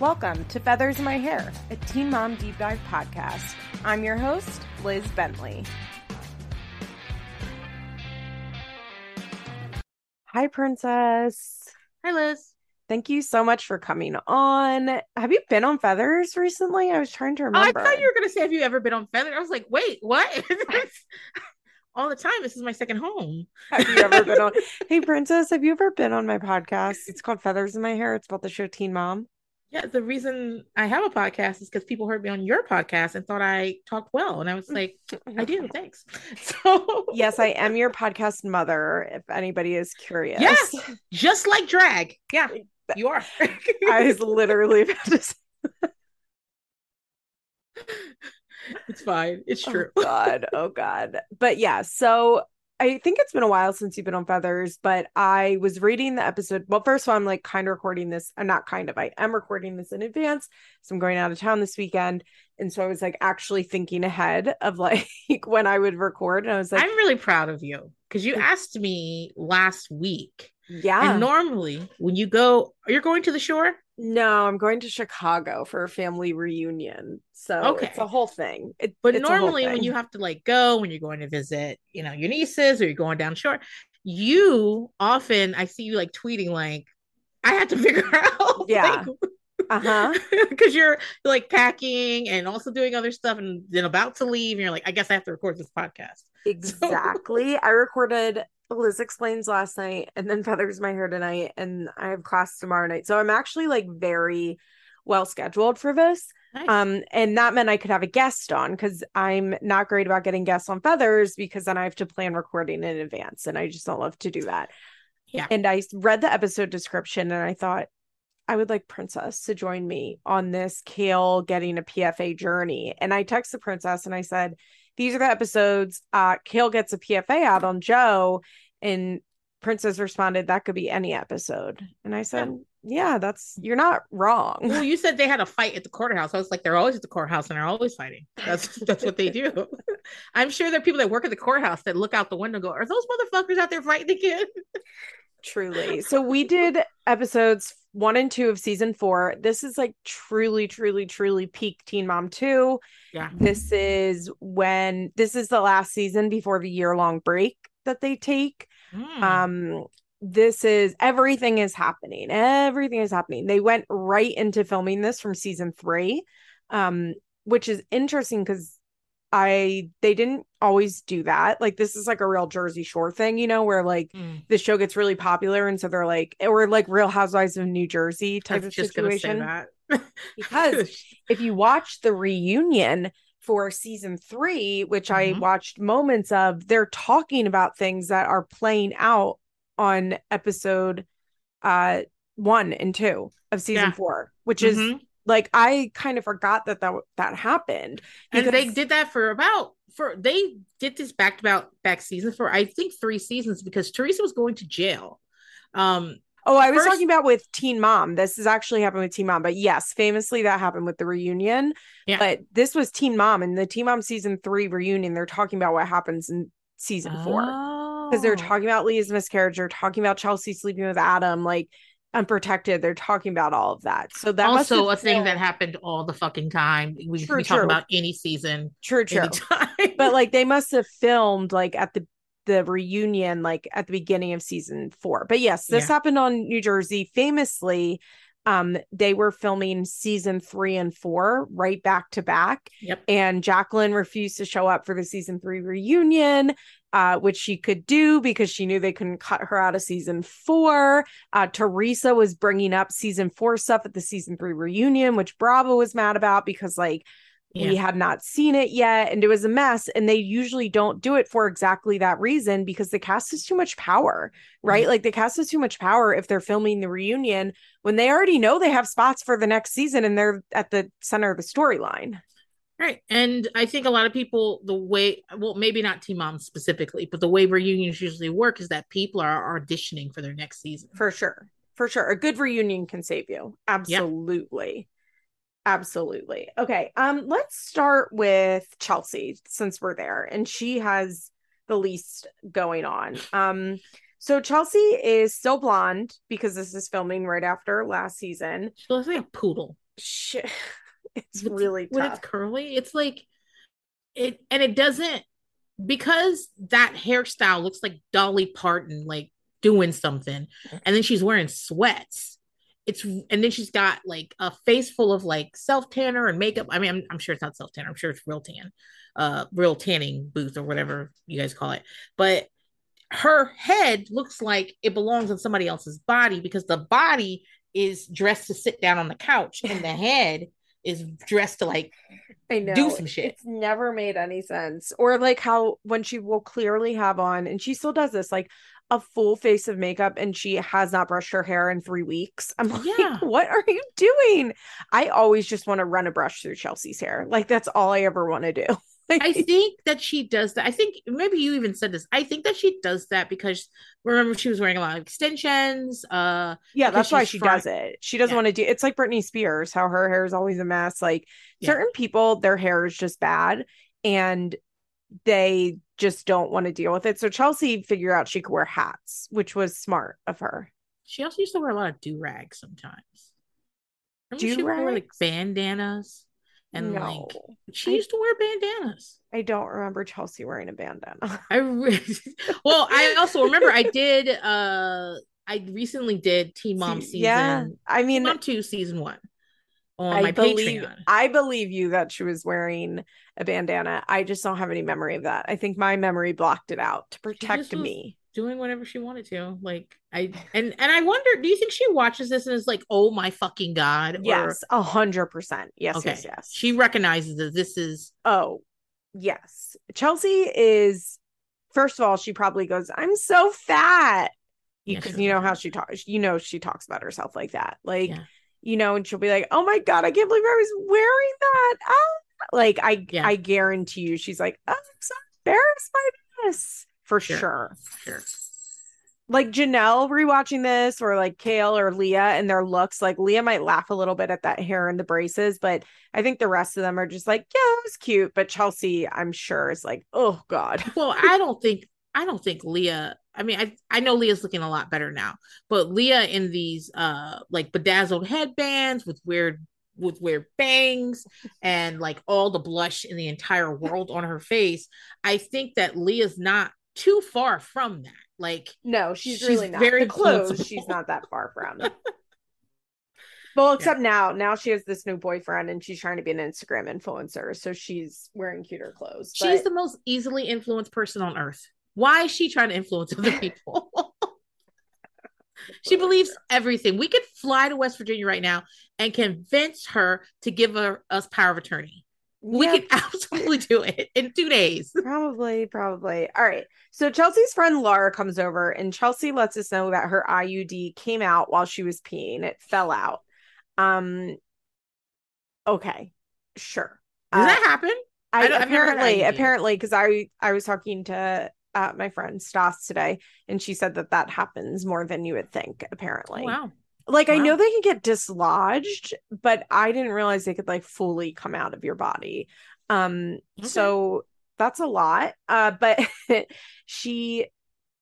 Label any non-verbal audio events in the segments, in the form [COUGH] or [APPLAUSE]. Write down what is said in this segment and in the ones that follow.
Welcome to Feathers in My Hair, a Teen Mom Deep Dive podcast. I'm your host, Liz Bentley. Hi, Princess. Hi, Liz. Thank you so much for coming on. Have you been on Feathers recently? I was trying to remember. I thought you were going to say, Have you ever been on Feathers? I was like, Wait, what? [LAUGHS] All the time. This is my second home. Have you ever been on? [LAUGHS] Hey, Princess, have you ever been on my podcast? It's called Feathers in My Hair. It's about the show Teen Mom. Yeah, the reason I have a podcast is because people heard me on your podcast and thought I talked well. And I was like, I do, [LAUGHS] thanks. [LAUGHS] So, Yes, I am your podcast mother, if anybody is curious. Yes. just like drag. Yeah, [LAUGHS] you are. I was literally about to say, it's fine. It's oh true. oh God, oh God. But yeah, so I think it's been a while since you've been on Feathers, but I was reading the episode. Well, first of all, I'm like kind of recording this. I'm not kind of, I am recording this in advance. So I'm going out of town this weekend. And so I was like actually thinking ahead of [LAUGHS] like when I would record. And I was like, I'm really proud of you because you asked me last week. yeah. And normally, when you go, you're going to the shore. No, I'm going to Chicago for a family reunion. So Okay. it's a whole thing. It, But it's a whole normally, when you have to like go, when you're going to visit, you know, your nieces or you're going down shore, you often I see you like tweeting like, I had to [LAUGHS] figure out, Yeah. uh-huh. [LAUGHS] because you're like packing and also doing other stuff, and then about to leave, and you're like, I guess I have to record this podcast. [LAUGHS] Exactly. I recorded Liz Explains last night and then Feathers My Hair tonight, and I have class tomorrow night. So I'm actually like very well scheduled for this. Nice. Um, and that meant I could have a guest on because I'm not great about getting guests on Feathers because then I have to plan recording in advance, and I just don't love to do that. Yeah. And I read the episode description and I thought I would like Princess to join me on this Kail getting a PFA journey. And I texted the Princess and I said, These are the episodes. Uh, Kail gets a PFA out on Jo. And Princess responded, That could be any episode. And I said, Yeah, that's you're not wrong. well, you said they had a fight at the courthouse. I was like, they're always at the courthouse and they're always fighting. That's that's what they do. [LAUGHS] I'm sure there are people that work at the courthouse that look out the window and go, Are those motherfuckers out there fighting again? Truly. So we did episodes one and two of season four. This is like truly, truly, truly peak Teen Mom 2. Yeah. This is when this is the last season before the year long break that they take. Mm. Um, this is everything is happening. Everything is happening. They went right into filming this from season three, um, which is interesting because I they didn't always do that. Like this is like a real Jersey Shore thing, you know, where like Mm. the show gets really popular and so they're like or like Real Housewives of New Jersey I type of just gonna say situation. that. Because [LAUGHS] if you watch the reunion for season three, which I Mhm. watched moments of, they're talking about things that are playing out on episode uh one and two of season Yeah. four, which is Mhm. Like I kind of forgot that that that happened. and they did that for about for they did this back to back back seasons for I think three seasons because Teresa was going to jail. Um, Oh, I was First- talking about with Teen Mom. This is actually happened with Teen Mom, but yes, famously that happened with the reunion. Yeah. But this was Teen Mom and the Teen Mom season three reunion. They're talking about what happens in season four because they're Oh. talking about Leah's miscarriage. They're talking about Chelsea sleeping with Adam, like unprotected. They're talking about all of that. So that also a thing that happened all the fucking time. We, True, we talk true. about any season, True, true. [LAUGHS] but like they must have filmed like at the the reunion like at the beginning of season four but yes this Yeah. happened on new jersey famously um they were filming season three and four right back to back yep. and jacqueline refused to show up for the season three reunion uh, which she could do because she knew they couldn't cut her out of season four. Uh, Teresa was bringing up season four stuff at the season three reunion, which Bravo was mad about because, like, we Yeah. had not seen it yet and it was a mess and they usually don't do it for exactly that reason because the cast has too much power right Mhm. like the cast has too much power if they're filming the reunion when they already know they have spots for the next season and they're at the center of the storyline Right. And I think a lot of people, the way, well, maybe not Teen Mom specifically, but the way reunions usually work is that people are auditioning for their next season. for sure for sure a good reunion can save you absolutely absolutely okay um let's start with chelsea since we're there and she has the least going on um so chelsea is still blonde because this is filming right after last season She looks like a poodle. shit. [LAUGHS] It's With- really when tough. it's curly. It's like it, and it doesn't because that hairstyle looks like Dolly Parton, like doing something, and then she's wearing sweats. It's and then she's got like a face full of like self tanner and makeup. I mean, I'm, I'm sure it's not self tanner. I'm sure it's real tan, uh, real tanning booth or whatever you guys call it. But her head looks like it belongs on somebody else's body because the body is dressed to sit down on the couch and the [LAUGHS] head is dressed to like I know. do some shit. It's never made any sense. Or like how when she will clearly have on, and she still does this, like a full face of makeup and she has not brushed her hair in three weeks. I'm like, Yeah. [LAUGHS] what are you doing? I always just want to run a brush through Chelsea's hair. Like that's all I ever want to do. [LAUGHS] I think that she does that. I think maybe you even said this. I think that she does that because remember she was wearing a lot of extensions. Uh yeah, that's why she trying- does it. She doesn't Yeah. want to do it's like Britney Spears, how her hair is always a mess. Like Yeah. certain people, their hair is just bad and they just don't want to deal with it. So Chelsea figured out she could wear hats, which was smart of her. she also used to wear a lot of do rags sometimes. Would wear like bandanas and no, like she I- used to wear bandanas. I don't remember Chelsea wearing a bandana. [LAUGHS] I re- well, I also remember I did uh I recently did Teen Mom [LAUGHS] season yeah, I mean, Mom 2 season 1 on I my believe Patreon. I believe you that she was wearing a bandana. I just don't have any memory of that. I think my memory blocked it out to protect me. doing whatever she wanted to. Like I and and I wonder, do you think she watches this and is like, "Oh my fucking god"? Or- Yes, a hundred percent. Yes, okay. yes, yes. She recognizes that this is Oh, yes. Chelsea is, first of all, she probably goes, I'm so fat. Because she you know how she talks, you know, she talks about herself like that. Like, Yeah. You know, and she'll be like, Oh my God, I can't believe I was wearing that. Ah. Like, I Yeah. I guarantee you, she's like, oh, I'm so embarrassed by this. For Sure. sure. sure. Like Jenelle rewatching this, or like Kail or Leah and their looks, like Leah might laugh a little bit at that hair and the braces, but I think the rest of them are just like, yeah, it was cute. But Chelsea, I'm sure, is like, oh God. Well, I don't think I don't think Leah. I mean, I I know Leah's looking a lot better now, but Leah in these uh like bedazzled headbands with weird with weird bangs and like all the blush in the entire world on her face. I think that Leah's not too far from that. Like No, she's, She's really not. very influenceable. she's not that far from. [LAUGHS] well, except now, now she has this new boyfriend and she's trying to be an Instagram influencer. So she's wearing cuter clothes. she's but- the most easily influenced person on earth. Why is she trying to influence other [LAUGHS] people? she believes everything. We could fly to West Virginia right now and convince her to give her, us power of attorney. We Yeah, could [LAUGHS] absolutely do it in two days. Probably, probably. All right. So Chelsea's friend Laura comes over and Chelsea lets us know that her IUD came out while she was peeing. It fell out. Um okay. Sure. Does Uh, that happen? I, I don't- I've never had apparently apparently because I I was talking to uh, my friend Stas today and she said that that happens more than you would think apparently. Oh, wow. Like I know they can get dislodged, but I didn't realize they could like fully come out of your body. Um Okay. so that's a lot. Uh but [LAUGHS] she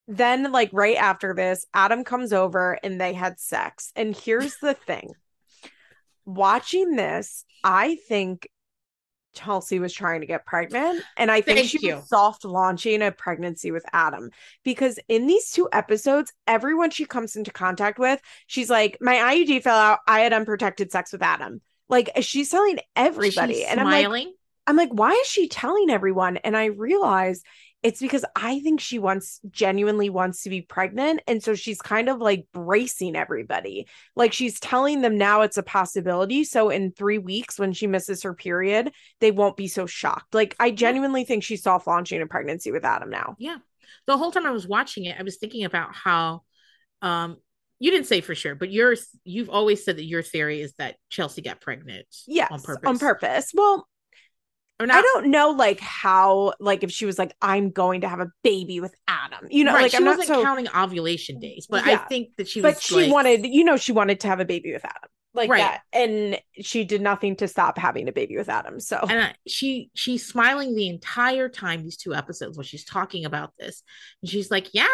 then like right after this, Adam comes over and they had sex. And here's the thing. Watching this, I think Chelsea was trying to get pregnant. And I think Thank she you. was soft launching a pregnancy with Adam because in these two episodes, everyone she comes into contact with, she's like, My IUD fell out. I had unprotected sex with Adam. Like she's telling everybody. She's and I'm like. I'm like, why is she telling everyone? And I realize it's because I think she wants genuinely wants to be pregnant. And so she's kind of like bracing everybody. Like she's telling them now it's a possibility. So in three weeks, when she misses her period, they won't be so shocked. Like I genuinely think she's soft launching a pregnancy with Adam now. Yeah. The whole time I was watching it, I was thinking about how um you didn't say for sure, but yours you've always said that your theory is that Chelsea got pregnant Yes. on purpose. On purpose. Well, Or I don't know like how like if she was like, I'm going to have a baby with Adam. You know, right, like she I'm wasn't so counting ovulation days, but Yeah. I think that she was but she like- wanted you know she wanted to have a baby with adam like Right. that and she did nothing to stop having a baby with adam so and I, she she's smiling the entire time these two episodes when she's talking about this and she's like yeah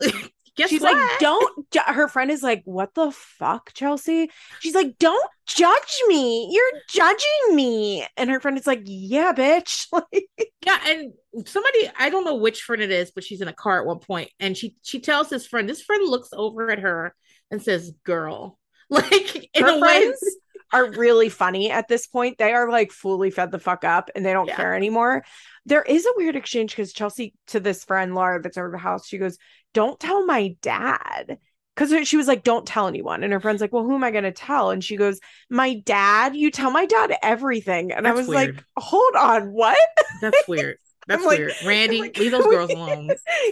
[LAUGHS] guess She's what? like, don't. Ju-. Her friend is like, what the fuck, Chelsea? She's like, don't judge me. You're judging me. And her friend is like, yeah, bitch. [LAUGHS] Like, Yeah, and somebody I don't know which friend it is, but she's in a car at one point, and she she tells this friend. This friend looks over at her and says, "Girl," [LAUGHS] like in her a way. friends are really funny at this point. They are like fully fed the fuck up and they don't Yeah. care anymore. There is a weird exchange because Chelsea to this friend Laura that's over the house, she goes, Don't tell my dad. Because she was like, Don't tell anyone. And her friend's like, Well, who am I going to tell? And she goes, My dad. You tell my dad everything. And I That's was like. Hold on, what? That's [LAUGHS] weird. That's like- weird. Randy, like, leave those we- girls [LAUGHS] alone.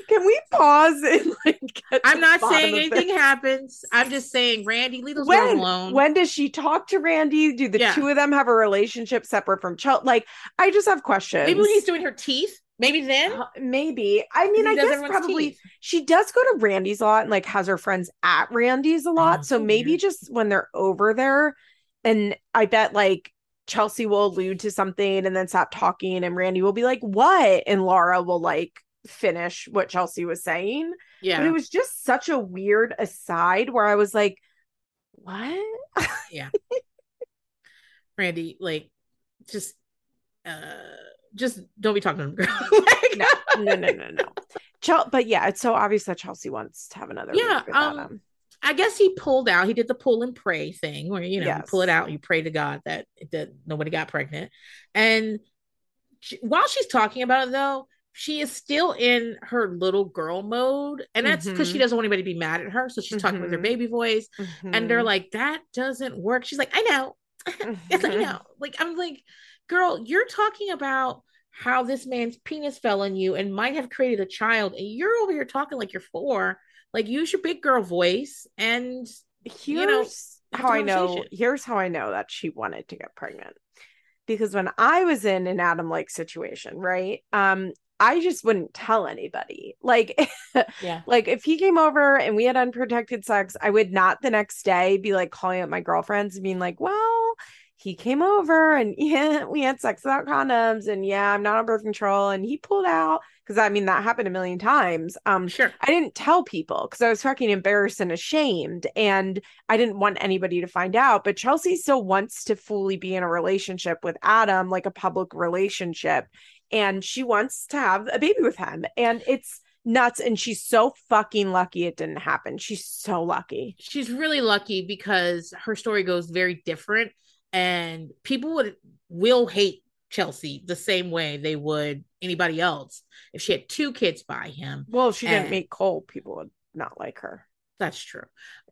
Can we pause and like I'm not saying anything this? happens. I'm just saying, Randy, leave those girls alone. when does she talk to Randy? Do the Yeah. two of them have a relationship separate from Chelsea? Like, I just have questions. Maybe when he's doing her teeth. Maybe then. Uh, maybe. I mean, I guess probably teeth. she does go to Randy's a lot and like has her friends at Randy's a lot. know, so so maybe weird. just when they're over there, and I bet like Chelsea will allude to something and then stop talking, and Randy will be like, "What?" and Laura will like finish what Chelsea was saying. Yeah. But it was just such a weird aside where I was like, "What?" Yeah. [LAUGHS] Randy, like, just, uh, just don't be talking to them, girl. [LAUGHS] Like, no, no, no, no, no. Chel- but yeah, it's so obvious that Chelsea wants to have another. Yeah, um, Adam. I guess he pulled out. He did the pull and pray thing, where you know you pull it Yes. out, you pray to God that that nobody got pregnant. And she, while she's talking about it, though, she is still in her little girl mode, and that's because she Mhm. doesn't want anybody to be mad at her. So she's talking with her Mhm. baby voice, and they're Mhm. like, "That doesn't work." She's like, "I know, [LAUGHS] it's like, I Mhm. know." Like I'm like, "Girl, you're talking about." How this man's penis fell on you and might have created a child, and you're over here talking like you're four. Like, use your big girl voice and here's you know, how I know. Here's how I know that she wanted to get pregnant. Because when I was in an Adam like situation, right? Um, I just wouldn't tell anybody. Like, [LAUGHS] Yeah. like if he came over and we had unprotected sex, I would not the next day be like calling up my girlfriends and being like, well, he came over and [LAUGHS] yeah, we had sex without condoms, and yeah, I'm not on birth control, and he pulled out. Because I mean that happened a million times. Um, Sure. I didn't tell people because I was fucking embarrassed and ashamed, and I didn't want anybody to find out. But Chelsea still wants to fully be in a relationship with Adam, like a public relationship, and she wants to have a baby with him, and it's nuts. And she's so fucking lucky it didn't happen. She's so lucky. She's really lucky because her story goes very different and people would will hate Chelsea the same way they would anybody else if she had two kids by him. Well, if she didn't And- make Cole, people would not like her. That's true.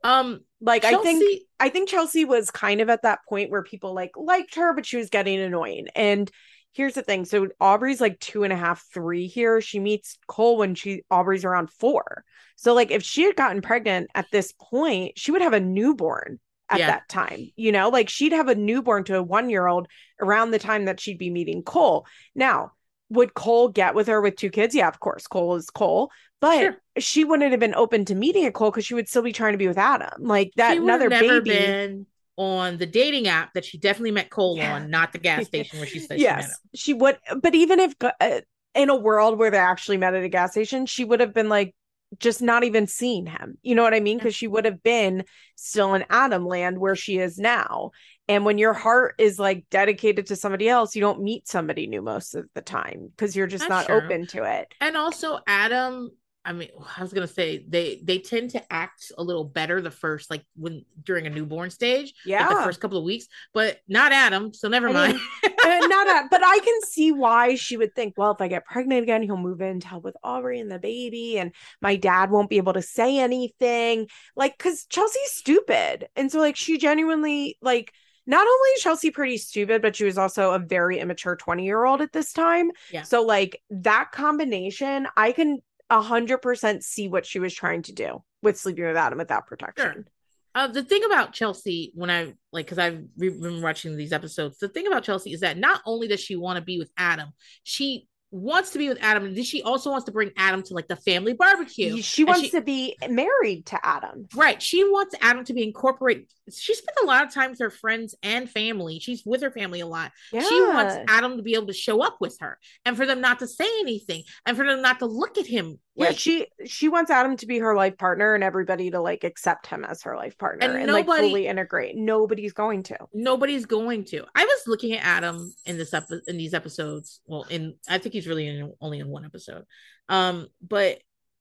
Um Like I think I think Chelsea was kind of at that point where people like liked her, but she was getting annoying. And here's the thing: so Aubrey's like two and a half, three here. She meets Cole when she Aubrey's around four. So like if she had gotten pregnant at this point, she would have a newborn at Yeah. that time. You know, like she'd have a newborn to a one year old around the time that she'd be meeting Cole. Now, would Cole get with her with two kids? Yeah, of course. Cole is Cole, but Sure. she wouldn't have been open to meeting a Cole because she would still be trying to be with Adam. Like that she another never baby. been on the dating app that she definitely met Cole Yeah. on, not the gas [LAUGHS] station where she said she met him. yes, she would. But even if uh, in a world where they actually met at a gas station, she would have been like just not even seeing him. You know what I mean? Because she would have been still in Adam land where she is now. And when your heart is like dedicated to somebody else, you don't meet somebody new most of the time because you're just That's not true. open to it. And also Adam, I mean, I was gonna say they they tend to act a little better the first like when during a newborn stage, like Yeah. the first couple of weeks, but not Adam, so never I mind. mean, [LAUGHS] uh, [LAUGHS] not a, but I can see why she would think, well, if I get pregnant again, he'll move in to help with Aubrey and the baby, and my dad won't be able to say anything. Like, because Chelsea's stupid. And so, like, she genuinely, like, not only is Chelsea pretty stupid, but she was also a very immature 20 year old at this time. Yeah. So, like, that combination, I can 100% see what she was trying to do with sleeping with Adam without protection. Uh, the thing about Chelsea, when I like, because I've re- been watching these episodes, the thing about Chelsea is that not only does she want to be with Adam, she wants to be with Adam. And she also wants to bring Adam to like the family barbecue. She wants she, to be married to Adam. Right. She wants Adam to be incorporated. She spent a lot of time with her friends and family. She's with her family a lot. Yeah. She wants Adam to be able to show up with her and for them not to say anything and for them not to look at him. Yeah, like, she she wants Adam to be her life partner and everybody to like accept him as her life partner and, and nobody, like fully integrate. Nobody's going to. Nobody's going to. I was looking at Adam in this up in these episodes. Well, in I think he's really in, only in one episode. Um, but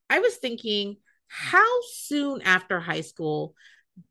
I was thinking, how soon after high school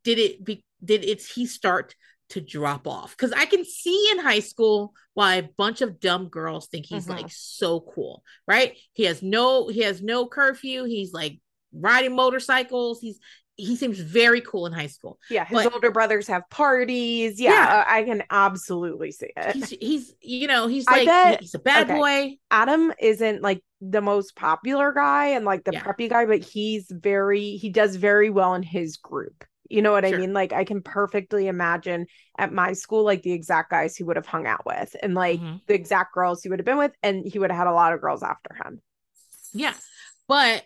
did it be? Did it he start to drop off? Because I can see in high school why a bunch of dumb girls think he's mm-hmm. like so cool, right? He has no he has no curfew. He's like riding motorcycles. He's he seems very cool in high school. Yeah, his but, older brothers have parties. Yeah, yeah, I can absolutely see it. He's, he's you know, he's like bet, he's a bad okay. boy. Adam isn't like the most popular guy and like the yeah. preppy guy, but he's very he does very well in his group. You know what sure. I mean? Like I can perfectly imagine at my school like the exact guys he would have hung out with and like mm-hmm. the exact girls he would have been with and he would have had a lot of girls after him. Yeah. But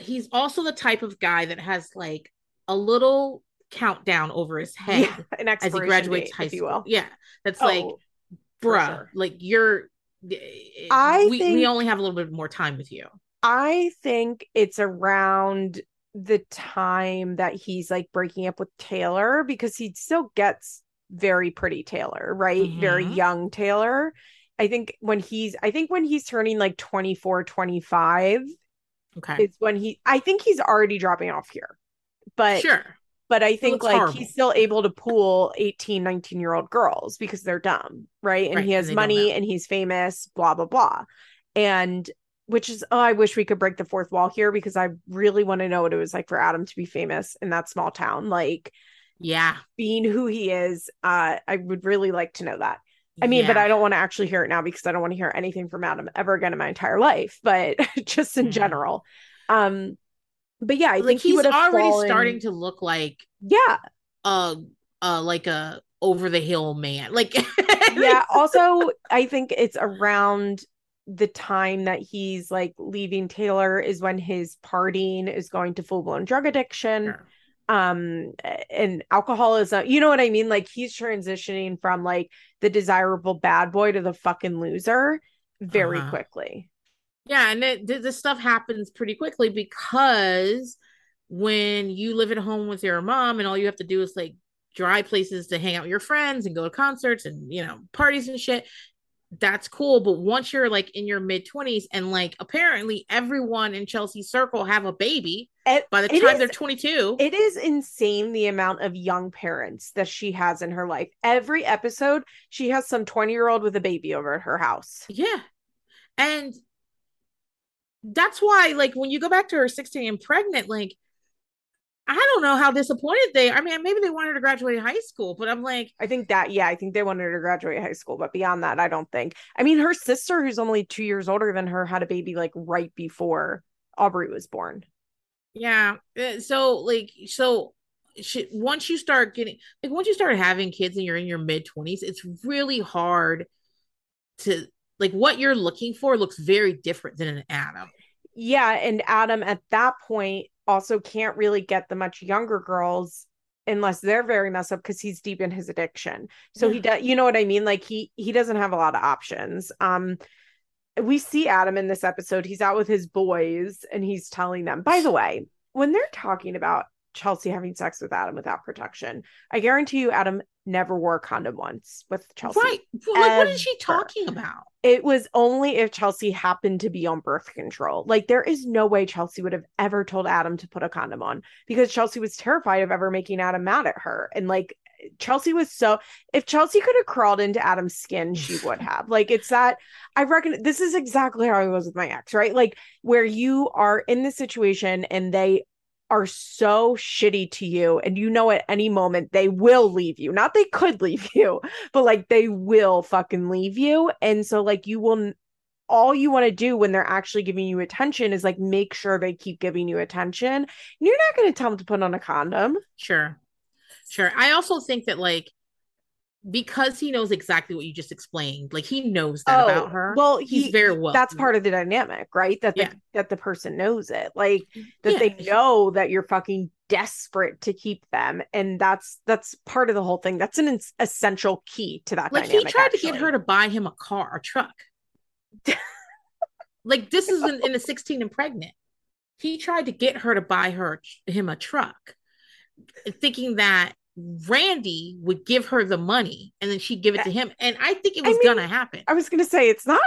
he's also the type of guy that has like a little countdown over his head [LAUGHS] yeah, as he graduates date, high school. Yeah, that's oh, like, bruh, sure. like you're. I we, think, we only have a little bit more time with you. I think it's around the time that he's like breaking up with Taylor because he still gets very pretty Taylor, right? Mm-hmm. Very young Taylor. I think when he's I think when he's turning like 24, 25, Okay. It's when he I think he's already dropping off here. But sure. But I think like horrible. he's still able to pool 18, 19 year old girls because they're dumb, right? And right, he has money and he's famous, blah, blah, blah. And which is oh, I wish we could break the fourth wall here because I really want to know what it was like for Adam to be famous in that small town. Like, yeah, being who he is, uh, I would really like to know that. I mean, yeah. but I don't want to actually hear it now because I don't want to hear anything from Adam ever again in my entire life, but [LAUGHS] just in general. Um, but yeah, I like think he's he already fallen... starting to look like yeah, uh, uh, like a over the hill man. Like [LAUGHS] yeah. Also, I think it's around the time that he's like leaving Taylor is when his partying is going to full blown drug addiction. Sure um and alcoholism you know what i mean like he's transitioning from like the desirable bad boy to the fucking loser very uh-huh. quickly yeah and it, this stuff happens pretty quickly because when you live at home with your mom and all you have to do is like dry places to hang out with your friends and go to concerts and you know parties and shit that's cool but once you're like in your mid 20s and like apparently everyone in chelsea's circle have a baby it, by the time is, they're 22 it is insane the amount of young parents that she has in her life every episode she has some 20 year old with a baby over at her house yeah and that's why like when you go back to her 16 and pregnant like I don't know how disappointed they. I mean, maybe they wanted to graduate high school, but I'm like, I think that yeah, I think they wanted to graduate high school, but beyond that, I don't think. I mean, her sister, who's only two years older than her, had a baby like right before Aubrey was born. Yeah. Uh, so like, so once you start getting like once you start having kids and you're in your mid twenties, it's really hard to like what you're looking for looks very different than an Adam. Yeah, and Adam at that point also can't really get the much younger girls unless they're very messed up because he's deep in his addiction. So he does, you know what I mean? Like he he doesn't have a lot of options. Um, we see Adam in this episode. He's out with his boys and he's telling them. By the way, when they're talking about Chelsea having sex with Adam without protection, I guarantee you, Adam never wore a condom once with Chelsea. Right. Like, what is she talking about? It was only if Chelsea happened to be on birth control. Like, there is no way Chelsea would have ever told Adam to put a condom on because Chelsea was terrified of ever making Adam mad at her. And like, Chelsea was so if Chelsea could have crawled into Adam's skin, she would [LAUGHS] have. Like it's that I reckon this is exactly how I was with my ex, right? Like where you are in this situation and they are so shitty to you and you know at any moment they will leave you. Not they could leave [LAUGHS] you but like they will fucking leave you. And so like you will all you want to do when they're actually giving you attention is like make sure they keep giving you attention. And you're not going to tell them to put on a condom. Sure sure i also think that like because he knows exactly what you just explained. Like he knows that oh, about her. Well, he's very well. That's part of the dynamic, right? That the, yeah. that the person knows it, like that yeah. they know that you're fucking desperate to keep them, and that's that's part of the whole thing. That's an essential key to that. Like dynamic, he tried actually. to get her to buy him a car, a truck. [LAUGHS] like this is in, in the 16 and pregnant. He tried to get her to buy her him a truck, thinking that Randy would give her the money and then she'd give it to him. And I think it was I mean, gonna happen. I was gonna say it's not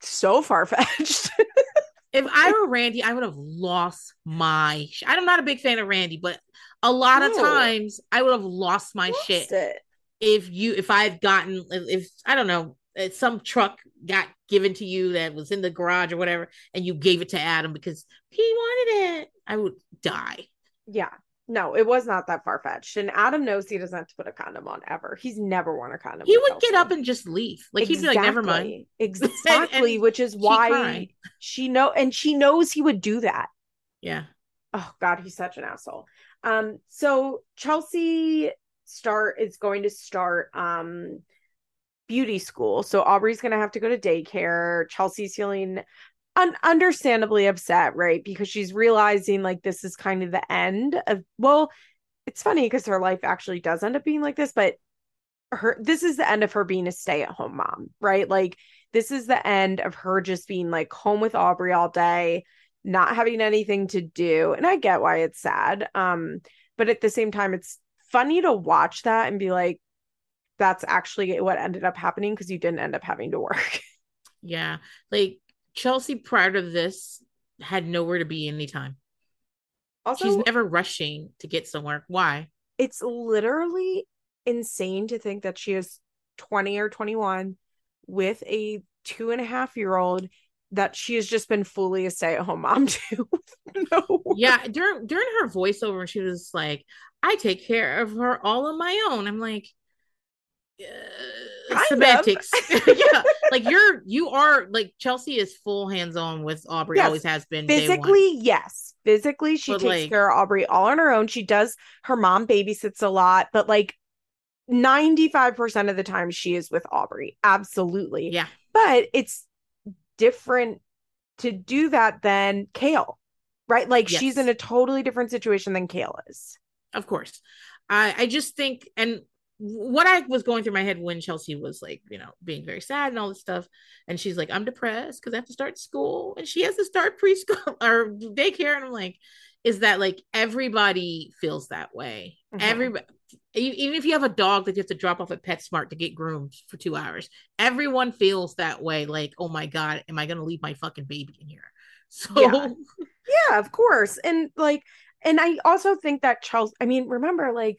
so far fetched. [LAUGHS] if I were Randy, I would have lost my. Sh- I'm not a big fan of Randy, but a lot of times I would have lost my lost shit it. if you if I've gotten if I don't know some truck got given to you that was in the garage or whatever, and you gave it to Adam because he wanted it. I would die. Yeah, no, it was not that far fetched. And Adam knows he doesn't have to put a condom on ever. He's never worn a condom. He would get up and just leave. Like exactly. he'd be like, never mind. Exactly, [LAUGHS] which is why she know and she knows he would do that. Yeah. Oh God, he's such an asshole. Um, so Chelsea start is going to start um beauty school. So Aubrey's gonna have to go to daycare. Chelsea's feeling un- understandably upset, right? Because she's realizing like this is kind of the end of well, it's funny because her life actually does end up being like this, but her this is the end of her being a stay-at-home mom, right? Like this is the end of her just being like home with Aubrey all day, not having anything to do. And I get why it's sad. Um, but at the same time, it's funny to watch that and be like, that's actually what ended up happening because you didn't end up having to work. [LAUGHS] Yeah. Like Chelsea prior to this had nowhere to be anytime. Also, she's never rushing to get somewhere. Why? It's literally insane to think that she is 20 or 21 with a two and a half year old that she has just been fully a stay-at-home mom to. [LAUGHS] no. Yeah, during during her voiceover, she was like, I take care of her all on my own. I'm like, uh, semantics. [LAUGHS] yeah, like you're you are like Chelsea is full hands on with Aubrey. Yes. Always has been. Physically, yes. Physically, she but takes like, care of Aubrey all on her own. She does. Her mom babysits a lot, but like 95% of the time she is with Aubrey. Absolutely. Yeah. But it's different to do that than Kail, right? Like yes. she's in a totally different situation than Kail is. Of course. I, I just think, and what I was going through my head when Chelsea was like, you know, being very sad and all this stuff. And she's like, I'm depressed because I have to start school and she has to start [LAUGHS] preschool or daycare. And I'm like, is that like everybody feels that way? Mm-hmm. Everybody, even if you have a dog that you have to drop off at PetSmart to get groomed for two hours, everyone feels that way. Like, oh my God, am I going to leave my fucking baby in here? [LAUGHS] So, yeah. [LAUGHS] yeah, of course. And like, and I also think that Chelsea, I mean, remember, like,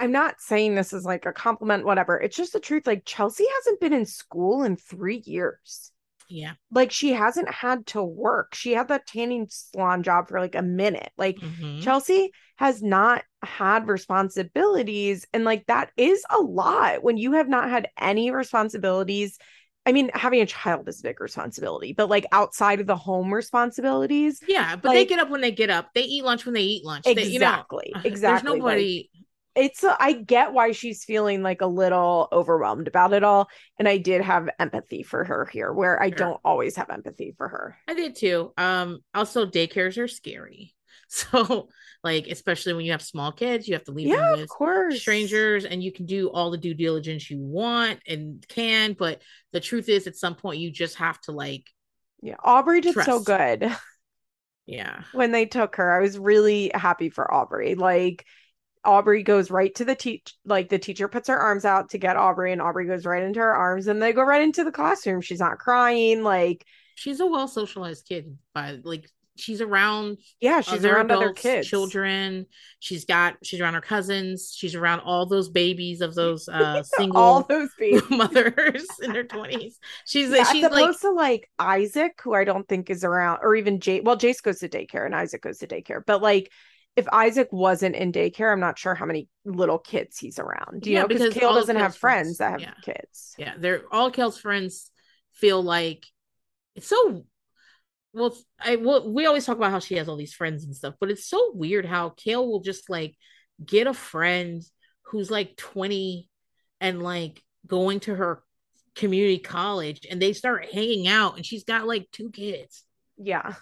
I'm not saying this is like a compliment, whatever. It's just the truth. Like Chelsea hasn't been in school in three years. Yeah. Like she hasn't had to work. She had that tanning salon job for like a minute. Like mm-hmm. Chelsea has not had responsibilities. And like that is a lot when you have not had any responsibilities. I mean, having a child is a big responsibility, but like outside of the home responsibilities. Yeah, but like, they get up when they get up. They eat lunch when they eat lunch. Exactly. They, you know, exactly. [LAUGHS] There's nobody. Like, it's a, I get why she's feeling like a little overwhelmed about it all and I did have empathy for her here where I sure. don't always have empathy for her. I did too. Um also daycares are scary. [LAUGHS] So like especially when you have small kids, you have to leave yeah, them with of course. strangers and you can do all the due diligence you want and can, but the truth is at some point you just have to like Yeah, Aubrey did trust. so good. [LAUGHS] Yeah. When they took her, I was really happy for Aubrey. Like Aubrey goes right to the teach like the teacher puts her arms out to get Aubrey and Aubrey goes right into her arms and they go right into the classroom. She's not crying like she's a well socialized kid by like she's around yeah she's other around adults, other kids. children. She's got she's around her cousins. She's around all those babies of those [LAUGHS] uh single all those [LAUGHS] mothers in their 20s she's yeah, she's opposed like to like isaac who i don't think is around or even jake well jace goes to daycare and isaac goes to daycare. But like if Isaac wasn't in daycare, I'm not sure how many little kids he's around. You yeah, know, because Kail doesn't have friends, friends that have yeah. kids. Yeah, they're all Kail's friends feel like it's so well. I well, we always talk about how she has all these friends and stuff, but it's so weird how Kail will just like get a friend who's like 20 and like going to her community college and they start hanging out and she's got like two kids. Yeah.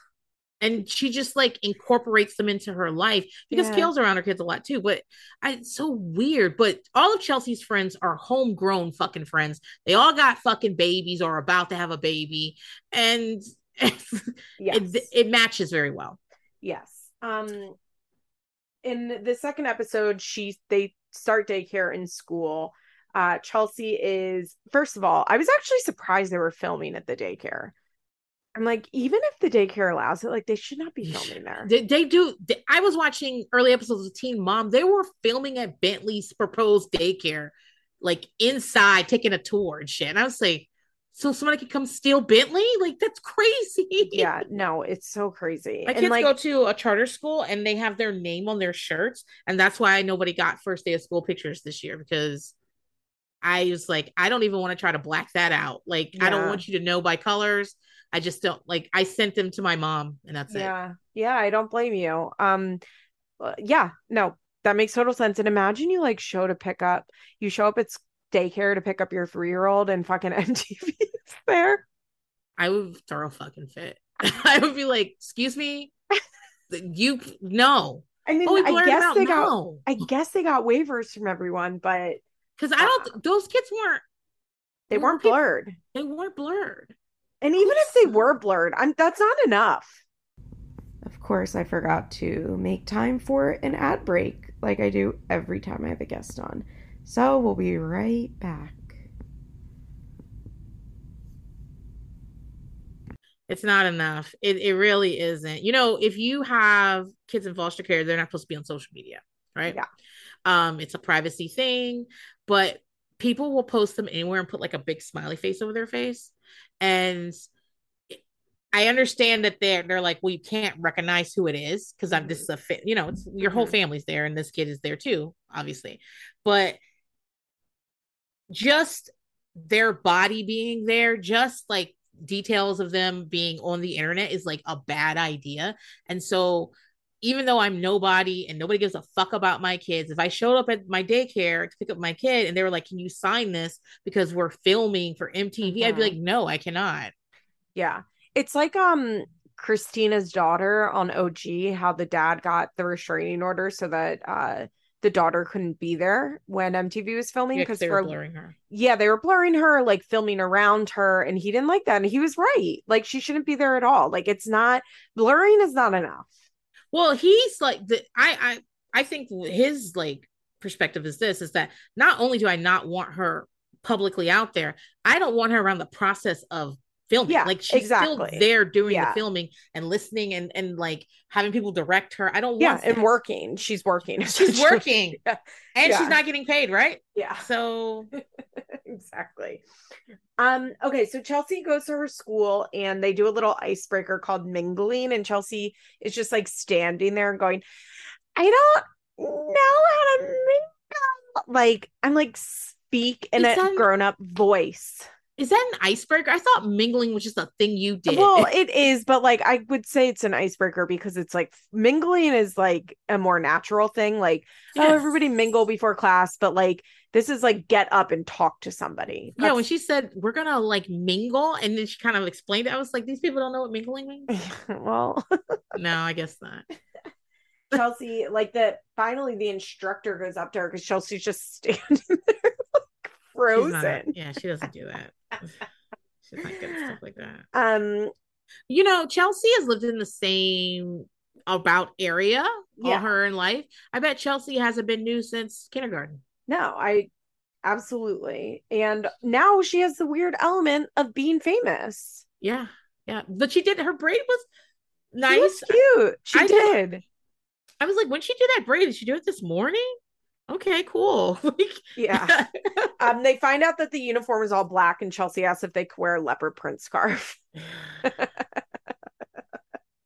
And she just like incorporates them into her life because Yeah. Kail's around her kids a lot too. But I, it's so weird. But all of Chelsea's friends are homegrown fucking friends. They all got fucking babies or about to have a baby. And [LAUGHS] Yes. it, it matches very well. Yes. Um in the second episode, she they start daycare in school. Uh Chelsea is first of all, I was actually surprised they were filming at the daycare. I'm like, even if the daycare allows it, like they should not be filming there. They, they do. They, I was watching early episodes of Teen Mom. They were filming at Bentley's proposed daycare, like inside, taking a tour and shit. And I was like, so somebody could come steal Bentley? Like that's crazy. yeah, [LAUGHS] no, it's so crazy. My and kids like go to a charter school and they have their name on their shirts, and that's why nobody got first day of school pictures this year because I was like, I don't even want to try to black that out. Like, I don't want you to know by colors. I just don't like. I sent them to my mom, and that's it. yeah, yeah, I don't blame you. Um uh, yeah, no, that makes total sense. And imagine you like show to pick up, you show up at daycare to pick up your three year old and fucking [LAUGHS] MTV is there. I would throw a fucking fit. [LAUGHS] I would be like, "Excuse me, you no." I mean, Oh, I guess they got No, I guess they got waivers from everyone, but because I don't. Those kids weren't. they weren't people- blurred. They weren't blurred. And even if they were blurred, I'm that's not enough. Of course, I forgot to make time for an ad break like I do every time I have a guest on. So we'll be right back. It's not enough. It it really isn't. You know, if you have kids in foster care, they're not supposed to be on social media, right? Yeah. Um, it's a privacy thing, but people will post them anywhere and put like a big smiley face over their face. And I understand that they're they're like, we can't recognize who it is because I'm this is a fit, you know, it's your whole Mhm. family's there and this kid is there too, obviously. But just their body being there, just like details of them being on the internet is like a bad idea. And so even though I'm nobody and nobody gives a fuck about my kids, if I showed up at my daycare to pick up my kid and they were like, Can you sign this because we're filming for MTV? I'd be Mhm. like, No, I cannot. Yeah. It's like um Christina's daughter on OG, how the dad got the restraining order so that uh the daughter couldn't be there when MTV was filming Yeah, 'cause because they for were blurring her. yeah, they were blurring her, like filming around her, and he didn't like that. And he was right. Like she shouldn't be there at all. Like it's not blurring is not enough. Well, he's like the I I I think his like perspective is this is that not only do I not want her publicly out there, I don't want her around the process of filming. Yeah, like she's exactly. still there doing Yeah. the filming and listening and and like having people direct her. I don't Yeah, want and that. working. She's working. [LAUGHS] She's working [LAUGHS] Yeah. and Yeah. she's not getting paid, right? Yeah. So [LAUGHS] exactly. Um, okay, so Chelsea goes to her school and they do a little icebreaker called mingling, and Chelsea is just like standing there and going, I don't know how to mingle. Like, I'm like, speak in Is a that- grown up voice. Is that an icebreaker? I thought mingling was just a thing you did. Well, [LAUGHS] it is, but like I would say it's an icebreaker because it's like mingling is like a more natural thing. Like, oh, everybody mingle before class, but like this is like get up and talk to somebody. yeah, when she said we're gonna like mingle, and then she kind of explained it, I was like, these people don't know what mingling means. [LAUGHS] well, [LAUGHS] no, I guess not. Chelsea, like the finally the instructor goes up to her because Chelsea's just standing there like frozen. yeah, she doesn't do that. She's not good at stuff like that. Um, You know, Chelsea has lived in the same about area all her in life. I bet Chelsea hasn't been new since kindergarten. no, I absolutely. And now she has the weird element of being famous. Yeah, yeah. But she did her braid was She nice. was cute. She I did- did. I was like, when she did that braid, did she do it this morning? Okay, cool. [LAUGHS] Like, Yeah. Um, they find out that the uniform is all black, and Chelsea asks if they could wear a leopard print scarf. [LAUGHS]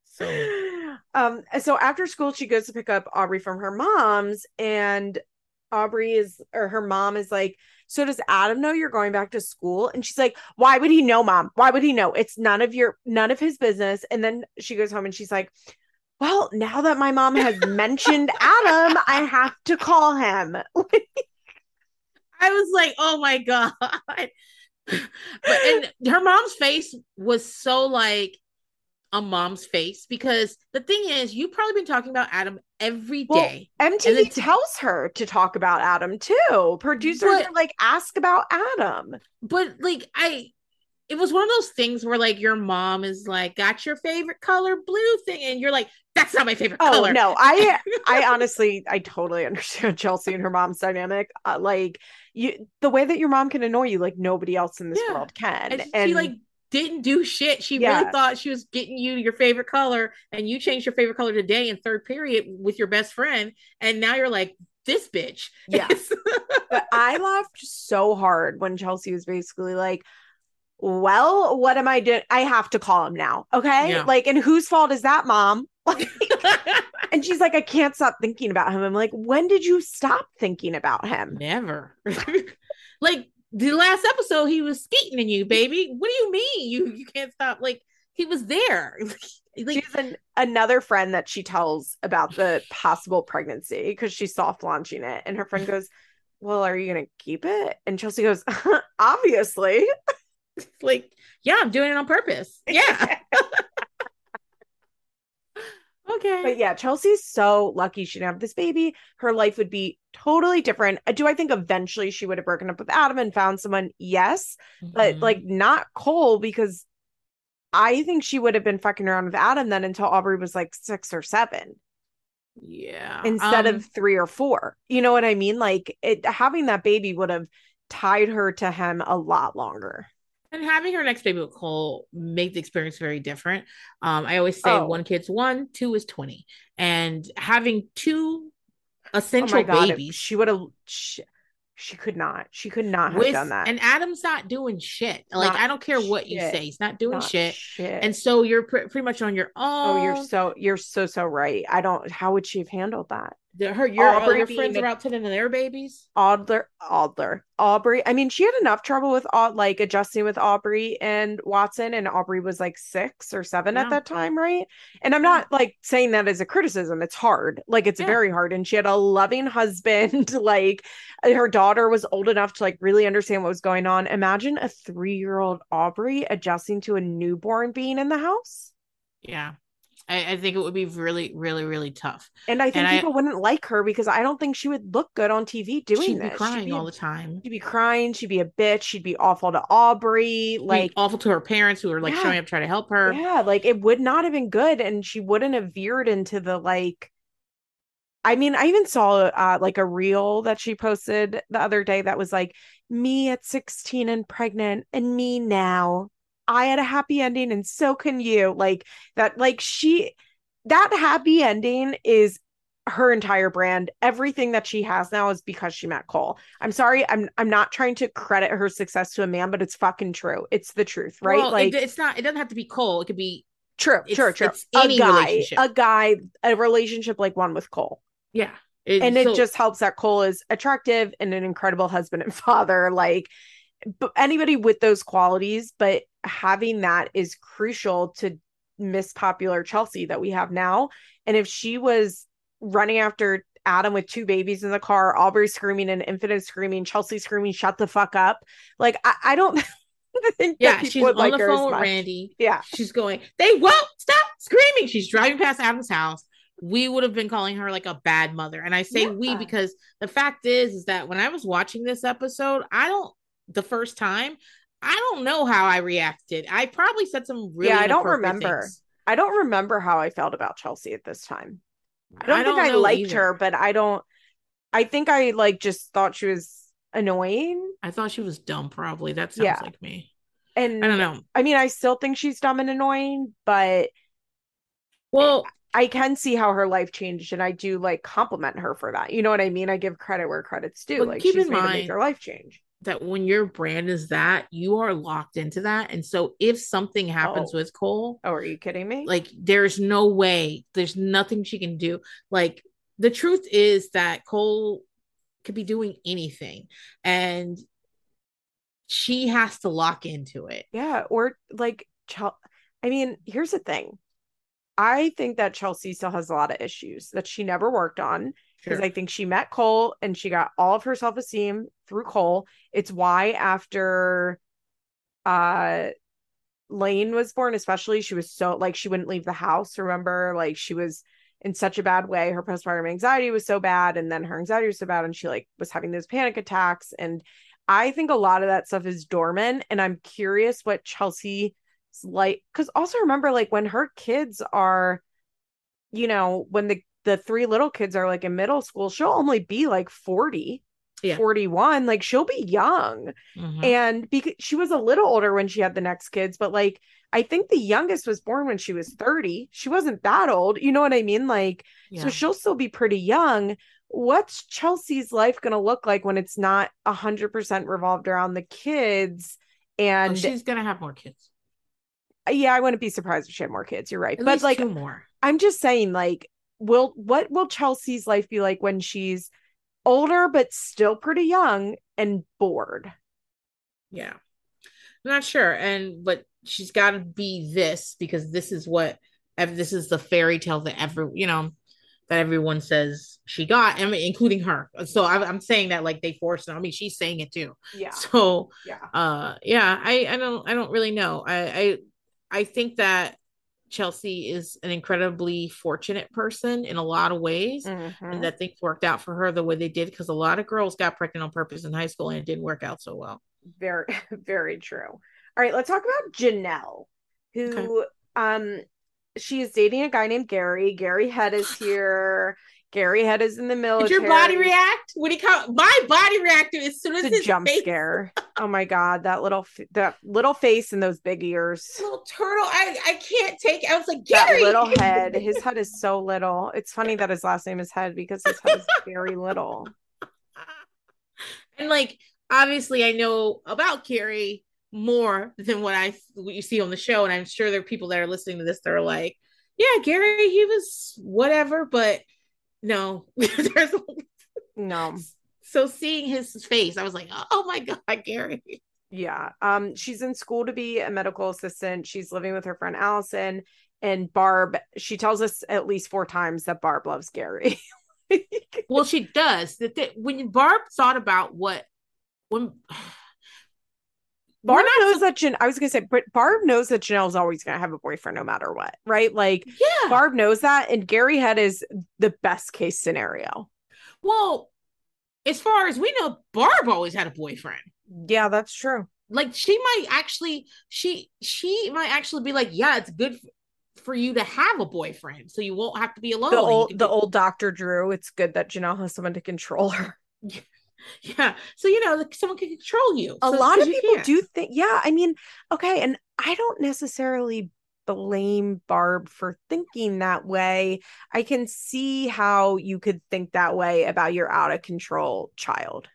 so um, so after school, she goes to pick up Aubrey from her mom's, and Aubrey is or her mom is like, So does Adam know you're going back to school? And she's like, Why would he know, mom? Why would he know? It's none of your none of his business. And then she goes home and she's like, Well, now that my mom has mentioned Adam, I have to call him. [LAUGHS] I was like, oh my god. but and her mom's face was so like a mom's face because the thing is, you've probably been talking about Adam every day. Well, MTV t- tells her to talk about Adam too. Producers but, are like, ask about Adam. But like, I, it was one of those things where like your mom is like, got your favorite color blue thing, and you're like, that's not my favorite oh, color. No, I, [LAUGHS] I honestly, I totally understand Chelsea and her mom's dynamic. Uh, like you, the way that your mom can annoy you, like nobody else in this yeah. world can. And, and she like didn't do shit. She yeah. really thought she was getting you your favorite color, and you changed your favorite color today in third period with your best friend, and now you're like this bitch. Yes, [LAUGHS] but I laughed so hard when Chelsea was basically like, "Well, what am I doing? I have to call him now, okay? Yeah. Like, and whose fault is that, mom?" [LAUGHS] Like, and she's like, "I can't stop thinking about him." I'm like, "When did you stop thinking about him?" Never. [LAUGHS] like the last episode he was skating in you, baby. What do you mean? You you can't stop like he was there. [LAUGHS] like she's an, another friend that she tells about the possible pregnancy because she's soft launching it and her friend goes, "Well, are you going to keep it?" And Chelsea goes, "Obviously." [LAUGHS] like, "Yeah, I'm doing it on purpose." Yeah. [LAUGHS] Okay. But yeah, Chelsea's so lucky she didn't have this baby. Her life would be totally different. Uh, do I think eventually she would have broken up with Adam and found someone? Yes. Mm-hmm. But like not Cole because I think she would have been fucking around with Adam then until Aubree was like six or seven. Yeah. Instead um, of three or four. You know what I mean? Like it having that baby would have tied her to him a lot longer and having her next baby with Cole make the experience very different. Um, I always say oh. one kid's one, two is 20. And having two essential oh God, babies. She would have she, she, could not. She could not have with, done that. And Adam's not doing shit. Like not I don't care what you say. He's not doing not shit. shit. And so you're pr- pretty much on your own. Oh, you're so you're so so right. I don't how would she have handled that? The, her your, Aubree your friends are out tending to their babies. Adler, Adler, Aubree. I mean, she had enough trouble with like adjusting with Aubree and Watson, and Aubree was like six or seven yeah. at that time, right? And I'm not like saying that as a criticism. It's hard, like it's yeah. very hard. And she had a loving husband. [LAUGHS] like her daughter was old enough to like really understand what was going on. Imagine a three year old Aubree adjusting to a newborn being in the house. Yeah. I, I, think it would be really, really, really tough. And I think and people I, wouldn't like her because I don't think she would look good on TV doing she'd this. Be crying be all the time. She'd be crying. She'd be a bitch. She'd be awful to Aubree. She'd like awful to her parents who are like yeah, showing up trying to help her. Yeah, like it would not have been good, and she wouldn't have veered into the like. I mean, I even saw uh, like a reel that she posted the other day that was like me at 16 and pregnant and me now I had a happy ending and so can you. Like that, like she, that happy ending is her entire brand. Everything that she has now is because she met Cole. I'm sorry, I'm I'm not trying to credit her success to a man, but it's fucking true. It's the truth, right? Well, like it, it's not. It doesn't have to be Cole. It could be true, true, true. It's a guy, a guy, a relationship like one with Cole. Yeah. It, and so, it just helps that Cole is attractive and an incredible husband and [LAUGHS] father. Like but anybody with those qualities, but having that is crucial to Miss Popular Chelsea that we have now. And if she was running after Adam with two babies in the car, Aubree screaming and Infinite screaming, Chelsea screaming, shut the fuck up. Like, I, I don't [LAUGHS] think yeah, she's on like the phone with Randy. Yeah. She's going, they won't stop screaming. She's driving past Adam's house. We would have been calling her like a bad mother. And I say yeah. we because the fact is, is that when I was watching this episode, I don't the first time, I don't know how I reacted. I probably said some really Yeah, I don't remember. Things. I don't remember how I felt about Chelsea at this time. I don't, I don't think I liked either. her, but I don't I think I like just thought she was annoying. I thought she was dumb probably. That sounds yeah. like me. And I don't know. I mean, I still think she's dumb and annoying, but well, I can see how her life changed, and I do like compliment her for that. You know what I mean? I give credit where credit's due. Like keep she's in made mind, her life change that when your brand is that, you are locked into that. And so if something happens oh. with Cole, oh, are you kidding me? Like there's no way, there's nothing she can do. Like the truth is that Cole could be doing anything and she has to lock into it. Yeah, or like I mean, here's the thing. I think that Chelsea still has a lot of issues that she never worked on because Sure. I think she met Cole and she got all of her self esteem through Cole. It's why after uh Layne was born, especially, she was so like she wouldn't leave the house. Remember, like she was in such a bad way. Her postpartum anxiety was so bad, and then her anxiety was so bad, and she like was having those panic attacks. And I think a lot of that stuff is dormant. And I'm curious what Chelsea's like, because also remember, like when her kids are, you know, when the the three little kids are like in middle school, she'll only be like 40, Yeah. 41. Like she'll be young Mhm. and because she was a little older when she had the next kids but like i think the youngest was born when she was 30 she wasn't that old you know what i mean like yeah. so she'll still be pretty young what's chelsea's life going to look like when it's not 100% revolved around the kids Oh, and she's gonna have more kids. yeah i wouldn't be surprised if she had more kids you're right At but like more. i'm just saying like will what will chelsea's life be like when she's older but still pretty young and bored Yeah. I'm not sure. And but she's gotta be this because this is what this is the fairy tale that every you know that everyone says she got, I mean, including her. So I'm, I'm saying that like they forced her. I mean, she's saying it too. yeah So yeah uh yeah, I I don't I don't really know. I I I think that Chelsea is an incredibly fortunate person in a lot of ways. Mhm. And that things worked out for her the way they did because a lot of girls got pregnant on purpose in high school and it didn't work out so well. Very, [LAUGHS] very true. All right, let's talk about Jenelle, who um she is dating a guy named Gary. Gary Head is [SIGHS] here. Gary Head is in the middle. Did your body react when he come? My body reacted as soon as It's a jump face, scare. [LAUGHS] Oh my god, that little that little face and those big ears. little turtle. I I can't take. It. I was like That Gary. little [LAUGHS] head. His head is so little. It's funny that his last name is Head because his head is very little. and like obviously, I know about Gary more than what I what you see on the show, and I'm sure there are people that are listening to this that are like, yeah, Gary, he was whatever, but no, [LAUGHS] there's No. so seeing his face, I was like, oh my god, Gary. Yeah. Um, she's in school to be a medical assistant. She's living with her friend Allison and Barb. She tells us at least four times that Barb loves Gary. [LAUGHS] Well, she does. The thi- when Barb thought about what when Barb knows that Jan- I was gonna say, but Barb knows that Jenelle's always gonna have a boyfriend no matter what, right? Like yeah, Barb knows that, and Gary Head is the best case scenario. well, as far as we know, Barb always had a boyfriend. Yeah, that's true. Like she might actually, she she might actually be like, yeah, it's good for you to have a boyfriend, so you won't have to be alone. The old the do- old Doctor Drew. It's good that Jenelle has someone to control her. [LAUGHS] yeah. So you know, like, someone can control you. a So- lot of people can't. do think yeah i mean okay and i don't necessarily blame barb for thinking that way i can see how you could think that way about your out of control child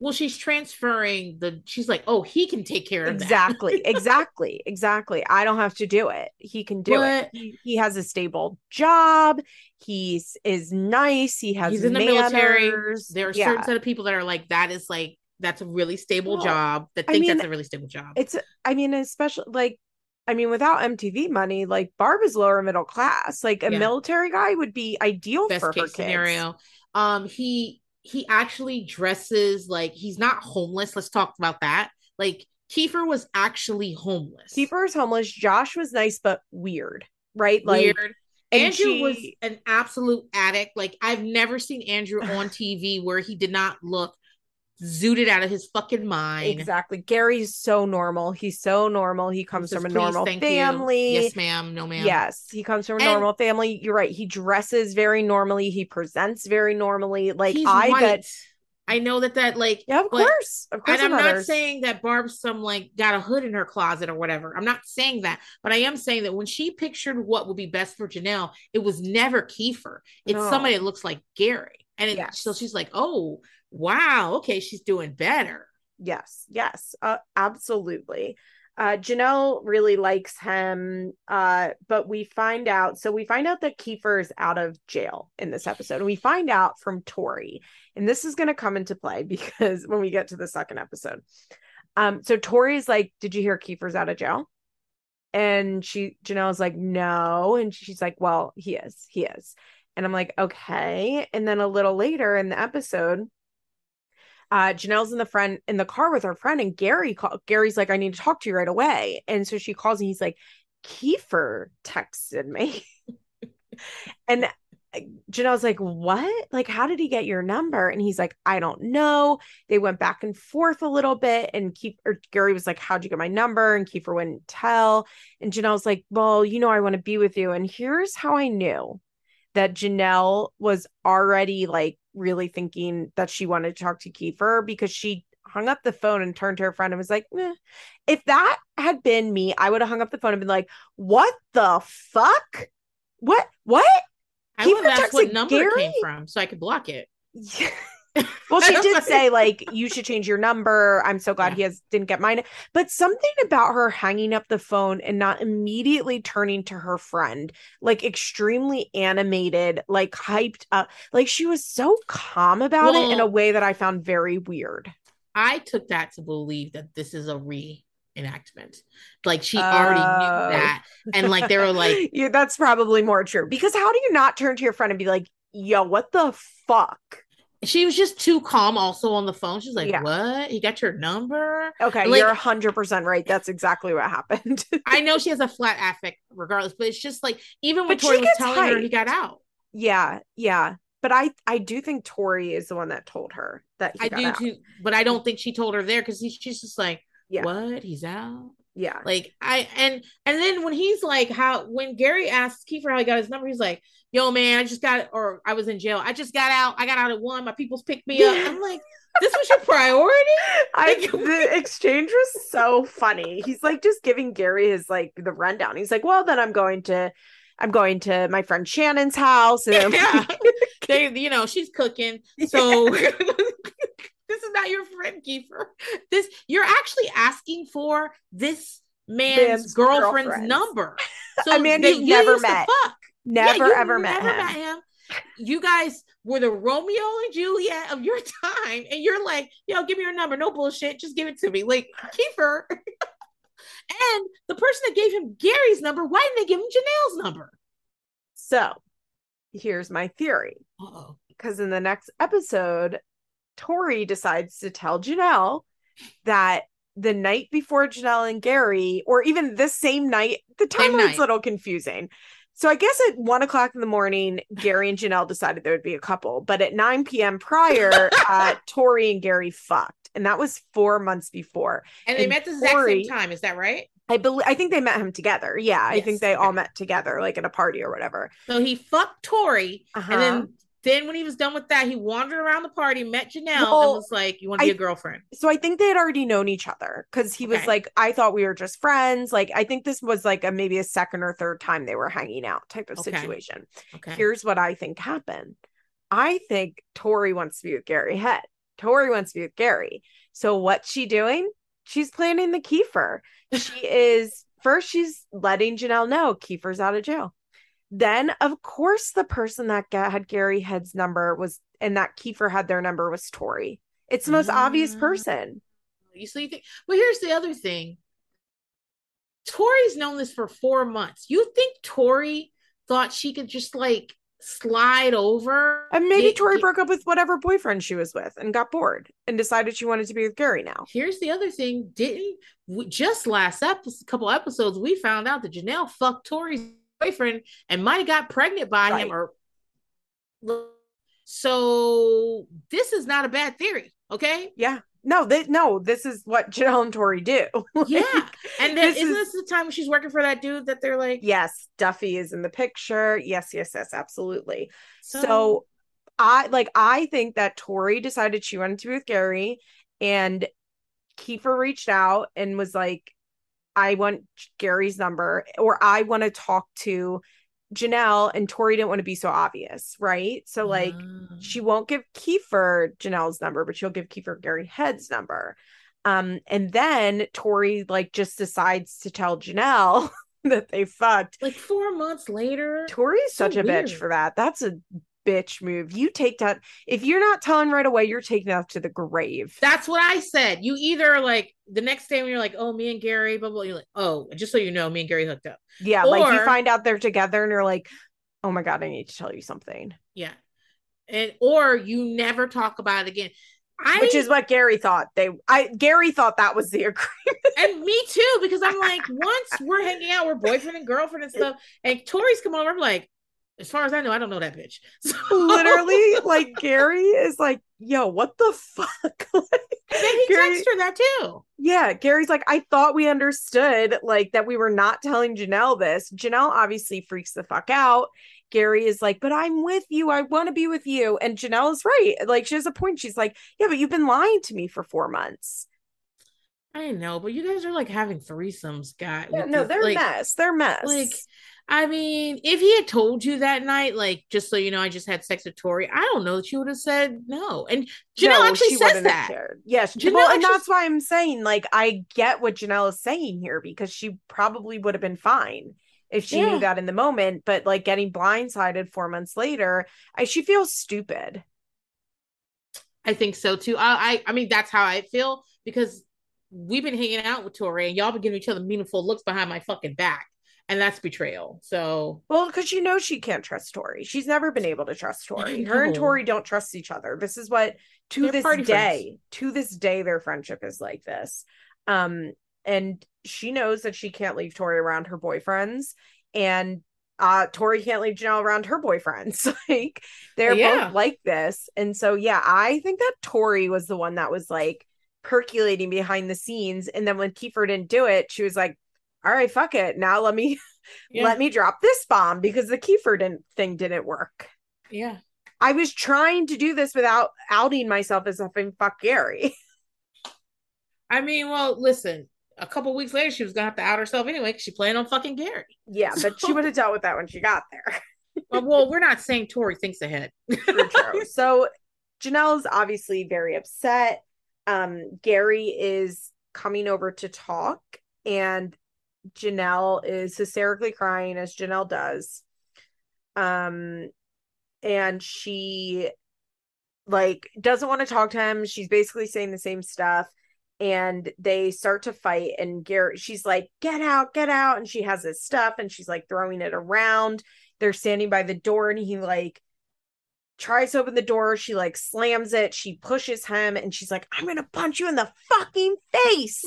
Well, she's transferring the. She's like, oh, he can take care of that. exactly [LAUGHS] exactly exactly i don't have to do it he can do But- it he, he has a stable job he's is nice he has He's in the military. There are yeah. certain set of people that are like, that is like, that's a really stable Well, job. That I mean, that's a really stable job. it's i mean especially like i mean without mtv money like barb is lower middle class like a Yeah. military guy would be ideal Best for her case kids. scenario. Um, he he actually dresses like he's not homeless. Let's talk about that. Like Kieffer was actually homeless. Kieffer's homeless josh was nice but weird right like weird. and Andrew she- was an absolute addict. Like I've never seen Andrew on TV where he did not look zooted out of his fucking mind. exactly gary's so normal he's so normal he comes Says, from a normal thank you." family Yes, ma'am. No, ma'am. Yes, he comes from a And- normal family. You're right. He dresses very normally. He presents very normally. Like I white. bet. I know that that like Yeah, of but- course, of course. and I'm not matters. saying that Barb's some like got a hood in her closet or whatever. I'm not saying that, but I am saying that when she pictured what would be best for Jenelle, it was never Kieffer. It's No. somebody that looks like Gary. And it, Yes. so she's like, oh, wow, okay, she's doing better. Yes, yes, uh, absolutely. Uh, Jenelle really likes him, uh, but we find out. So we find out that Kieffer is out of jail in this episode, and we find out from Tori, and this is going to come into play [LAUGHS] because when we get to the second episode, um, so Tori's like, "Did you hear Kieffer's out of jail?" And she Jenelle's like, "No," and she's like, "Well, he is, he is." And I'm like, okay. And then a little later in the episode, uh, Jenelle's in the front in the car with her friend, and Gary call, Gary's like, I need to talk to you right away. And so she calls and he's like, Kieffer texted me. [LAUGHS] and uh, Jenelle's like, What? Like, how did he get your number? And he's like, I don't know. They went back and forth a little bit. And or Gary was like, How'd you get my number? And Kieffer wouldn't tell. And Jenelle's like, Well, you know, I want to be with you. And here's how I knew that Jenelle was already like really thinking that she wanted to talk to Kieffer because she hung up the phone and turned to her friend and was like, eh. if that had been me, I would have hung up the phone and been like, what the fuck? What? What? I would have asked what number Gary? came from so I could block it. [LAUGHS] Yeah. [LAUGHS] well, she did say like you should change your number. I'm so glad yeah. he has didn't get mine. But something about her hanging up the phone and not immediately turning to her friend, like extremely animated, like hyped up, like she was so calm about well, it in a way that I found very weird. I took that to believe that this is a re enactment. Like she already knew oh. that. And like they were like, [LAUGHS] yeah, that's probably more true. Because how do you not turn to your friend and be like, yo, what the fuck? She was just too calm also on the phone. She's like, yeah. What? He got your number? Okay, like, you're hundred percent right. That's exactly what happened. [LAUGHS] I know she has a flat affect regardless, but it's just like even when Tori was telling hyped. her he got out. Yeah, yeah. But I I do think Tori is the one that told her that I do out. too, but I don't think she told her there because she's just like, yeah. What? He's out? Yeah. Like I and and then when he's like how when Gary asks Kieffer how he got his number, he's like, yo man, I just got or I was in jail. I just got out. I got out at one. My people's picked me up. I'm like, [LAUGHS] this was your priority? I the [LAUGHS] exchange was so funny. He's like just giving Gary his like the rundown. He's like, well, then I'm going to I'm going to my friend Shannon's house. And yeah. [LAUGHS] they, you know, she's cooking. So this is not your friend Kieffer. This you're actually asking for this man's, man's girlfriend's girlfriend. number. So a man you, never met. Fuck. Never yeah, ever met, never him. met him. You guys were the Romeo and Juliet of your [LAUGHS] time, and you're like, yo, give me your number. No bullshit. Just give it to me. Like Kieffer. [LAUGHS] and the person that gave him Gary's number, why didn't they give him Jenelle's number? So here's my theory. Because in the next episode, Tori decides to tell Jenelle that the night before Jenelle and Gary, or even this same night, the timeline's a little confusing. So I guess at one o'clock in the morning, Gary and Jenelle decided there would be a couple, but at 9 p.m. prior, [LAUGHS] uh, Tori and Gary fucked. And that was four months before. And, and they met the exact Tori, same time. Is that right? I believe I think they met him together. Yeah, yes. I think they okay. all met together, like at a party or whatever. So he fucked Tori, uh-huh. and then then when he was done with that, he wandered around the party, met Jenelle, well, and was like, "You want to be a girlfriend?" So I think they had already known each other because he was okay. like, "I thought we were just friends." Like I think this was like a maybe a second or third time they were hanging out type of okay. situation. Okay. Here's what I think happened. I think Tori wants to be with Gary Head. Tori wants to be with Gary. So what's she doing? She's planning the Kieffer. She [LAUGHS] is first. She's letting Jenelle know Kieffer's out of jail. Then, of course, the person that had Gary Head's number was, and that Kieffer had their number was Tori. It's the most obvious ah. person. You so you think? Well, here's the other thing. Tori's known this for four months. You think Tori thought she could just like slide over? And maybe Tori broke up with whatever boyfriend she was with and got bored and decided she wanted to be with Gary now. Here's the other thing: didn't we, just last episode, couple episodes we found out that Jenelle fucked Tori's boyfriend and might have got pregnant by right. him or so this is not a bad theory okay? Yeah. No they, no this is what Jenelle and Tori do. [LAUGHS] Yeah. And then this isn't is, this the time when she's working for that dude that they're like yes Duffy is in the picture. Yes yes yes absolutely. So, so I like I think that Tori decided she wanted to be with Gary and Kieffer reached out and was like I want Gary's number or I want to talk to Jenelle and Tori didn't want to be so obvious, right? So like she won't give Kieffer Jenelle's number, but she'll give Kieffer Gary Head's number. Um, and then Tori like just decides to tell Jenelle [LAUGHS] that they fucked. Like four months later. Tori's so such a weird. bitch for that. That's a bitch move. You take that if you're not telling right away, you're taking that to the grave. That's what I said. You either like the next day when you're like, oh, me and Gary, blah blah, you're like, oh, just so you know, me and Gary hooked up. Yeah, or, like you find out they're together and you're like, oh my god, I need to tell you something. Yeah. And or you never talk about it again. I, Which is what Gary thought. They I Gary thought that was the [LAUGHS] agreement. and me too, because I'm like, once we're hanging out, we're boyfriend and girlfriend and stuff, and Tori's come over, I'm like, as far as I know, I don't know that bitch. [LAUGHS] So, Literally, like Gary is like, yo, what the fuck? [LAUGHS] like, then he Gary- texted her that too. yeah, Gary's like, I thought we understood like that we were not telling Jenelle this. Jenelle obviously freaks the fuck out. Gary is like, but I'm with you. I want to be with you. And Jenelle is right. Like, she has a point. She's like, yeah, but you've been lying to me for four months. I know, but you guys are like having threesomes, guy. Yeah, no, this- they're like, mess. They're mess. Like, I mean, if he had told you that night, like, just so you know, I just had sex with Tori, I don't know that you would have said no. And Jenelle No, actually says that. Yes, Jenelle well, and actually- that's why I'm saying, like, I get what Jenelle is saying here because she probably would have been fine if she Yeah. knew that in the moment. But like getting blindsided four months later, I she feels stupid. I think so too. I, I, I mean, that's how I feel because we've been hanging out with Tori and y'all been giving each other meaningful looks behind my fucking back, and that's betrayal. So Well, because you know she can't trust Tori. She's never been able to trust Tori. Her and. Tori don't trust each other. This is what to They're this day, to this day, their friendship is like this. Um, and she knows that she can't leave Tori around her boyfriends, and uh Tori can't leave Jenelle around her boyfriends. [LAUGHS] like they're Yeah. both like this. And so yeah, I think that Tori was the one that was like percolating behind the scenes. And then when Kieffer didn't do it, she was like, All right, fuck it. Now let me [LAUGHS] yeah, let me drop this bomb because the Kieffer didn't, thing didn't work. yeah. I was trying to do this without outing myself as effing fuck Gary. [LAUGHS] I mean, well, listen. A couple weeks later, she was gonna have to out herself anyway because she planned on fucking Gary. yeah, but she would have dealt with that when she got there. [LAUGHS] Well, well, we're not saying Tori thinks ahead. True, true. so Jenelle's obviously very upset. Um, Gary is coming over to talk, and Jenelle is hysterically crying as Janelle does. Um, and she like doesn't want to talk to him. She's basically saying the same stuff. And they start to fight, and Gary, she's like, "Get out, get out!" And she has his stuff, and she's like throwing it around. They're standing by the door, and he like tries to open the door. She like slams it. She pushes him, and she's like, "I'm gonna punch you in the fucking face!"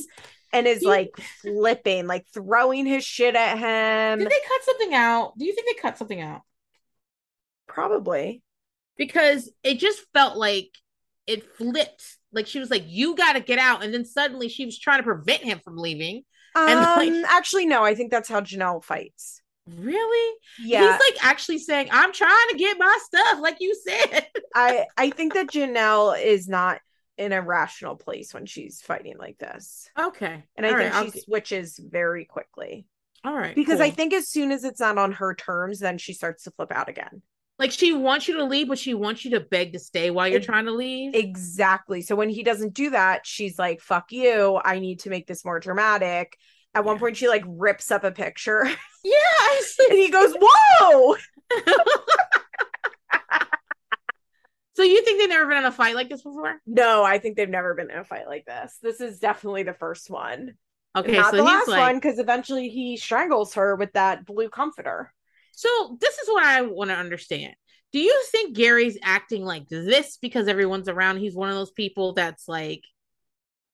And is like flipping, like throwing his shit at him. Did they cut something out? Do you think they cut something out? Probably. Because it just felt like it flipped. Like she was like, "You got to get out," and then suddenly she was trying to prevent him from leaving. Um, And, like- actually, no. I think that's how Jenelle fights. Really? Yeah, He's like actually saying, "I'm trying to get my stuff," like you said. I I think that Jenelle is not in a rational place when she's fighting like this, Okay. and I All think right, she I'll- switches very quickly all right. because I think as soon as it's not on her terms, then she starts to flip out again. like she wants you to leave, but she wants you to beg to stay while you're Ex- trying to leave. Exactly. So when he doesn't do that, she's like, "Fuck you! I need to make this more dramatic." At one Yeah. point, she like rips up a picture, Yes. [LAUGHS] and he goes, "Whoa!" [LAUGHS] [LAUGHS] so you think they've never been in a fight like this before? No, I think they've never been in a fight like this. This is definitely the first one. Okay, Not so the last like, one because eventually he strangles her with that blue comforter. So this is what I want to understand. Do you think Gary's acting like this because everyone's around? He's one of those people that's like,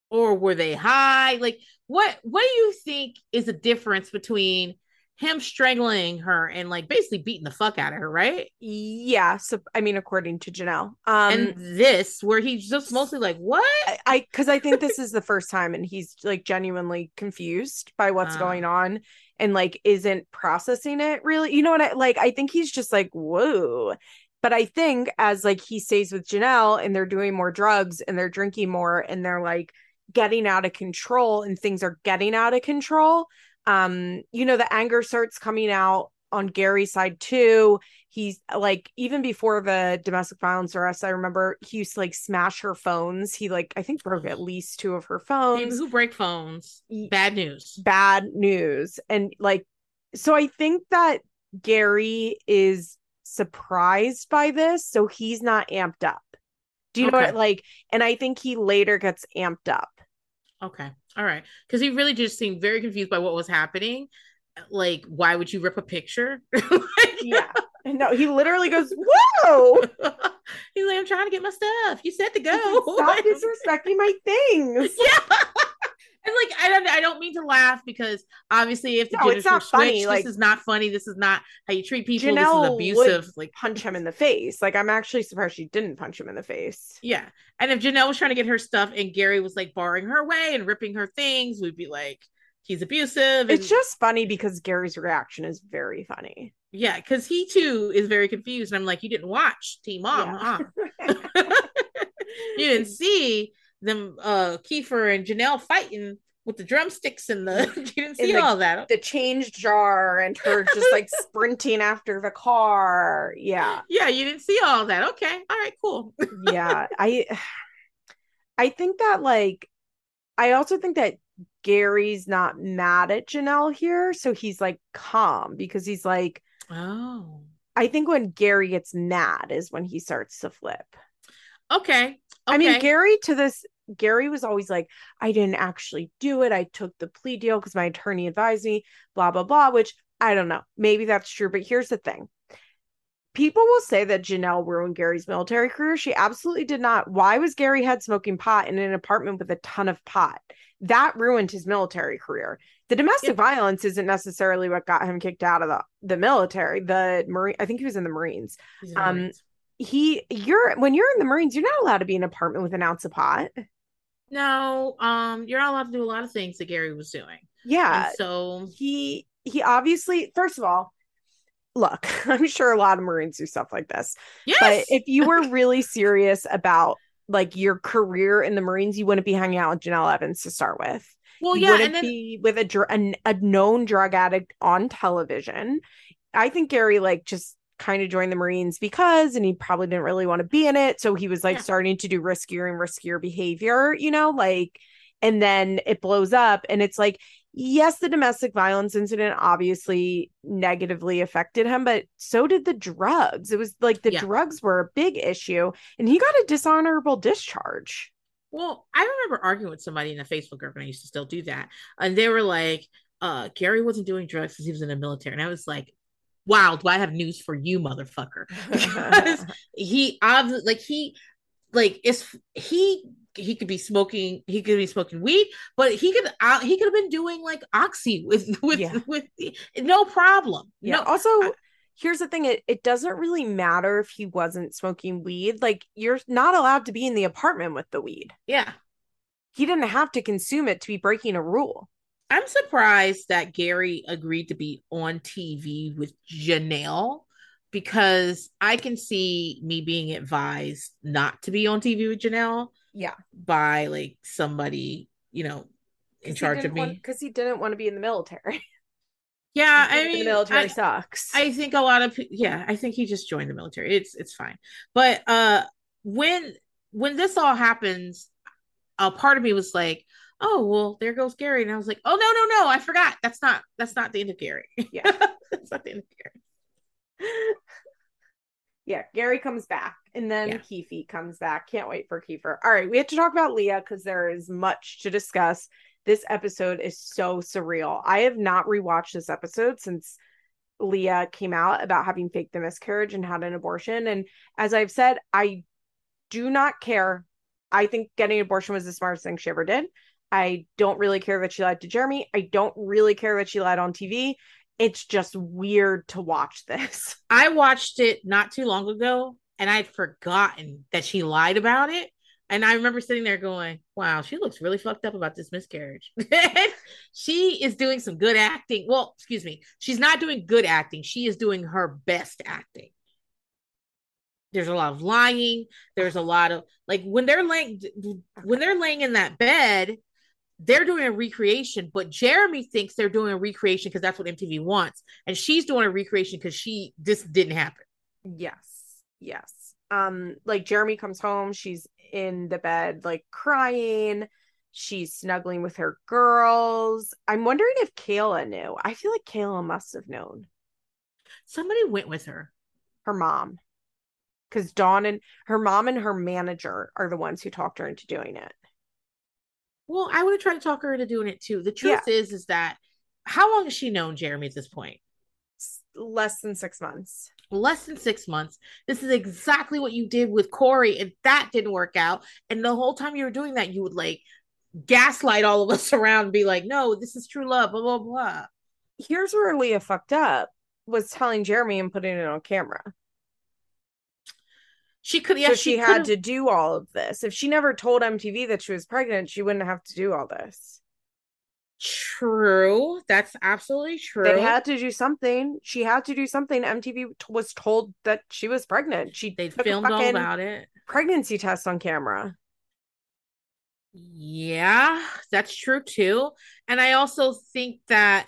or were they high? Like, what what do you think is the difference between him strangling her and like basically beating the fuck out of her, right? Yeah, so I mean, according to Jenelle, um, and this where he's just mostly like, what? I- I because I think this is the first time, and he's like genuinely confused by what's Ah. going on, and like isn't processing it really. You know what I like? I think he's just like whoa. But I think as like he stays with Jenelle and they're doing more drugs and they're drinking more and they're like getting out of control and things are getting out of control. Um, you know, the anger starts coming out on Gary's side too. He's like, even before the domestic violence arrest, I remember he used to like smash her phones. He like, I think broke at least two of her People phones. who break phones, bad news. Bad news. And like, so I think that Gary is surprised by this. So he's not amped up. Do you know what like? And I think he later gets amped up. Okay. All right. Because he really just seemed very confused by what was happening. Like, why would you rip a picture? [LAUGHS] Like- Yeah. [LAUGHS] No, he literally goes, Whoa! [LAUGHS] He's like, I'm trying to get my stuff. You said to go. Stop disrespecting my things. yeah. And like I don't I don't mean to laugh because obviously if the No, it's not funny, this like- is not funny. This is not how you treat people. Jenelle this is abusive. would Like punch him in the face. Like I'm actually surprised she didn't punch him in the face. yeah. And if Jenelle was trying to get her stuff and Gary was like barring her way and ripping her things, we'd be like, he's abusive. It's just funny because Gary's reaction is very funny. yeah, because he too is very confused. And I'm like, you didn't watch Teen Mom, Yeah. huh? [LAUGHS] [LAUGHS] you didn't see them uh Kieffer and Jenelle fighting with the drumsticks and the [LAUGHS] you didn't see the- all that. the change jar and her just like [LAUGHS] sprinting after the car. Yeah. Yeah, you didn't see all that. Okay. All right, cool. [LAUGHS] Yeah. I [SIGHS] I think that like I also think that Gary's not mad at Jenelle here. So he's like calm because he's like, Oh. I think when Gary gets mad is when he starts to flip. Okay. okay. I mean, Gary to this, Gary was always like, I didn't actually do it. I took the plea deal because my attorney advised me, blah, blah, blah, which I don't know. Maybe that's true. But here's the thing people will say that Jenelle ruined Gary's military career. She absolutely did not. Why was Gary had smoking pot in an apartment with a ton of pot? That ruined his military career. The domestic Yeah. violence isn't necessarily what got him kicked out of the, the military. The Marine, I think he was in the Marines in the um, Marines. He you're when you're in the marines you're not allowed to be in an apartment with an ounce of pot. No, um, you're not allowed to do a lot of things that Gary was doing. yeah. And so he he obviously first of all look [LAUGHS] i'm sure a lot of marines do stuff like this. Yes, but if you were [LAUGHS] really serious about like your career in the marines you wouldn't be hanging out with jenelle evans to start with. Well, you yeah, wouldn't and then be with a, dr- a a known drug addict on television. I think gary like just kind of joined the marines because and he probably didn't really want to be in it so he was like Yeah. starting to do riskier and riskier behavior you know like and then it blows up and it's like yes the domestic violence incident obviously negatively affected him but so did the drugs it was like the Yeah. drugs were a big issue and he got a dishonorable discharge Well, I remember arguing with somebody in a Facebook group, and I used to still do that. And they were like, uh, Gary wasn't doing drugs because he was in the military. And I was like, wow, do I have news for you, motherfucker? [LAUGHS] [LAUGHS] Because he obviously, like, he, like, is he, he could be smoking, he could be smoking weed, but he could, uh, he could have been doing like oxy with, [LAUGHS] with, Yeah. with, no problem. Yeah. No, also, I- here's the thing: it it doesn't really matter if he wasn't smoking weed. Like you're not allowed to be in the apartment with the weed. yeah. He didn't have to consume it to be breaking a rule. I'm surprised that Gary agreed to be on TV with Jenelle because I can see me being advised not to be on TV with Jenelle Yeah, by like somebody, you know, in charge of me. because he didn't [LAUGHS] want to be in the military. yeah, I mean, the military I, sucks. I think a lot of yeah, I think he just joined the military. It's it's fine. But uh when when this all happens, a part of me was like, "Oh, well, there goes Gary." And I was like, "Oh, no, no, no, I forgot. That's not that's not the end of Gary." Yeah. [LAUGHS] that's not the end of Gary. yeah, Gary comes back, and then Yeah. Keefe comes back. Can't wait for Kieffer. All right, we have to talk about Leah because there is much to discuss. This episode is so surreal. I have not rewatched this episode since Leah came out about having faked the miscarriage and had an abortion. And as I've said, I do not care. I think getting an abortion was the smartest thing she ever did. I don't really care that she lied to Jeremy. I don't really care that she lied on TV. It's just weird to watch this. [LAUGHS] I watched it not too long ago and I'd forgotten that she lied about it. And I remember sitting there going, wow, she looks really fucked up about this miscarriage. [LAUGHS] she is doing some good acting. Well, excuse me. She's not doing good acting. She is doing her best acting. There's a lot of lying. There's a lot of like when they're laying when they're laying in that bed, they're doing a recreation, but Jeremy thinks they're doing a recreation because that's what MTV wants. And she's doing a recreation because she this didn't happen. Yes. Yes. Um like Jeremy comes home, she's in the bed like crying. She's snuggling with her girls. I'm wondering if Kayla knew. I feel like Kayla must have known. Somebody went with her. Her mom. Cuz Dawn and her mom and her manager are the ones who talked her into doing it. Well, I would have tried to talk her into doing it too. The truth is, is that how long has she known Jeremy at this point? Less than 6 months. less than six months. This is exactly what you did with Corey, and that didn't work out. And the whole time you were doing that, you would like gaslight all of us [LAUGHS] around and be like, no, this is true love, blah, blah, blah. Here's where Leah fucked up was telling Jeremy and putting it on camera. She could, yeah, so she, she had to do all of this. If she never told MTV that she was pregnant, she wouldn't have to do all this. True. That's absolutely true. They had to do something. She had to do something. MTV was told that she was pregnant. She they filmed all about it. Pregnancy test on camera. Yeah, that's true too. And I also think that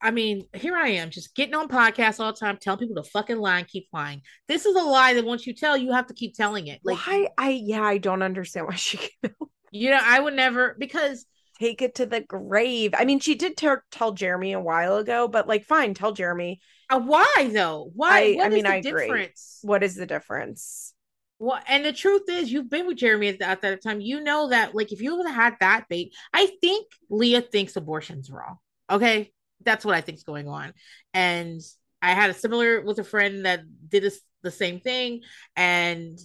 I mean, here I am just getting on podcasts all the time, telling people to fucking lie and keep lying. This is a lie that once you tell, you have to keep telling it. Like, why? I yeah, I don't understand why she. [LAUGHS] you know, I would never because take it to the grave. I mean, she did t- tell Jeremy a while ago, but like, fine, tell Jeremy. Uh, why though? Why? I, I mean, I difference? agree. What is the difference? Well, and the truth is, you've been with Jeremy at, at that time. You know that, like, if you had that bait, I think Leah thinks abortion's wrong. Okay, that's what I think's going on. And I had a similar with a friend that did the same thing, and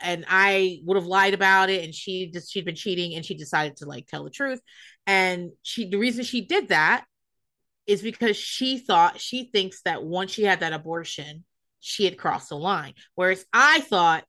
and I would have lied about it, and she just she'd been cheating, and she decided to like tell the truth. And she, the reason she did that is because she thought she thinks that once she had that abortion, she had crossed the line. Whereas I thought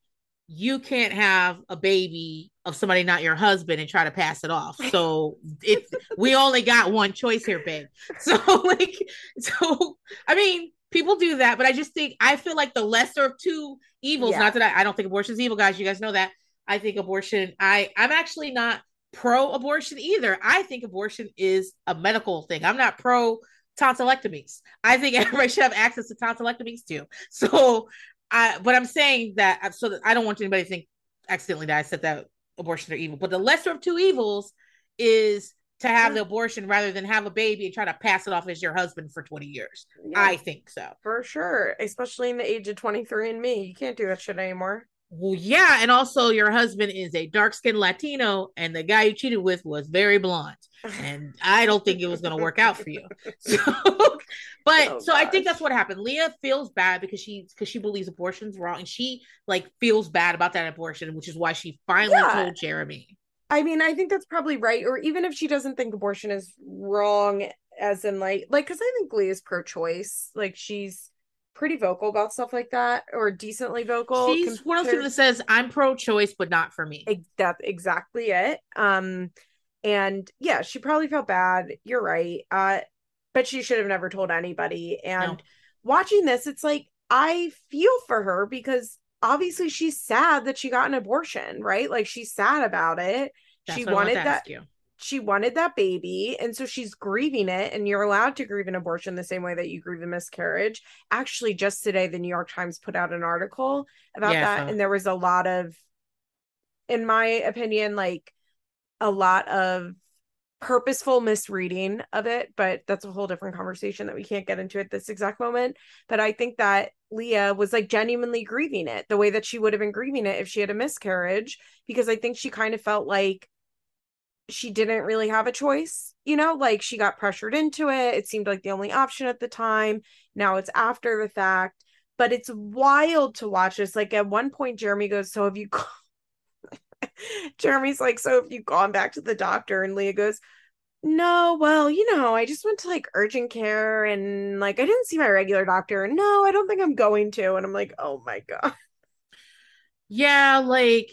you can't have a baby of somebody not your husband and try to pass it off. So [LAUGHS] it we only got one choice here, babe. [LAUGHS] So like so I mean people do that, but I just think I feel like the lesser of two evils. Yeah. Not that I, I don't think abortion is evil, guys. You guys know that. I think abortion. I I'm actually not pro abortion either. I think abortion is a medical thing. I'm not pro tonsillectomies. I think [LAUGHS] everybody should have access to tonsillectomies too. So I, but I'm saying that so that I don't want anybody to think accidentally that I said that abortion are evil. But the lesser of two evils is to have the abortion rather than have a baby and try to pass it off as your husband for 20 years. Yeah, I think so. For sure. Especially in the age of 23 and me. You can't do that shit anymore. Well, yeah. And also, your husband is a dark skinned Latino, and the guy you cheated with was very blonde. And I don't think it was going to work out for you. [LAUGHS] So, but oh, so. I think that's what happened. Leah feels bad because she because she believes abortion's wrong, and she like feels bad about that abortion, which is why she finally yeah. told Jeremy. I mean, I think that's probably right. Or even if she doesn't think abortion is wrong, as in like like because I think Leah's pro-choice. Like she's pretty vocal about stuff like that, or decently vocal. She's compared- one of the people that says, "I'm pro-choice, but not for me." That's exactly it. Um, and yeah, she probably felt bad. You're right. Uh, but she should have never told anybody. And no. watching this, it's like I feel for her because obviously she's sad that she got an abortion, right? Like she's sad about it. That's she wanted that she wanted that baby and so she's grieving it and you're allowed to grieve an abortion the same way that you grieve a miscarriage actually just today the new york times put out an article about yeah, that and there was a lot of in my opinion like a lot of purposeful misreading of it, but that's a whole different conversation that we can't get into at this exact moment. But I think that Leah was like genuinely grieving it the way that she would have been grieving it if she had a miscarriage, because I think she kind of felt like she didn't really have a choice, you know, like she got pressured into it. It seemed like the only option at the time. Now it's after the fact, but it's wild to watch this. Like at one point, Jeremy goes, So have you [LAUGHS] Jeremy's like, So have you gone back to the doctor? And Leah goes, No, well, you know, I just went to like urgent care and like I didn't see my regular doctor. No, I don't think I'm going to. And I'm like, Oh my God. Yeah, like,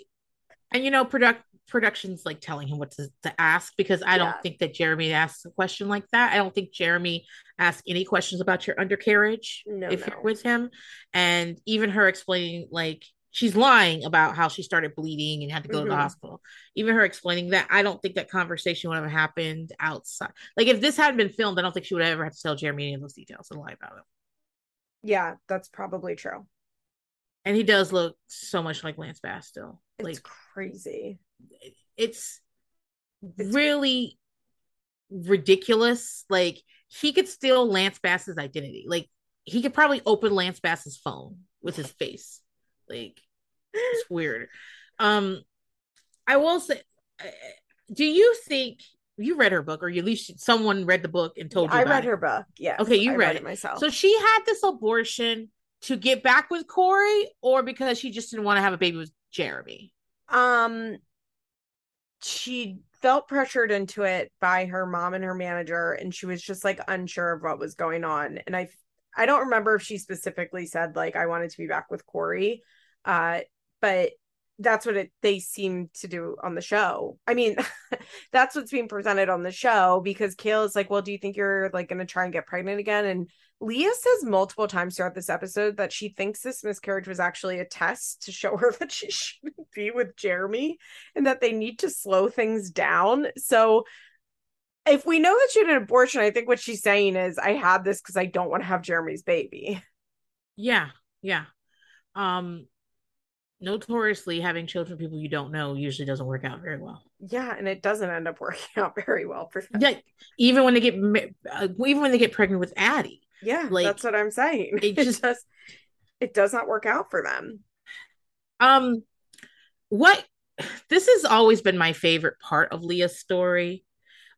and you know, product production's like telling him what to, to ask because I yeah. don't think that Jeremy asks a question like that. I don't think Jeremy asks any questions about your undercarriage no, if no. you're with him. And even her explaining like she's lying about how she started bleeding and had to go mm-hmm. to the mm-hmm. hospital. Even her explaining that, I don't think that conversation would have happened outside. Like if this hadn't been filmed, I don't think she would ever have to tell Jeremy any of those details and lie about it. Yeah, that's probably true. And he does look so much like Lance Bass still. It's like crazy. It's, it's really ridiculous. Like he could steal Lance Bass's identity. Like he could probably open Lance Bass's phone with his face. Like it's weird. Um, I will say, do you think you read her book, or at least someone read the book and told you. I read it. her book. Yeah. Okay, you I read it. myself. So she had this abortion to get back with Corey, or because she just didn't want to have a baby with Jeremy. um she felt pressured into it by her mom and her manager and she was just like unsure of what was going on and i i don't remember if she specifically said like i wanted to be back with corey uh but that's what it they seem to do on the show. I mean [LAUGHS] that's what's being presented on the show because kail is like well do you think you're like gonna try and get pregnant again? And Leah says multiple times throughout this episode that she thinks this miscarriage was actually a test to show her [LAUGHS] that she shouldn't be with Jeremy and that they need to slow things down. So if we know that she had an abortion, I think what she's saying is I had this because I don't want to have Jeremy's baby. Yeah, yeah. Um notoriously having children with people you don't know usually doesn't work out very well. Yeah, and it doesn't end up working [LAUGHS] out very well for them. Yeah, even when they get uh, even when they get pregnant with Addie. Yeah, Like, that's what I'm saying. it [LAUGHS] It just- just it does not work out for them. Um, what this has always been my favorite part of Leah's story.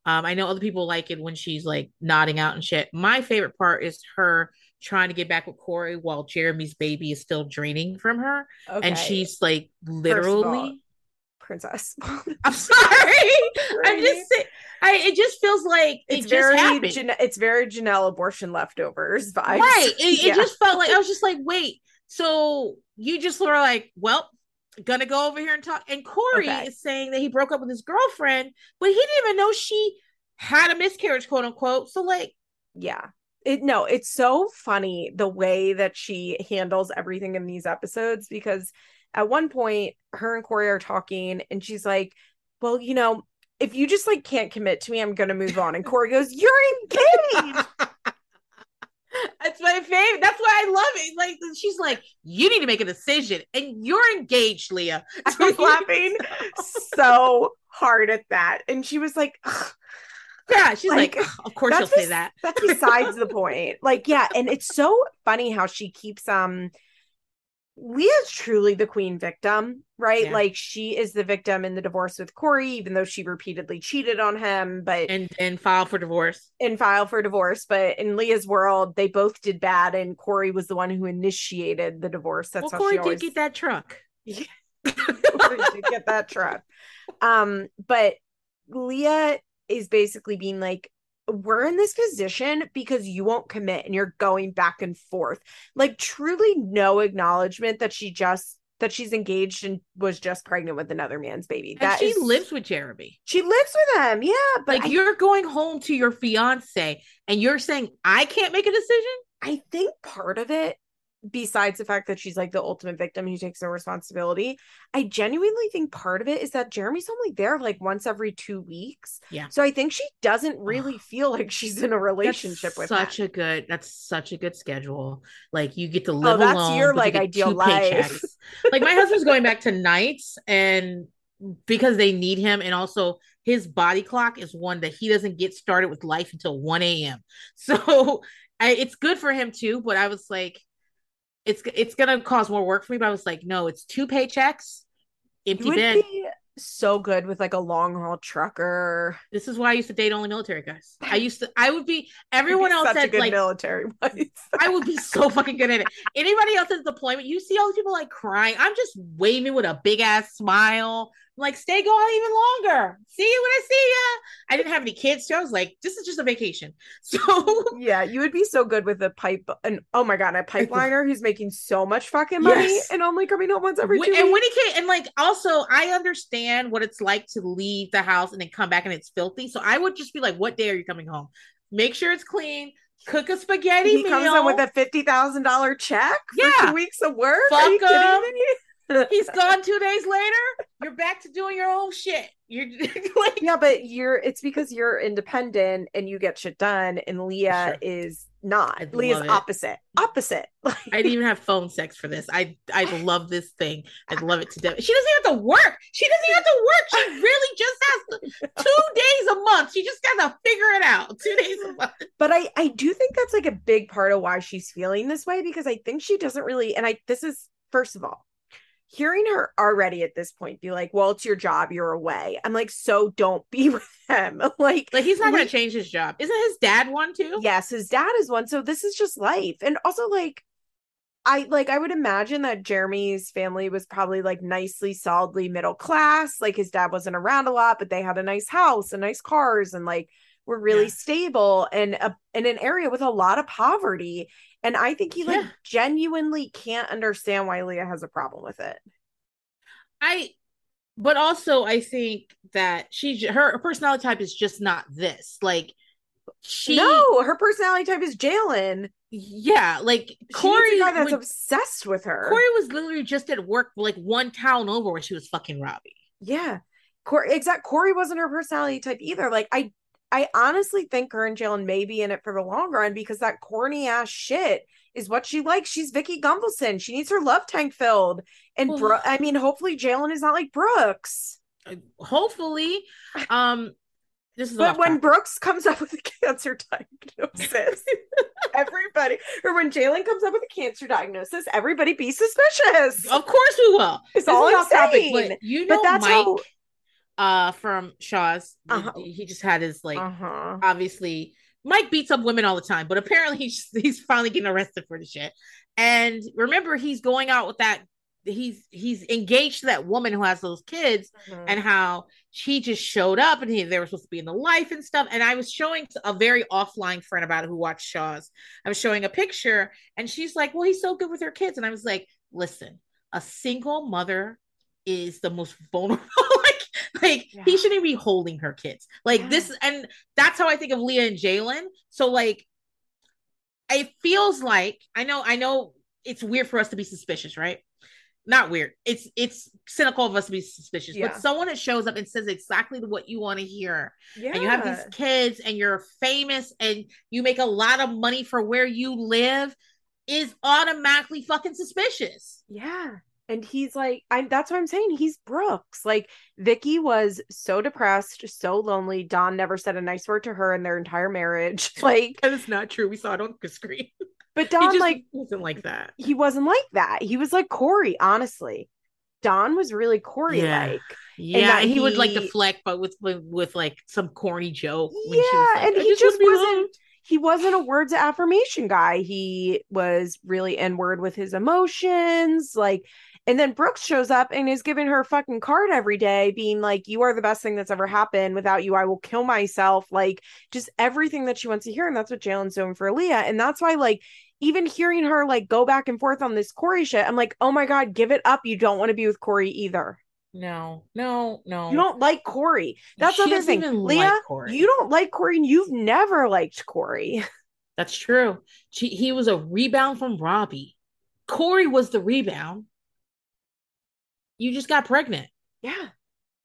Um, I know other people like it when she's like nodding out and shit. My favorite part is her trying to get back with Corey while Jeremy's baby is still draining from her, Okay. and she's like all, literally. Princess. [LAUGHS] I'm sorry. I'm just saying. I it just feels like it it's just very. Jan- it's very Jenelle abortion leftovers vibes. Right. It, [LAUGHS] it just felt like I was just like, wait, so you just were like, well, gonna go over here and talk. And Corey Okay. is saying that he broke up with his girlfriend, but he didn't even know she had a miscarriage, quote unquote. So like, yeah. It no, it's so funny the way that she handles everything in these episodes because at one point her and Corey are talking and she's like, Well, you know, if you just like can't commit to me, I'm gonna move on. And Corey goes, You're engaged. [LAUGHS] that's my favorite. That's why I love it. Like she's like, you need to make a decision, and you're engaged, Leah. [LAUGHS] I was laughing [LAUGHS] so hard at that. And she was like, "Ugh, Yeah, she's like, Like, of course you'll say that. that's besides the point. Like, yeah, and it's so funny how she keeps um Leah's truly the queen victim, right? Yeah. Like she is the victim in the divorce with Corey, even though she repeatedly cheated on him, but And and file for divorce. and file for divorce. But in Leah's world, they both did bad, and Corey was the one who initiated the divorce. That's well, how Corey she always did get that truck. [LAUGHS] Corey did get that truck. Um, but Leah is basically being like, we're in this position because you won't commit and you're going back and forth. Like truly no acknowledgement that she just that she's engaged and was just pregnant with another man's baby. And That she is- lives with Jeremy. she lives with him. Yeah, but like I, you're going home to your fiance and you're saying I can't make a decision. I think part of it besides the fact that she's like the ultimate victim who takes no responsibility, I genuinely think part of it is that Jeremy's only there like once every two weeks. Yeah. So I think she doesn't really feel like she's in a relationship That's with such a good. That's such a good schedule. Like you get to Oh, live that's alone. your, but you like, ideal life. [LAUGHS] like my husband's going back to nights and because they need him and also his body clock is one that he doesn't get started with life until 1 a.m [LAUGHS] so I, it's good for him too but i was like it's it's gonna cause more work for me but i was like no it's two paychecks empty You would bed be so good with like a long haul trucker. this is why i used to date only military guys [LAUGHS] i used to i would be You'd be everyone else said good like military. I would be so fucking good at it. Anybody else at deployment, you see all these people like crying. I'm just waving with a big ass smile. I'm like, stay going even longer. See you when I see you. I didn't have any kids, so I was like, this is just a vacation. [LAUGHS] So yeah, you would be so good with a pipe and oh my god, a pipeliner who's making so much fucking money Yes. and only coming home once every two and weeks. when he came, and like also, I understand what it's like to leave the house and then come back and it's filthy. So I would just be like, what day are you coming home? Make sure it's clean. Cook a spaghetti he meal. comes in with a fifty thousand dollar check for two weeks of work. Fuck Are you kidding me? [LAUGHS] He's gone two days later. You're back to doing your own shit. You're [LAUGHS] like, Yeah, but you're it's because you're independent and you get shit done, and Leah Sure. is not. I'd Leah's opposite. Opposite. [LAUGHS] Like, I didn't even have phone sex for this. I I love this thing. I love it to death. She doesn't have to work. She doesn't have to work. She really just has to, two days a month. She just got to figure it out. Two days a month. but I I do think that's like a big part of why she's feeling this way because I think she doesn't really and I this is first of all hearing her already at this point be like, well, it's your job, you're away. I'm like, so don't be [LAUGHS] with him. like, like he's not gonna change his job. Isn't his dad one too? Yes, his dad is one. So this is just life. And also like I like I would imagine that Jeremy's family was probably like nicely solidly middle class. Like his dad wasn't around a lot, but they had a nice house and nice cars and like were really yeah. stable and a, in an area with a lot of poverty. And I think he like genuinely can't understand why Leah has a problem with it. I but also I think that she her personality type is just not this. Like she No, her personality type is Jaylan. Yeah, like Corey guy that's when, obsessed with her. Corey was literally just at work like one town over when she was fucking Robbie. Yeah. Corey, exact Corey wasn't her personality type either. Like I I honestly think her and Jaylan may be in it for the long run because that corny ass shit is what she likes. She's Vicki Gunvalson. She needs her love tank filled. And well, Bro- I mean, hopefully Jaylan is not like Brooks. Uh, hopefully. Um this is but when Brooks comes up with a cancer diagnosis, [LAUGHS] everybody, or when Jalen comes up with a cancer diagnosis, everybody be suspicious. Of course we will. It's this all I'm saying. Topic, but you know, but that's Mike, how uh from Shahs. Uh-huh. He just had his like uh-huh. obviously Mike beats up women all the time, but apparently [LAUGHS] he's he's finally getting arrested for the shit. And remember, he's going out with that. He's he's engaged to that woman who has those kids, mm-hmm. and how she just showed up and he they were supposed to be in the life and stuff. And I was showing a very offline friend about it who watched Shahs. I was showing a picture, and she's like, "Well, he's so good with her kids," and I was like, "Listen, a single mother is the most vulnerable like yeah. he shouldn't be holding her kids like yeah. this and that's how i think of leah and jaylan so like it feels like i know i know it's weird for us to be suspicious right not weird it's it's cynical of us to be suspicious yeah. but someone that shows up and says exactly what you want to hear yeah. and you have these kids and you're famous and you make a lot of money for where you live is automatically fucking suspicious yeah and he's like i'm that's what i'm saying he's brooks. Like vicki was so depressed so lonely. Don never said a nice word to her in their entire marriage. [LAUGHS] Like that is not true. We saw it on the screen. But [LAUGHS] don like wasn't like that. he wasn't like that. He was like corey honestly. Don was really corey like yeah, yeah he, he, would like deflect but with, with with like some corny joke yeah like, and he just, just wasn't he wasn't a words of affirmation guy. He was really inward with his emotions. Like and then Brooks shows up and is giving her a fucking card every day, being like, You are the best thing that's ever happened. Without you, I will kill myself. Like, just everything that she wants to hear. And that's what Jaylan's doing for Leah. And that's why, like, even hearing her like go back and forth on this Corey shit, I'm like, Oh my God, give it up. You don't want to be with Corey either. No, no, no. You don't like Corey. That's the other thing. Leah, like you don't like Corey and you've never liked Corey. [LAUGHS] That's true. She, he was a rebound from Robbie. Corey was the rebound you just got pregnant. Yeah.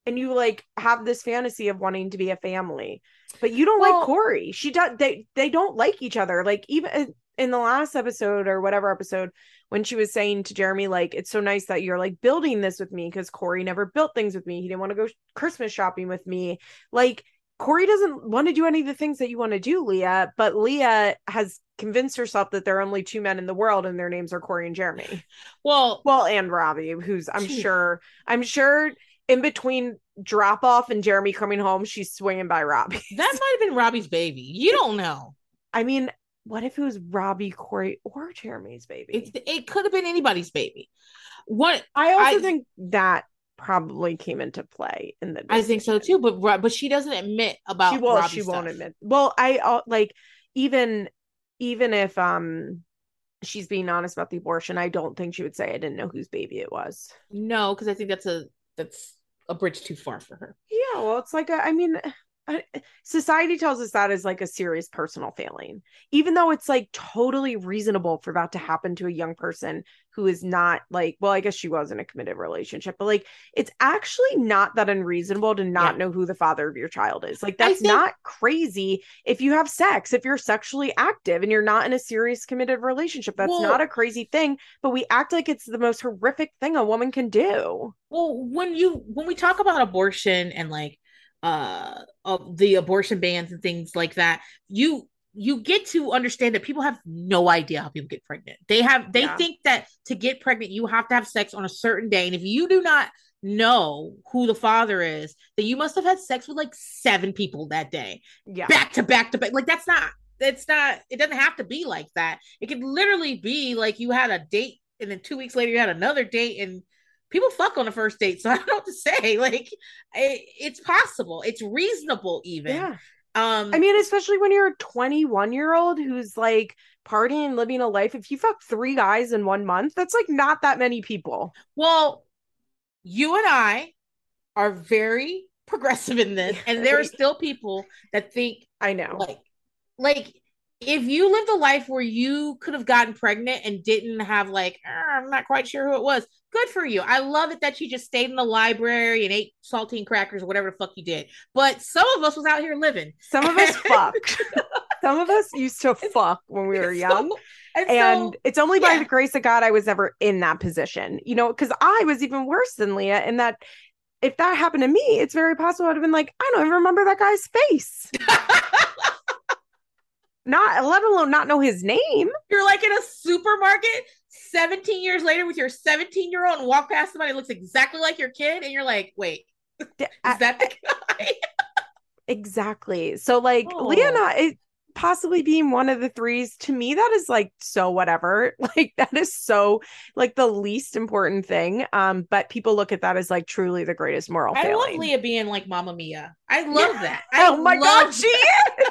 And you like have this fantasy of wanting to be a family. But you don't well, like Corey. She does they they don't like each other. Like even in the last episode or whatever episode when she was saying to Jeremy like it's so nice that you're like building this with me because Corey never built things with me. He didn't want to go Christmas shopping with me. Like Corey doesn't want to do any of the things that you want to do, Leah, but Leah has convinced herself that there are only two men in the world and their names are Corey and Jeremy. Well, well, and Robbie, who's I'm sure, I'm sure in between drop off and Jeremy coming home, she's swinging by Robbie. [LAUGHS] That might have been Robbie's baby. You don't know. I mean, what if it was Robbie, Corey, or Jeremy's baby? It, it could have been anybody's baby. What I also I, think that probably came into play in the. I think so too, but but she doesn't admit about. She will. She stuff. won't admit. Well, I uh, like even even if um she's being honest about the abortion, I don't think she would say I didn't know whose baby it was. No, because I think that's a that's a bridge too far for her. Yeah, well, it's like a, I mean, society tells us that is like a serious personal failing even though it's like totally reasonable for that to happen to a young person who is not like well i guess she was in a committed relationship but like it's actually not that unreasonable to not yeah. know who the father of your child is. Like that's think- not crazy if you have sex if you're sexually active and you're not in a serious committed relationship. That's well, not a crazy thing but we act like it's the most horrific thing a woman can do. Well when you when we talk about abortion and like uh of the abortion bans and things like that you you get to understand that people have no idea how people get pregnant. They have they Yeah. think that to get pregnant you have to have sex on a certain day and if you do not know who the father is, then you must have had sex with like seven people that day. Yeah. Back to back to back. Like that's not it's not it doesn't have to be like that. It could literally be like you had a date and then 2 weeks later you had another date and people fuck on the first date. So [LAUGHS] I don't know what to say. Like it, it's possible. It's reasonable even. Yeah. Um I mean, especially when you're a 21 year old who's like partying, living a life. If you fuck three guys in one month, that's like not that many people. Well, you and I are very progressive in this, and there are still people that think I know. like, like if you lived a life where you could have gotten pregnant and didn't have like, "Ah, I'm not quite sure who it was. Good for you. I love it that you just stayed in the library and ate saltine crackers or whatever the fuck you did. But some of us was out here living. Some of us [LAUGHS] fucked. Some of us used to fuck when we were [LAUGHS] young. So- and, and so, it's only by yeah. the grace of God I was ever in that position, you know, because I was even worse than Leah in that if that happened to me, it's very possible I'd have been like, I don't even remember that guy's face. [LAUGHS] Not let alone not know his name. you're like in a supermarket 17 years later with your 17 year old and walk past somebody who looks exactly like your kid and you're like wait [LAUGHS] is I- that the guy [LAUGHS] exactly. So like Leah Oh. not it possibly being one of the threes, to me, that is like so whatever. [LAUGHS] Like that is so like the least important thing. Um, but people look at that as like truly the greatest moral i failing. love leah being like mama mia i love that I oh my god, she is.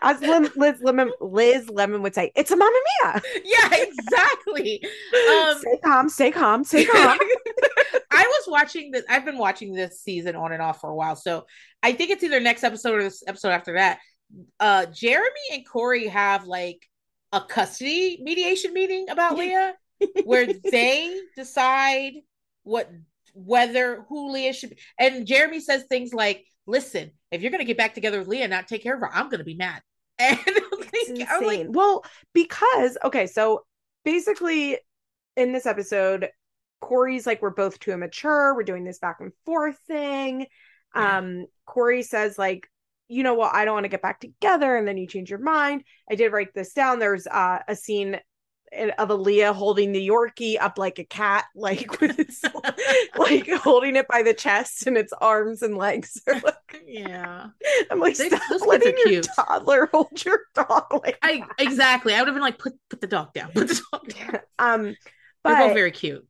As Liz Lemon Liz Lemon would say, it's a mamma mia. yeah exactly um stay calm, stay calm, stay calm. [LAUGHS] I was watching this. I've been watching this season on and off for a while. So I think it's either next episode or this episode after that. Uh Jeremy and Corey have like a custody mediation meeting about Leah where [LAUGHS] they decide what whether who Leah should be. And Jeremy says things like, listen, if you're gonna get back together with Leah and not take care of her, I'm gonna be mad. [LAUGHS] And like, I'm like, well, because okay, so basically in this episode, Corey's like, we're both too immature. We're doing this back and forth thing. Yeah. Um, Corey says, like, you know what, I don't want to get back together, and then you change your mind. I did write this down. There's uh, a scene of Aleeah holding the Yorkie up like a cat, [LAUGHS] like with its [LAUGHS] like holding it by the chest and its arms and legs are like yeah. [LAUGHS] I'm like, They- stop those letting your cute. toddler hold your dog like I exactly. I would have been like, put put the dog down. Put the dog down. um but They're both very cute.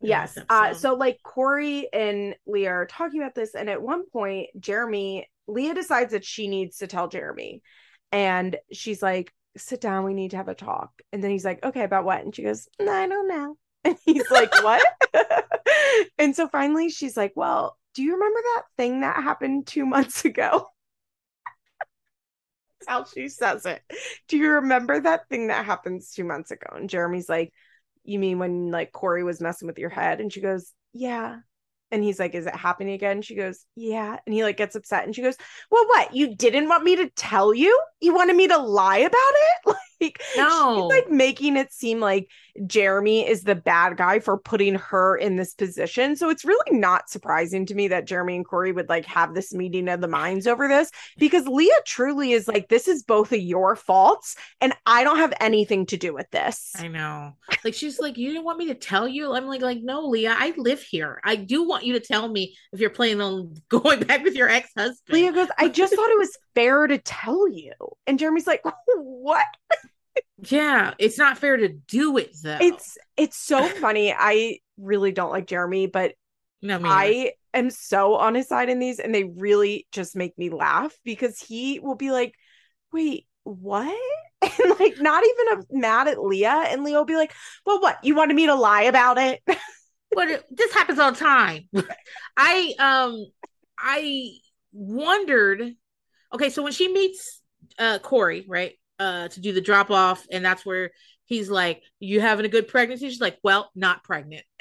yes uh so like corey and leah are talking about this and at one point jeremy leah decides that she needs to tell jeremy and she's like sit down we need to have a talk. And then he's like okay about what? And she goes no, i don't know. [LAUGHS] And he's like [LAUGHS] what? [LAUGHS] And so finally she's like well do you remember that thing that happened two months ago? That's how she says it. Do you remember that thing that happens two months ago? And jeremy's like you mean when like Corey was messing with your head? And she goes, yeah. And he's like, is it happening again? She goes, yeah. And he like gets upset and she goes, well, what? You didn't want me to tell you? You wanted me to lie about it? [LAUGHS] Like, [LAUGHS] No. she's like making it seem like Jeremy is the bad guy for putting her in this position. So it's really not surprising to me that Jeremy and Corey would like have this meeting of the minds over this because Leah truly is like, this is both of your faults and I don't have anything to do with this. I know. Like she's like, you didn't want me to tell you. I'm like, like no, Leah, I live here. I do want you to tell me if you're planning on [LAUGHS] going back with your ex husband. Leah goes, I just [LAUGHS] thought it was fair to tell you. And Jeremy's like, what? Yeah, it's not fair to do it though. It's it's so funny. I really don't like Jeremy, but no. I am so on his side in these, and they really just make me laugh because he will be like, wait, what? [LAUGHS] And like not even a, mad at Leah. And Leah will be like, Well, what? You wanted me to lie about it? [LAUGHS] but it, this happens all the time. [LAUGHS] I um I wondered. Okay, so when she meets uh Corey, right, uh, to do the drop off, and that's where he's like, "You having a good pregnancy?" She's like, "Well, not pregnant." [LAUGHS]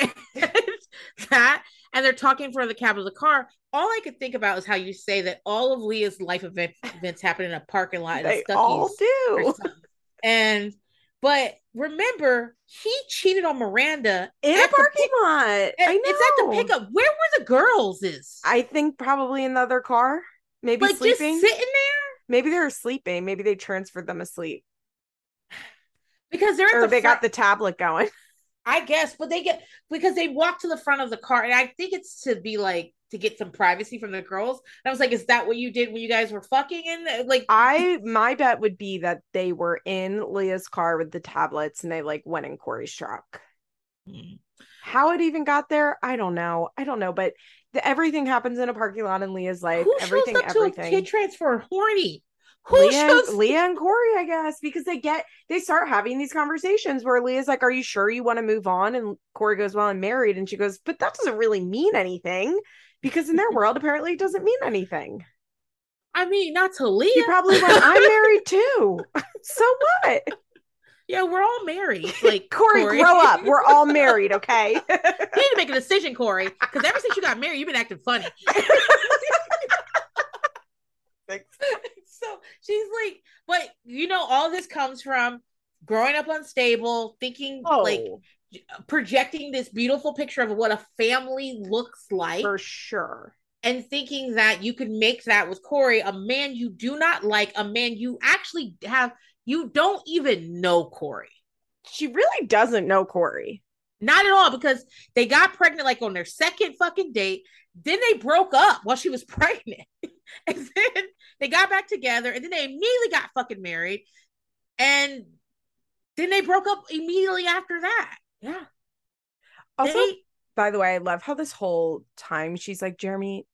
that, and they're talking in front of the cab of the car. All I could think about is how you say that all of Leah's life event, events happen in a parking lot. they all do. And but remember, he cheated on Miranda In a parking pick- lot. at- I know. It's at the pickup. Where were the girls? Is I think probably in the other car, maybe like sleeping. just sitting there. Maybe they're sleeping. Maybe they transferred them asleep. Because they're at Or the they front, got the tablet going. [LAUGHS] I guess, but they get because they walk to the front of the car, and I think it's to be like to get some privacy from the girls. And I was like, is that what you did when you guys were fucking? And like, I my bet would be that they were in Leah's car with the tablets and they like went in Corey's truck. Hmm. How it even got there, I don't know. I don't know, but the, everything happens in a parking lot in Leah's life. who everything, shows up to a everything. kid transfer horny? Who Leah, shows? Leah and Corey, I guess, because they get they start having these conversations where Leah's like, "Are you sure you want to move on?" And Corey goes, "Well, I'm married," and she goes, "But that doesn't really mean anything." Because in their [LAUGHS] world, apparently, it doesn't mean anything. I mean, not to Leah. probably went, "I'm [LAUGHS] married too." [LAUGHS] so what? Yeah, we're all married. [LAUGHS] Like Corey, grow up. We're all [LAUGHS] married, okay? you need to make a decision, Corey, because ever since you got married, you've been acting funny. [LAUGHS] Thanks. So she's like, but you know, all this comes from growing up unstable, thinking like oh, projecting this beautiful picture of what a family looks like, for sure. and thinking that you could make that with Corey, a man you do not like, a man you actually have, you don't even know Corey. She really doesn't know Corey. Not at all, because they got pregnant like on their second fucking date. Then they broke up while she was [LAUGHS] pregnant. and then they got back together, and then they immediately got fucking married. And then they broke up immediately after that. Yeah. Also, They- by the way, I love how this whole time she's like, Jeremy,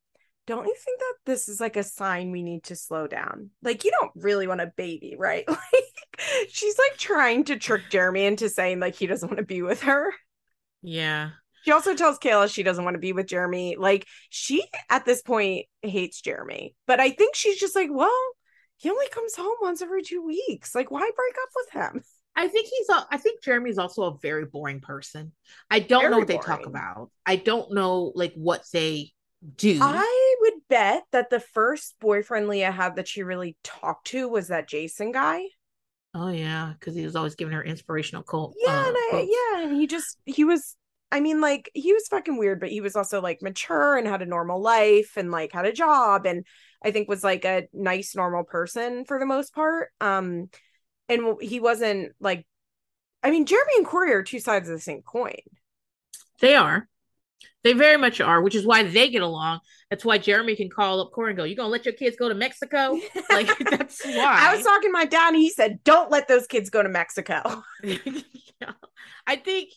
don't you think that this is like a sign we need to slow down? Like, you don't really want a baby, right? [LAUGHS] Like, she's like trying to trick Jeremy into saying like he doesn't want to be with her. yeah. She also tells Kayla she doesn't want to be with Jeremy. Like, she at this point hates Jeremy, but I think she's just like, well, he only comes home once every two weeks. Like, why break up with him? I think he's. A, I think Jeremy's also a very boring person. I don't Very know what they talk about. I don't know like what they do. I would bet that the first boyfriend Leah had that she really talked to was that Jason guy. oh yeah, because he was always giving her inspirational quote. Yeah, uh, and I, yeah, and he just he was. I mean, like he was fucking weird, but he was also like mature and had a normal life and like had a job and I think was like a nice normal person for the most part. Um, and he wasn't like. I mean, Jeremy and Corey are two sides of the same coin. They are. They very much are, which is why they get along. That's why Jeremy can call up Corey and go, "You gonna let your kids go to Mexico?" [LAUGHS] Like that's why. I was talking to my dad, and he said, "Don't let those kids go to Mexico." [LAUGHS] Yeah. I think,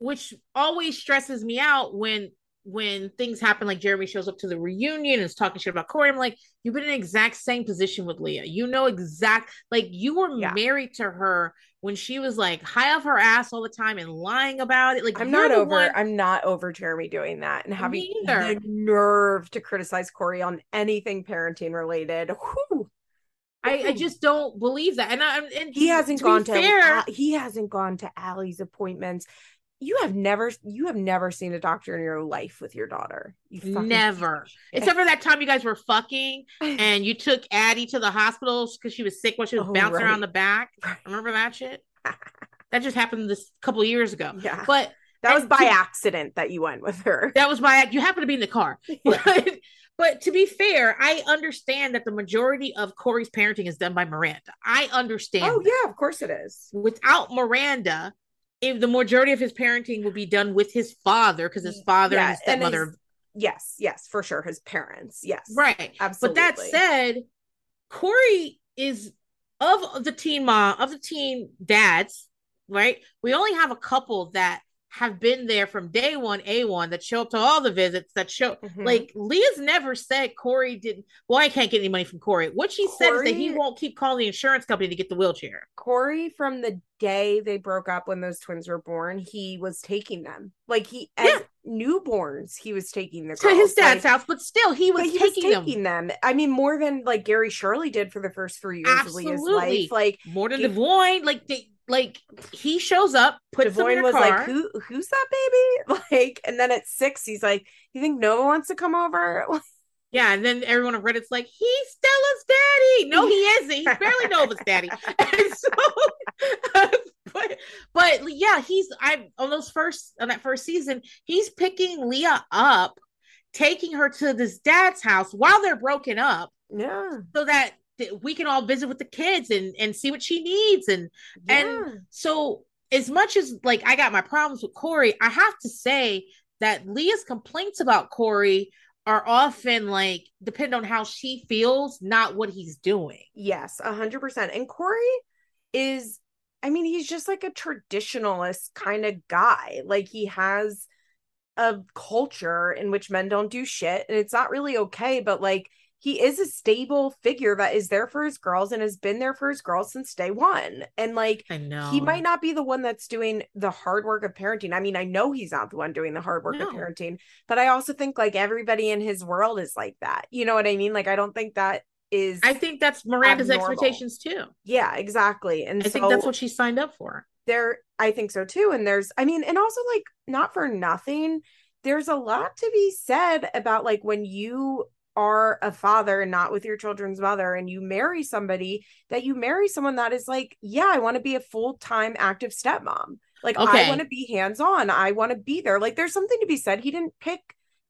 which always stresses me out when when things happen, like Jeremy shows up to the reunion and is talking shit about Corey. I'm like, you've been in the exact same position with Leah. You know exact like you were Yeah. married to her when she was like high off her ass all the time and lying about it. Like I'm not over. one- I'm not over Jeremy doing that and having the nerve to criticize Corey on anything parenting related. Whew. I, I just don't believe that. And I and He hasn't to gone to fair, he hasn't gone to Allie's appointments. You have never you have never seen a doctor in your life with your daughter. You Never. Except for that time you guys were fucking [LAUGHS] and you took Addie to the hospital because she was sick while she was Oh, bouncing right. around the back. Remember that shit? [LAUGHS] that just happened this couple of years ago. yeah, But that was by to- accident that you went with her. that was by you happened to be in the car. [LAUGHS] But but to be fair, I understand that the majority of Corey's parenting is done by Miranda. I understand. Oh that. yeah, of course it is. Without Miranda, if the majority of his parenting will be done with his father, because his father Yeah, and his and stepmother his- Yes, yes, for sure. His parents. Yes. Right. Absolutely. But that said, Corey is of the teen mom, of the teen dads, right? We only have a couple that have been there from day one, A1, that show up to all the visits, that show Mhm. like Leah's never said Corey didn't. Well, I can't get any money from Corey. What she said is that he won't keep calling the insurance company to get the wheelchair. Corey from the day they broke up when those twins were born, he was taking them. Like he as Yeah. Newborns, he was taking the To his dad's Like, house, but still he was he taking, was them taking them. I mean, more than like Gary Shirley did for the first three years of Leah's life. Like more than Devoin. Like they like he shows up, puts them in Devoin a was car. like, "Who? Who's that baby?" [LAUGHS] Like, and then at six, he's like, "You think Nova wants to come over?" [LAUGHS] Yeah, and then everyone on Reddit's like, he's Stella's daddy. No, he [LAUGHS] isn't. He's barely Nova's daddy. And so, uh, but yeah, he's I on those first on that first season, he's picking Leah up, taking her to this dad's house while they're broken up, yeah, so that we can all visit with the kids and and see what she needs and Yeah. and so as much as like I got my problems with Corey, I have to say that Leah's complaints about Corey are often like depend on how she feels, not what he's doing. Yes, a hundred percent. And Corey is, I mean, he's just like a traditionalist kind of guy. Like he has a culture in which men don't do shit, and it's not really okay. But like he is a stable figure that is there for his girls and has been there for his girls since day one. And like I know he might not be the one that's doing the hard work of parenting. I mean, I know he's not the one doing the hard work of parenting, but I also think like everybody in his world is like that. You know what I mean? Like I don't think that is I think that's Miranda's abnormal. expectations too. yeah, exactly. And I so think that's what she signed up for. there I think so too. And there's I mean, and also like not for nothing, there's a lot to be said about like when you are a father and not with your children's mother and you marry somebody that you marry someone that is like, yeah, I want to be a full-time active stepmom. Like I want to be hands-on. I want to be there. Like there's something to be said. He didn't pick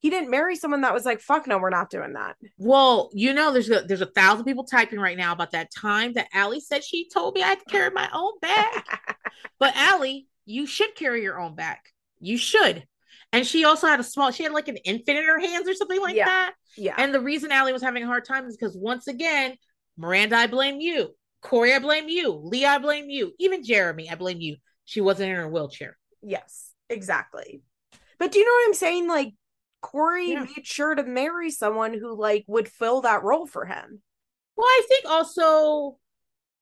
he didn't marry someone that was like, fuck no, we're not doing that. Well, you know, there's a, there's a thousand people typing right now about that time that Allie said she told me I had to carry my own bag. [LAUGHS] But Allie, you should carry your own bag. You should. And she also had a small, she had like an infant in her hands or something like Yeah. that. yeah. And the reason Allie was having a hard time is because once again, Miranda, I blame you. Corey, I blame you. Leah, I blame you. Even Jeremy, I blame you. She wasn't in her wheelchair. Yes, exactly. But do you know what I'm saying? Like Corey Yeah. made sure to marry someone who like would fill that role for him. Well, I think also,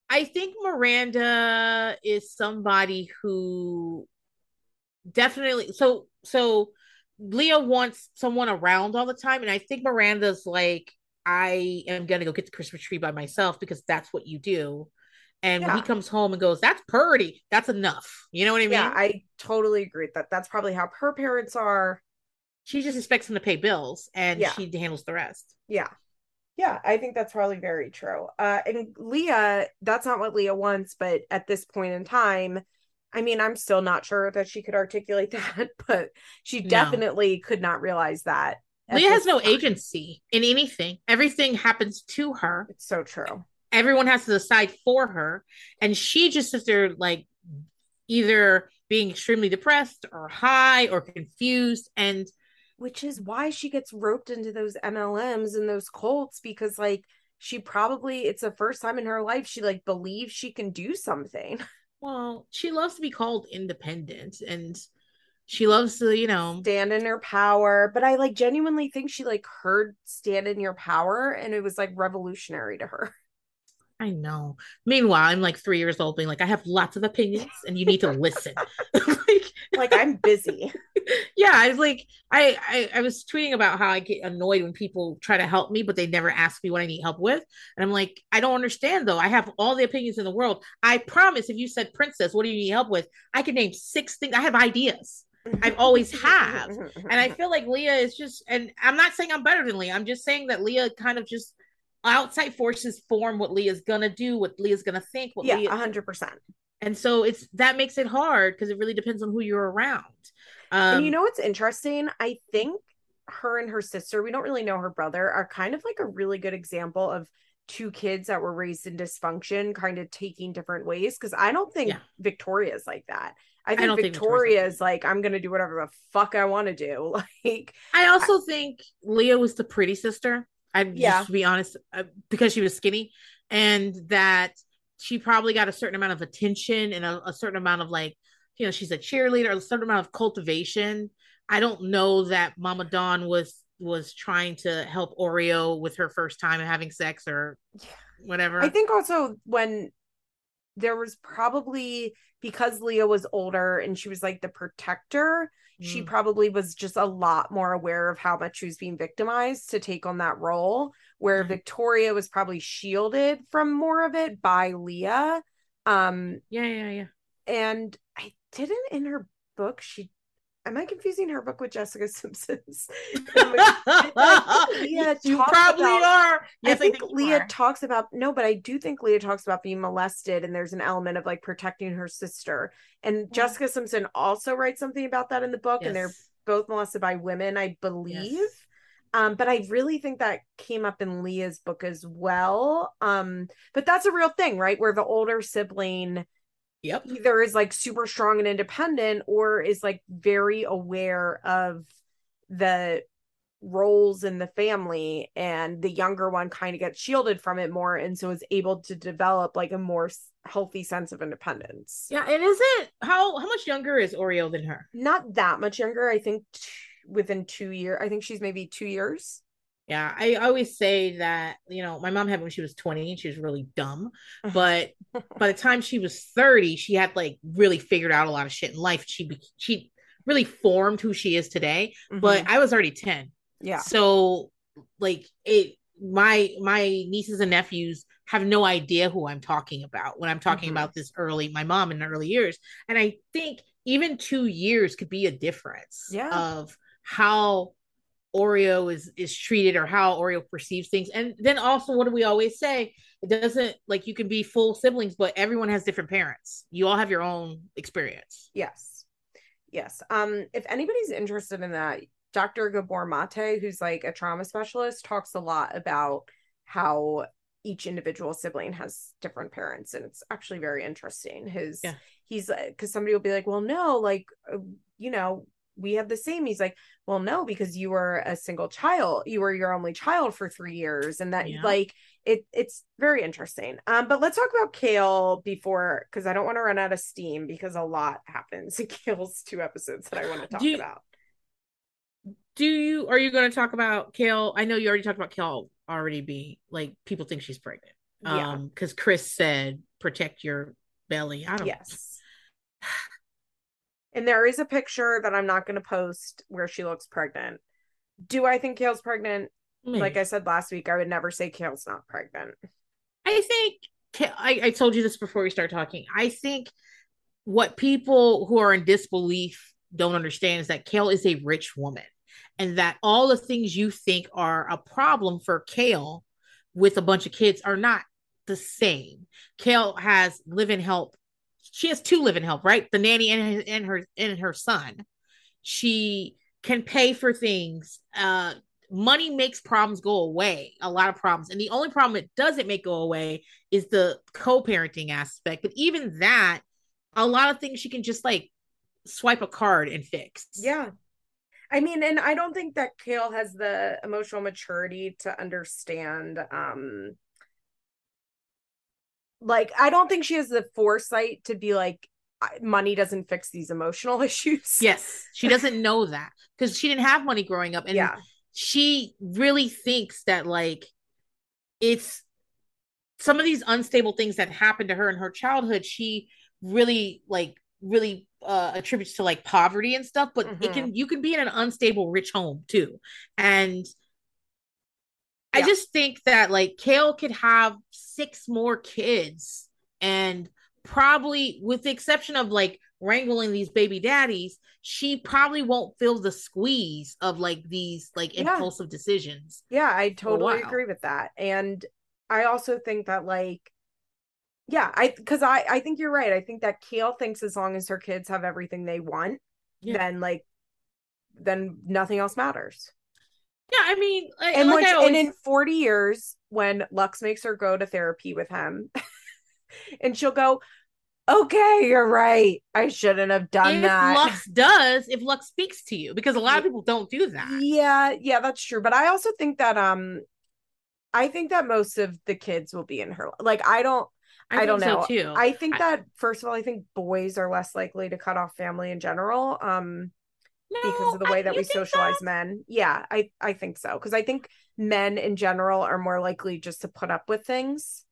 I think Miranda is somebody who definitely so so Leah wants someone around all the time, and I think Miranda's like, I am gonna go get the Christmas tree by myself because that's what you do. And when he comes home and goes, "That's purdy," that's enough. You know what I mean? Yeah, I totally agree that. That's probably how her parents are. She just expects him to pay bills, and Yeah. she handles the rest. Yeah. Yeah, I think that's probably very true. Uh and Leah, that's not what Leah wants, but at this point in time, I mean, I'm still not sure that she could articulate [LAUGHS] that, but she No. definitely could not realize that. Leah has no time. agency in anything. Everything happens to her. It's so true. everyone has to decide for her and she just sits there like either being extremely depressed or high or confused and which is why she gets roped into those MLMs and those cults because like she probably it's the first time in her life she like believes she can do something. [LAUGHS] well she loves to be called independent and she loves to you know Stand in her power, but I like genuinely think she like heard stand in your power and it was like revolutionary to her. [LAUGHS] i know. Meanwhile i'm like three years old being like i have lots of opinions and you need to listen. [LAUGHS] Like Like I'm busy. [LAUGHS] yeah i was like I, I i was tweeting about how i get annoyed when people try to help me but they never ask me what i need help with. And i'm like i don't understand though. I have all the opinions in the world. I promise if you said princess what do you need help with? I could name six things. I have ideas. Mm-hmm. I've always mm-hmm. Mm-hmm. have. and i feel like leah is just and i'm not saying i'm better than leah. I'm just saying that leah kind of just outside forces form what leah's gonna do what leah's gonna think what yeah, leah hundred percent. and so it's that makes it hard because it really depends on who you're around um And you know what's interesting? I think her and her sister, we don't really know her brother, are kind of like a really good example of two kids that were raised in dysfunction, kind of taking different ways. Because I don't think Yeah. Victoria's like that. I think think Victoria's Victoria like is like, I'm gonna do whatever the fuck I want to do. [LAUGHS] Like, I also think Leah was the pretty sister. I Yeah. just to be honest, uh, because she was skinny, and that she probably got a certain amount of attention and a, a certain amount of like, you know, she's a cheerleader, a certain amount of cultivation. I don't know that Mama Dawn was was trying to help Oreo with her first time having sex or whatever. I think also when there was probably because Leah was older and she was like the protector, she Mm. probably was just a lot more aware of how much she was being victimized to take on that role. Where Mhm. Victoria was probably shielded from more of it by Leah. Um, yeah, yeah, yeah. and I didn't in her book, she am I confusing her book with Jessica Simpson's? [LAUGHS] [LAUGHS] [LAUGHS] Leah you probably about- are. Yes, I think, you Leah are. talks about no, but I do think Leah talks about being molested, and there's an element of like protecting her sister. And Jessica Simpson also writes something about that in the book, and they're both molested by women, I believe. Yes. Um, but I really think that came up in Leah's book as well. Um, but that's a real thing, right? Where the older sibling Yep. either is like super strong and independent or is like very aware of the roles in the family and the younger one kind of gets shielded from it more and so is able to develop like a more healthy sense of independence. Yeah and is it how how much younger is oreo than her? Not that much younger i think t- within two years i think she's maybe two years yeah i always say that you know my mom had when she was 20 and she was really dumb but by the time she was 30 she had like really figured out a lot of shit in life she she really formed who she is today mm-hmm. but i was already 10 yeah. So like it my my nieces and nephews have no idea who I'm talking about when I'm talking mm-hmm. about this early my mom in the early years. And I think even 2 years could be a difference yeah. of how Oreo is is treated or how Oreo perceives things. And then also what do we always say? It doesn't like you can be full siblings, but everyone has different parents. You all have your own experience. Yes. Yes. Um if anybody's interested in that, Dr. Gabor Mate, who's like a trauma specialist, talks a lot about how each individual sibling has different parents and it's actually very interesting his yeah. he's because somebody will be like well no like uh, you know we have the same he's like well no because you were a single child you were your only child for three years and that yeah. like it it's very interesting um but let's talk about kail before because i don't want to run out of steam because a lot happens in [LAUGHS] kail's two episodes that i want to talk about do you are you going to talk about Kail? I know you already talked about Kail already be like people think she's pregnant. Yeah. Um, because Chris said protect your belly. I don't yes. [SIGHS] [SIGHS] [SIGHS] and there is a picture that I'm not going to post where she looks pregnant. Do I think Kail's pregnant? Maybe. Like I said last week, I would never say Kail's not pregnant. I think I, I told you this before we start talking. I think what people who are in disbelief don't understand is that Kail is a rich woman and that all the things you think are a problem for Kail with a bunch of kids are not the same. Kail has live-in help. She has two live-in help, right? The nanny and, and her and her son. She can pay for things. Uh, money makes problems go away. A lot of problems, and the only problem it doesn't make go away is the co-parenting aspect. But even that, a lot of things she can just like swipe a card and fix. Yeah. I mean, and I don't think that Kail has the emotional maturity to understand um like I don't think she has the foresight to be like money doesn't fix these emotional [LAUGHS] issues. Yes. She doesn't know that cuz she didn't have money growing up and yeah. she really thinks that like it's some of these unstable things that happened to her in her childhood she really like really uh, attributes to like poverty and stuff, but mm-hmm. it can you can be in an unstable rich home too. And yeah. I just think that like Kail could have six more kids and probably with the exception of like wrangling these baby daddies, she probably won't feel the squeeze of like these like yeah. impulsive decisions. Yeah, I totally agree with that. And I also think that like yeah i because i i think you're right i think that kail thinks as long as her kids have everything they want yeah. then like then nothing else matters yeah i mean like, and, like always... and in 40 years when lux makes her go to therapy with him [LAUGHS] and she'll go okay you're right i shouldn't have done if that lux does if lux speaks to you because a lot of people don't do that yeah yeah that's true but i also think that um i think that most of the kids will be in her like i don't I, I don't know. So too. I think I, that first of all, I think boys are less likely to cut off family in general. Um no, because of the way I, that we socialize men. Yeah, I I think so because I think men in general are more likely just to put up with things.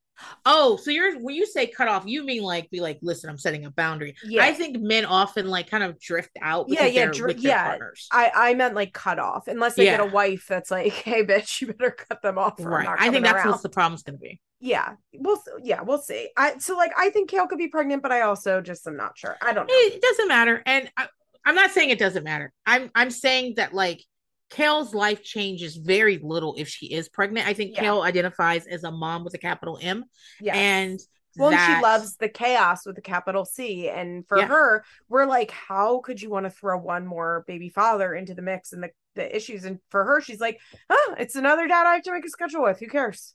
Oh, so you're when you say cut off, you mean like be like, listen, I'm setting a boundary. Yeah. I think men often like kind of drift out. Yeah, yeah, dr- yeah. Partners. I I meant like cut off, unless they yeah. get a wife that's like, [LAUGHS] hey, bitch, you better cut them off. Right. I think that's around. what the problem's gonna be yeah we'll yeah we'll see i so like i think kail could be pregnant but i also just am not sure i don't know it doesn't matter and I, i'm not saying it doesn't matter i'm i'm saying that like kail's life changes very little if she is pregnant i think yeah. kail identifies as a mom with a capital m yeah and well that... she loves the chaos with a capital c and for yeah. her we're like how could you want to throw one more baby father into the mix and the the issues. And for her, she's like, oh, it's another dad I have to make a schedule with. Who cares?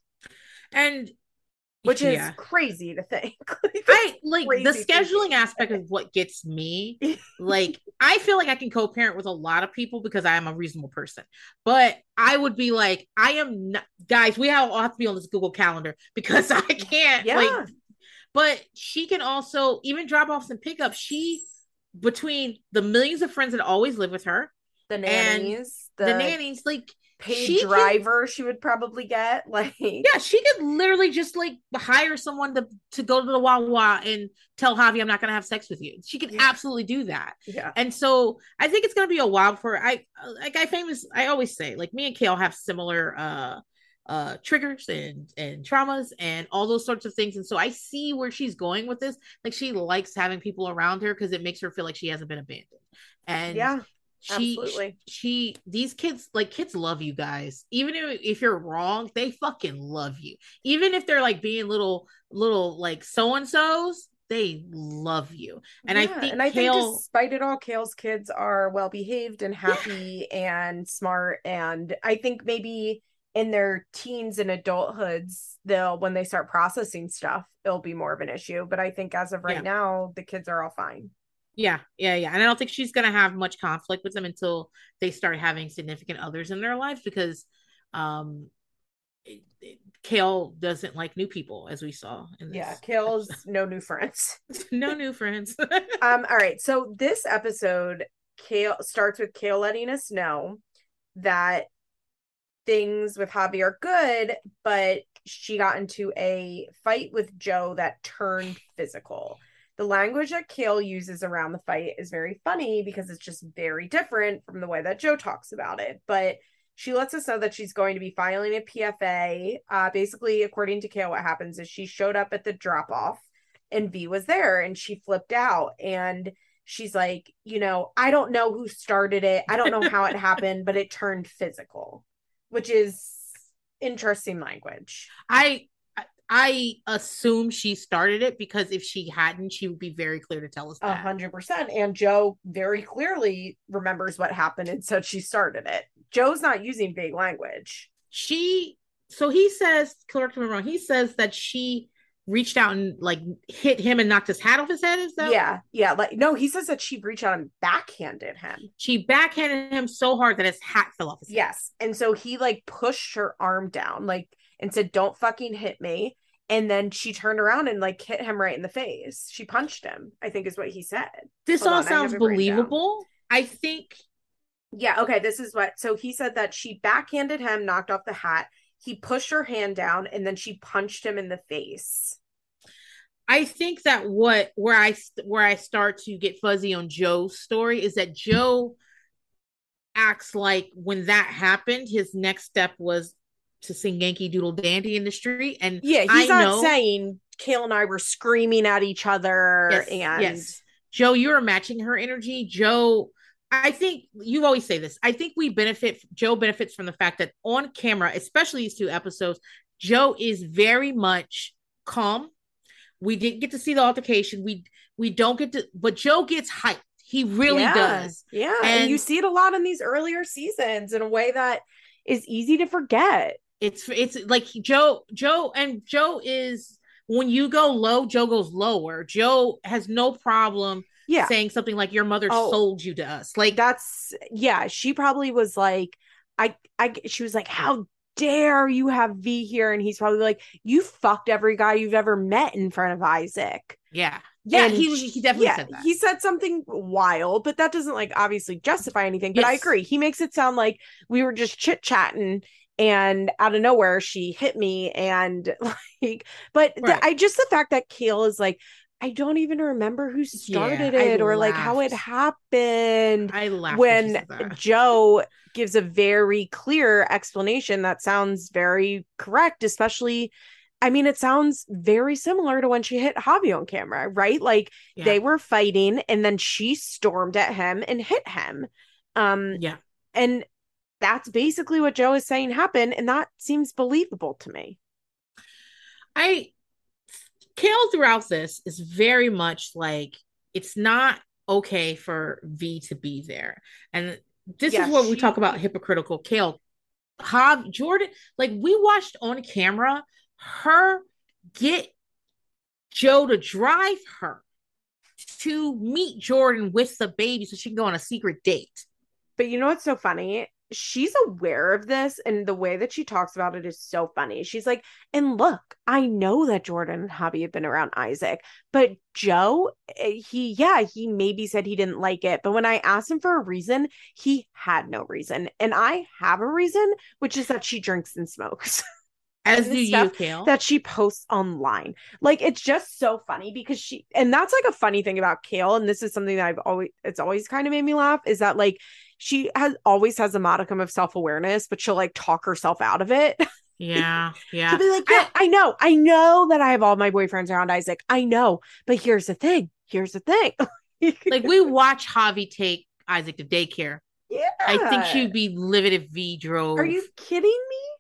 And which is crazy to think. [LAUGHS] I like the scheduling aspect of what gets me. [LAUGHS] like, I feel like I can co parent with a lot of people because I am a reasonable person. But I would be like, I am not, guys, we all have to be on this Google Calendar because [LAUGHS] I can't. Yeah. Like, but she can also even drop offs and pickups. She, between the millions of friends that always live with her, the nannies, the, the nannies, like paid she driver she would probably get [LAUGHS] like yeah she could literally just like hire someone to to go to the wawa and tell javi i'm not gonna have sex with you. She could yeah. absolutely do that. Yeah. And so i think it's gonna be a while for i like i famous i always say like me and kail have similar uh uh triggers and and traumas and all those sorts of things. And so i see where she's going with this. Like she likes having people around her because it makes her feel like she hasn't been abandoned. And yeah she, Absolutely. she these kids like kids love you guys even if, if you're wrong they fucking love you even if they're like being little little like so and so's they love you and yeah, i think and i Kail, think despite it all kail's kids are well behaved and happy yeah. and smart and i think maybe in their teens and adulthoods they'll when they start processing stuff it'll be more of an issue but i think as of right yeah. now the kids are all fine yeah, yeah, yeah. And I don't think she's gonna have much conflict with them until they start having significant others in their lives because um it, it, Kail doesn't like new people, as we saw. In yeah, Kail's no new friends. [LAUGHS] no new friends. [LAUGHS] um, all right. So this episode, Kail starts with Kail letting us know that things with Hobby are good, but she got into a fight with Jo that turned physical the language that Kail uses around the fight is very funny because it's just very different from the way that Jo talks about it. But she lets us know that she's going to be filing a PFA. Uh, basically, according to Kail, what happens is she showed up at the drop off and Vee was there and she flipped out and she's like, you know, I don't know who started it. I don't know how it [LAUGHS] happened, but it turned physical, which is interesting language. I I assume she started it because if she hadn't, she would be very clear to tell us A hundred percent. And Jo very clearly remembers what happened and said she started it. Jo's not using vague language. She so he says, correct me wrong, he says that she reached out and like hit him and knocked his hat off his head. Is that yeah, yeah. Like no, he says that she reached out and backhanded him. She backhanded him so hard that his hat fell off his head. Yes. And so he like pushed her arm down, like and said, Don't fucking hit me and then she turned around and like hit him right in the face. She punched him, I think is what he said. This Hold all on, sounds believable. I think Yeah, okay, this is what so he said that she backhanded him, knocked off the hat. He pushed her hand down and then she punched him in the face. I think that what where I where I start to get fuzzy on Jo's story is that Jo acts like when that happened, his next step was to sing Yankee Doodle Dandy in the street. And yeah, he's I not know, saying Kail and I were screaming at each other. Yes, and yes. Jo, you're matching her energy. Jo, I think you always say this. I think we benefit, Jo benefits from the fact that on camera, especially these two episodes, Jo is very much calm. We didn't get to see the altercation. We we don't get to, but Jo gets hyped. He really yeah, does. Yeah. And, and you see it a lot in these earlier seasons in a way that is easy to forget. It's it's like Jo Jo and Jo is when you go low, Jo goes lower. Jo has no problem yeah. saying something like your mother oh, sold you to us. Like that's yeah, she probably was like I I she was like how dare you have Vee here and he's probably like you fucked every guy you've ever met in front of Isaac. Yeah. Yeah, and he he definitely yeah, said that. He said something wild, but that doesn't like obviously justify anything. But yes. I agree. He makes it sound like we were just chit-chatting and out of nowhere she hit me and [LAUGHS] like but right. the, i just the fact that kail is like i don't even remember who started yeah, it or laughed. like how it happened i laughed when jo gives a very clear explanation that sounds very correct especially I mean, it sounds very similar to when she hit Javi on camera, right? Like yeah. they were fighting and then she stormed at him and hit him. Um, yeah. And that's basically what Jo is saying happened, and that seems believable to me. I Kail throughout this is very much like it's not okay for Vee to be there. And this Yeah, is what we talk about hypocritical. Kail, Hob, Jordan, like we watched on camera her get Jo to drive her to meet Jordan with the baby so she can go on a secret date. But you know what's so funny? She's aware of this, and the way that she talks about it is so funny. She's like, and look, I know that Jordan and Hobby have been around Isaac, but Jo, eh, he, yeah, he maybe said he didn't like it, but when I asked him for a reason, he had no reason. And I have a reason, which is that she drinks and smokes. [LAUGHS] As do you, Kail. that she posts online. Like it's just so funny because she and that's like a funny thing about Kail and this is something that I've always it's always kind of made me laugh is that like she has always has a modicum of self-awareness but she'll like talk herself out of it. [LAUGHS] yeah, yeah. she'll be like, "Yeah, I know. I know that I have all my boyfriends around Isaac. I know. But here's the thing. Here's the thing." [LAUGHS] like we watch Javi take Isaac to daycare. yeah. I think she'd be livid if Vee drove. Are you kidding me?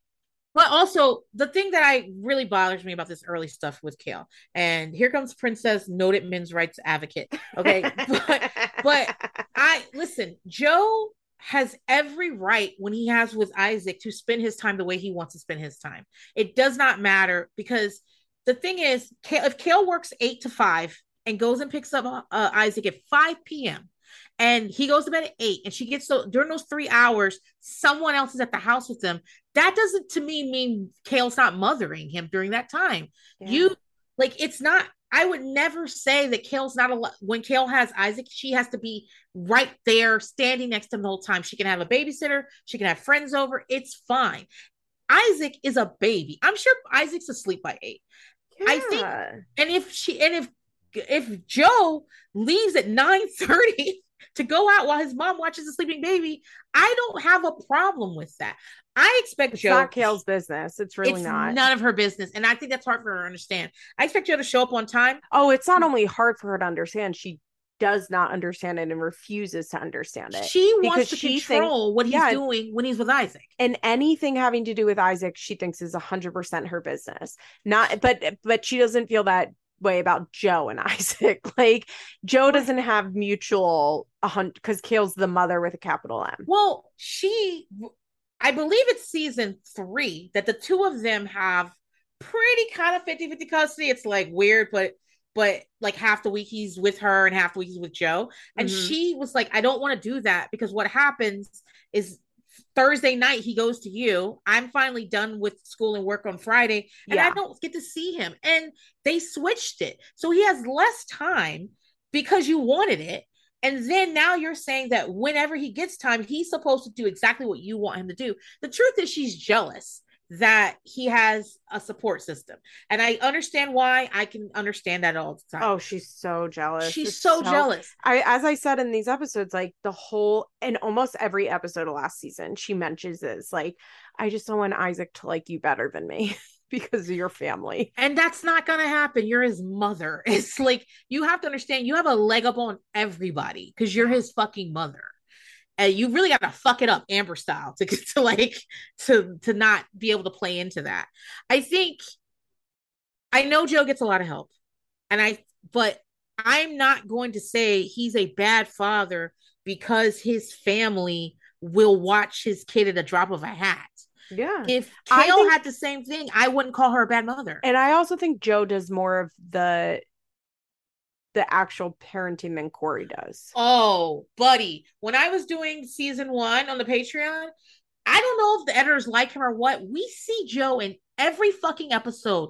But also, the thing that I really bothers me about this early stuff with Kail, and here comes Princess, noted men's rights advocate. Okay, [LAUGHS] but but I listen. Jo has every right when he has with Isaac to spend his time the way he wants to spend his time. It does not matter because the thing is, Kail, if Kail works eight to five and goes and picks up uh, Isaac at five p.m. and he goes to bed at eight, and she gets so during those three hours, someone else is at the house with them. That doesn't to me mean Kail's not mothering him during that time. You like it's not. I would never say that Kail's not a when Kail has Isaac, she has to be right there, standing next to him the whole time. She can have a babysitter, she can have friends over. It's fine. Isaac is a baby. I'm sure Isaac's asleep by eight. I think- And if she and if if Jo leaves at 9 30 [LAUGHS] to go out while his mom watches a sleeping baby, I don't have a problem with that. I expect it's Jo not Kail's business. It's really it's not. none of her business. And I think that's hard for her to understand. I expect Jo to show up on time. Oh, it's not only hard for her to understand, she does not understand it and refuses to understand it. She wants to she thinks- control what he's yeah. doing when he's with Isaac. and anything having to do with Isaac, she thinks is 100% her business. Not but but she doesn't feel that way about Jo and [LAUGHS] Isaac. Like Jo doesn't have mutual a hundred cuz Kail's the mother with a capital M. Well, she, I believe it's season three that the two of them have pretty kind of 50 50 custody. It's like weird, but but like half the week he's with her and half the week he's with Jo. And Mhm. she was like, I don't want to do that because what happens is Thursday night he goes to you. I'm finally done with school and work on Friday, and I don't get to see him. And they switched it. So he has less time because you wanted it. And then now you're saying that whenever he gets time, he's supposed to do exactly what you want him to do. The truth is, she's jealous that he has a support system. And I understand why. I can understand that all the time. Oh, she's so jealous. she's It's so, jealous. I as I said in these episodes, like the whole and almost every episode of last season, she mentions this. Like, I just don't want Isaac to like you better than me [LAUGHS] because of your family. And that's not going to happen. You're his mother. [LAUGHS] It's like you have to understand you have a leg up on everybody because you're his fucking mother. And you really got to fuck it up Amber style to, [LAUGHS] to like to to not be able to play into that. I think I know Jo gets a lot of help. And I but I'm not going to say he's a bad father because his family will watch his kid at a drop of a hat. Yeah. If I Kail think- had the same thing, I wouldn't call her a bad mother. And I also think Jo does more of the the actual parenting than Corey does. Oh, buddy, when I was doing season one on the Patreon, I don't know if the editors like him or what. We see Jo in every fucking episode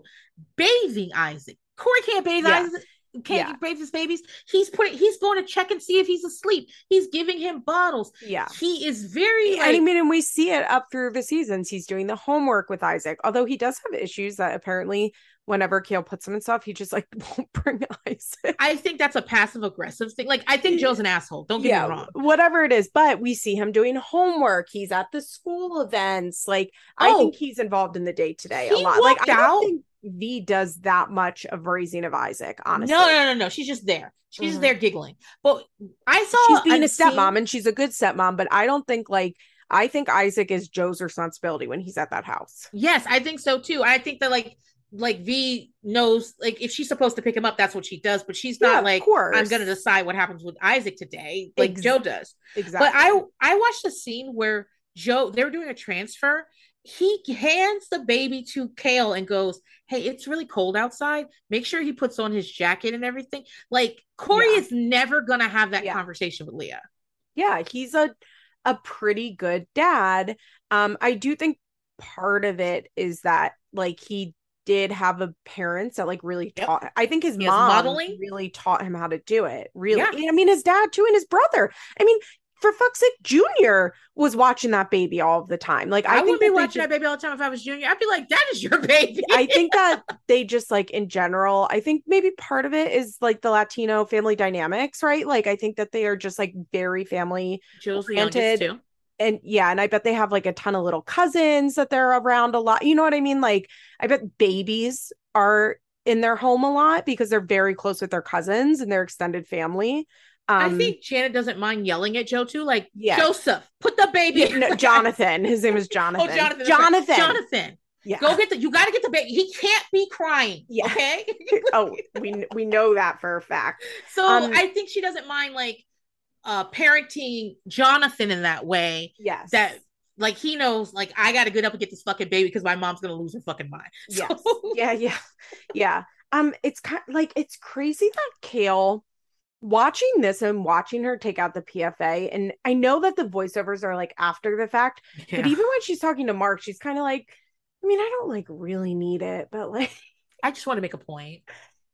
bathing Isaac. Corey can't bathe Yeah. Isaac. Can't Yeah. bathe his babies. He's putting. He's going to check and see if he's asleep. He's giving him bottles. Yeah. He is very. I Like, mean, and we see it up through the seasons. He's doing the homework with Isaac, although he does have issues that apparently, whenever Kail puts him in stuff, he just like [LAUGHS] won't bring Isaac. I think that's a passive aggressive thing. Like I think Jo's an asshole. Don't get yeah, me wrong. whatever it is, but we see him doing homework. He's at the school events. Like I Oh. think he's involved in the day today a lot. Like I don't out- think Vee does that much of raising of Isaac. Honestly, No, no, no, no. She's just there. She's Mhm. there giggling. But I saw she's being a scene- stepmom and she's a good stepmom, but I don't think like I think Isaac is Jo's responsibility when he's at that house. Yes, I think so too. I think that like like Vee knows like if she's supposed to pick him up, that's what she does. But she's not Yeah, like. I'm gonna decide what happens with Isaac today, like Ex- Jo does. exactly. But I I watched a scene where Jo they were doing a transfer. He hands the baby to Kail and goes, "Hey, it's really cold outside. Make sure he puts on his jacket and everything." Like Corey Yeah. is never gonna have that Yeah. conversation with Leah. yeah, he's a a pretty good dad. Um, I do think part of it is that like he did have a parents that like really Yep. taught I think his He mom modeling. really taught him how to do it. Really. Yeah. I mean his dad too and his brother. I mean, for fuck's sake, Junior was watching that baby all of the time. Like I, I, think be that watching ju- that baby all the time if I was Junior. I'd be like, "That is your [LAUGHS] baby." I think that they just like in general, I think maybe part of it is like the Latino family dynamics, right? Like I think that they are just like very family Jo's the youngest oriented. too. and yeah, and I bet they have like a ton of little cousins that they're around a lot. You know what I mean? Like I bet babies are in their home a lot because they're very close with their cousins and their extended family. Um I think Janet doesn't mind yelling at Jo too. Like, Yeah. Joseph, put the baby. yeah, no, Jonathan. His name is Jonathan. [LAUGHS] Oh, Jonathan. that's right. Jonathan. Jonathan. Yeah. Go get the. You got to get the baby. He can't be crying. Yeah. Okay. [LAUGHS] oh, we we know that for a fact. so Um, I think she doesn't mind like uh parenting Jonathan in that way. Yes. That like he knows like I got to get up and get this fucking baby because my mom's gonna lose her fucking mind. So- [LAUGHS] Yes. yeah, yeah. Yeah. Um, it's kind of, like it's crazy that Kail watching this and watching her take out the PFA, and I know that the voiceovers are like after the fact, Yeah. but even when she's talking to Mark, she's kind of like, I mean, I don't like really need it, but like, I just want to make a point.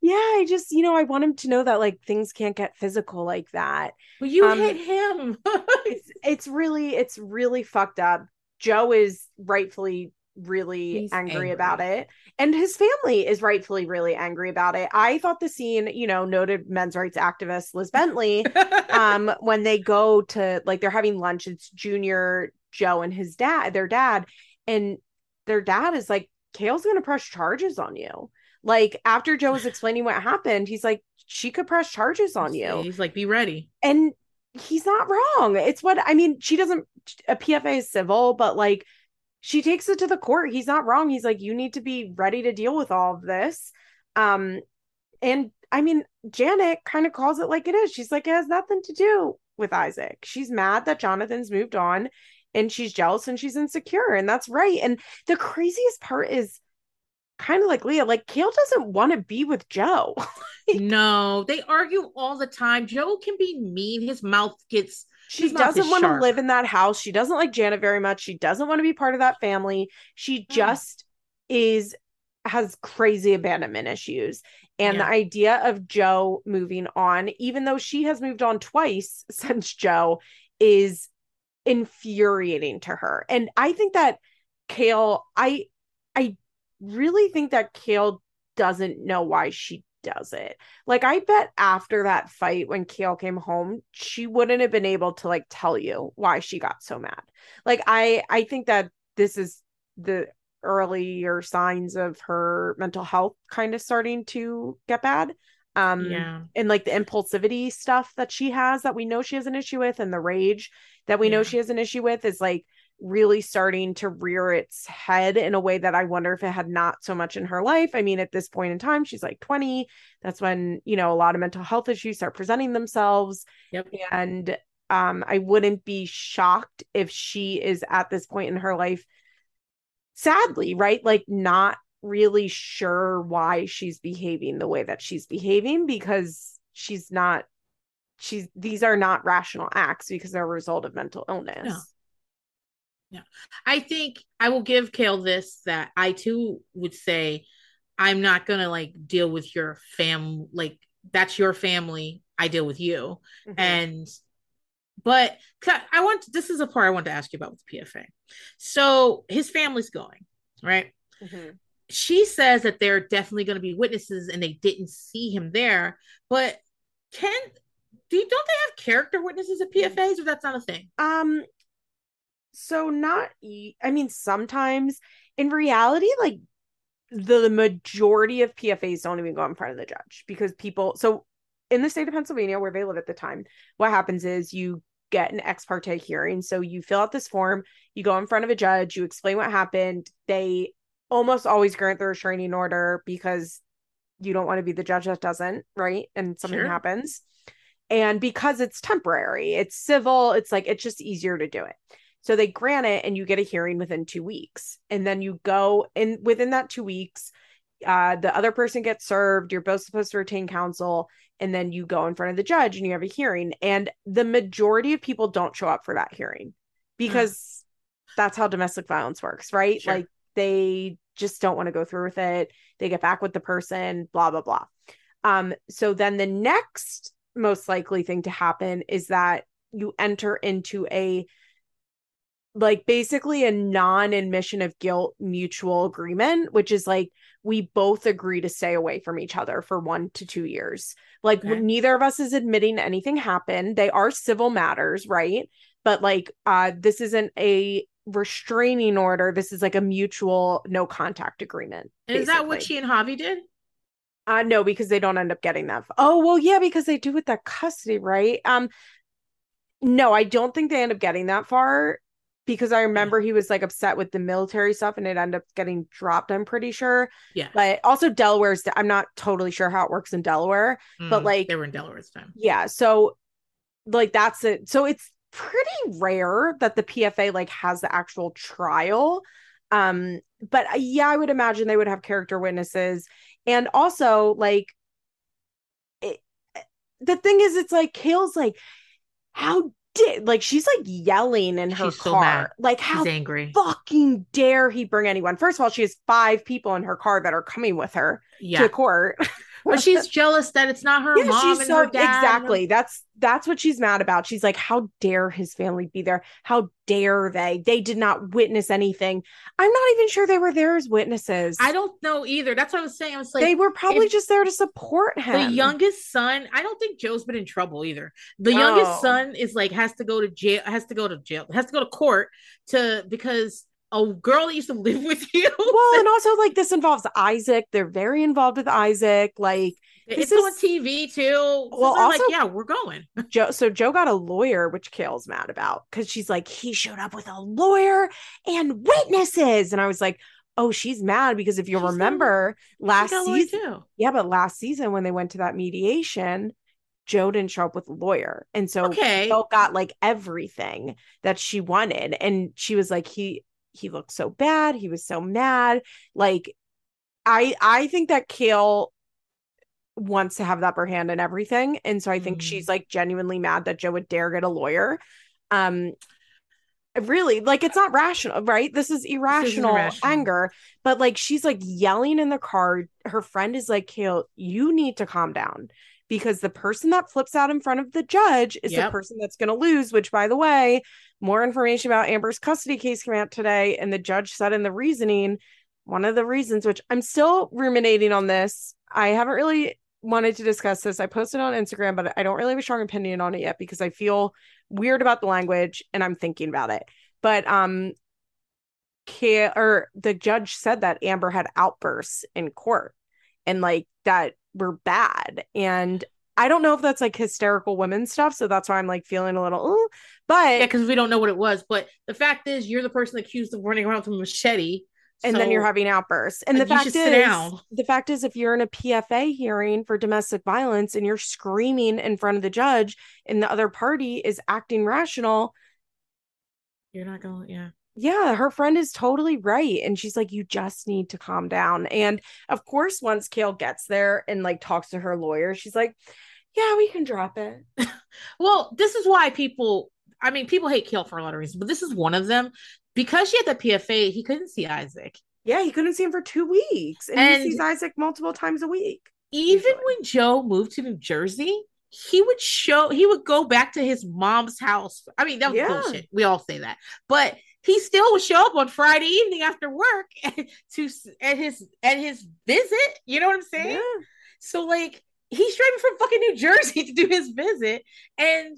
yeah, I just, you know, I want him to know that like things can't get physical like that. But you Um, hit him. [LAUGHS] It's it's really it's really fucked up. Jo is rightfully really He's angry, angry. about it and his family is rightfully really angry about it i thought the scene you know noted men's rights activist liz bentley [LAUGHS] um when they go to like they're having lunch it's junior jo and his dad their dad and their dad is like kail's gonna press charges on you like after jo was explaining what happened he's like she could press charges on you He's like, be ready. and he's not wrong. It's what I mean. She doesn't a PFA is civil, but like she takes it to the court. He's not wrong. He's like, you need to be ready to deal with all of this. Um, and I mean, Janet kind of calls it like it is. She's like, it has nothing to do with Isaac. She's mad that Jonathan's moved on and she's jealous and she's insecure. And that's right. And the craziest part is kind of like Leah, like Kail doesn't want to be with Jo. [LAUGHS] No, they argue all the time. Jo can be mean. His mouth gets She doesn't want to live in that house. She doesn't like Janet very much. She doesn't want to be part of that family. She Mm. just is has crazy abandonment issues. And the idea of Jo moving on, even though she has moved on twice [LAUGHS] since Jo, is infuriating to her. And I think that Kail, I I really think that Kail doesn't know why she does it. Like I bet after that fight when Kail came home, she wouldn't have been able to like tell you why she got so mad. Like I I think that this is the earlier signs of her mental health kind of starting to get bad. Um yeah. and like the impulsivity stuff that she has that we know she has an issue with and the rage that we know she has an issue with is like really starting to rear its head in a way that I wonder if it had not so much in her life. I mean, at this point in time, she's like 20. That's when, you know, a lot of mental health issues start presenting themselves. Yep. And um, I wouldn't be shocked if she is at this point in her life, sadly, right? Like not really sure why she's behaving the way that she's behaving because she's not she's these are not rational acts because they're a result of mental illness. No. I think I will give Kail this that I too would say I'm not gonna like deal with your fam like that's your family. I deal with you. Mhm. And but I want this is a part I want to ask you about with PFA. So his family's going, right? Mhm. She says that there are definitely going to be witnesses and they didn't see him there, but can do you, don't they have character witnesses at PFAs or that's not a thing? Um so not i mean sometimes in reality like the majority of PFAs don't even go in front of the judge because people so in the state of Pennsylvania where they live at the time what happens is you get an ex parte hearing so you fill out this form you go in front of a judge you explain what happened they almost always grant the restraining order because you don't want to be the judge that doesn't, right? And something Sure. happens. And because it's temporary, it's civil, it's like it's just easier to do it. So they grant it and you get a hearing within 2 weeks. And then you go and within that 2 weeks, uh the other person gets served, you're both supposed to retain counsel and then you go in front of the judge and you have a hearing and the majority of people don't show up for that hearing because that's how domestic violence works, right? Sure. Like they just don't want to go through with it. They get back with the person, blah blah blah. Um so then the next most likely thing to happen is that you enter into a like basically a non-admission of guilt mutual agreement which is like we both agree to stay away from each other for 1 to 2 years like Okay. neither of us is admitting anything happened they are civil matters right but like uh this isn't a restraining order this is like a mutual no contact agreement And is that what she and Javi did? Uh no, because they don't end up getting that. Oh well, yeah, because they do with that custody, right? Um, no, I don't think they end up getting that far because I remember he was like upset with the military stuff and it ended up getting dropped. I'm pretty sure, Yeah. but also Delaware's. I'm not totally sure how it works in Delaware. but, Mm, like- they were in Delaware this time. Yeah, so like that's it. So it's pretty rare that the PFA like has the actual trial. Um, but uh, yeah, I would imagine they would have character witnesses, and also like it, the thing is, it's like Kail's like, how did like she's like yelling in her She's so car, mad. like how She's angry. fucking dare he bring anyone? First of all, she has five people in her car that are coming with her Yeah. to court. [LAUGHS] But she's [LAUGHS] jealous that it's not her Yeah, mom she's and so her dad. exactly. That's that's what she's mad about. She's like, how dare his family be there? How dare they? They did not witness anything. I'm not even sure they were there as witnesses. I don't know either. That's what I was saying. I was like, they were probably just there to support him. the youngest son i don't think jo's been in trouble either the youngest Oh. son is like has to go to jail has to go to jail has to go to court to because a girl that used to live with [LAUGHS] you well, and [LAUGHS] also like this involves Isaac. They're very involved with Isaac. Like it's is... on tv too so Well, they're like also- yeah we're going [LAUGHS] Jo, so Jo got a lawyer, which Kail's mad about because she's like, he showed up with a lawyer and witnesses. And I was like, oh, she's mad because if you She's remember last She got a lawyer, season, too. yeah, but last season when they went to that mediation, Jo didn't show up with a lawyer. And so okay Jo got like everything that she wanted. And she was like, he he looked so bad. He was so mad. Like, I I think that Kail wants to have the upper hand in everything. And so I think Mhm. she's like genuinely mad that Jo would dare get a lawyer. Um really like it's not rational, right? This is irrational irrational. anger. But like she's like yelling in the car. Her friend is like, Kail, you need to calm down because the person that flips out in front of the judge is the person that's going to lose, which, by the way, more information about Amber's custody case came out today. And the judge said in the reasoning, one of the reasons, which I'm still ruminating on this, I haven't really wanted to discuss this. I posted on Instagram, but I don't really have a strong opinion on it yet because I feel weird about the language and I'm thinking about it. But um or the judge said that Amber had outbursts in court and like that were bad. And I don't know if that's like hysterical women stuff. So that's why I'm like feeling a little, "Ooh," but yeah because we don't know what it was but the fact is you're the person accused of running around with a machete and then you're having outbursts. And the fact is, the fact is, if you're in a PFA hearing for domestic violence and you're screaming in front of the judge and the other party is acting rational, you're not going yeah yeah, her friend is totally right. And she's like, you just need to calm down. And of course, once Kail gets there and like talks to her lawyer, she's like, yeah, we can drop it. [LAUGHS] Well, this is why people, I mean, people hate Kail for a lot of reasons, but this is one of them. Because she had the PFA, he couldn't see Isaac. Yeah, he couldn't see him for two weeks. And, And- he sees Isaac multiple times a week. Even Usually. when Jo moved to New Jersey, he would show, he would go back to his mom's house. I mean, that was Yeah. bullshit. We all say that. But he still would show up on Friday evening after work [LAUGHS] to at his at his visit. You know what I'm saying? Yeah. So like he's driving from fucking New Jersey [LAUGHS] to do his visit, and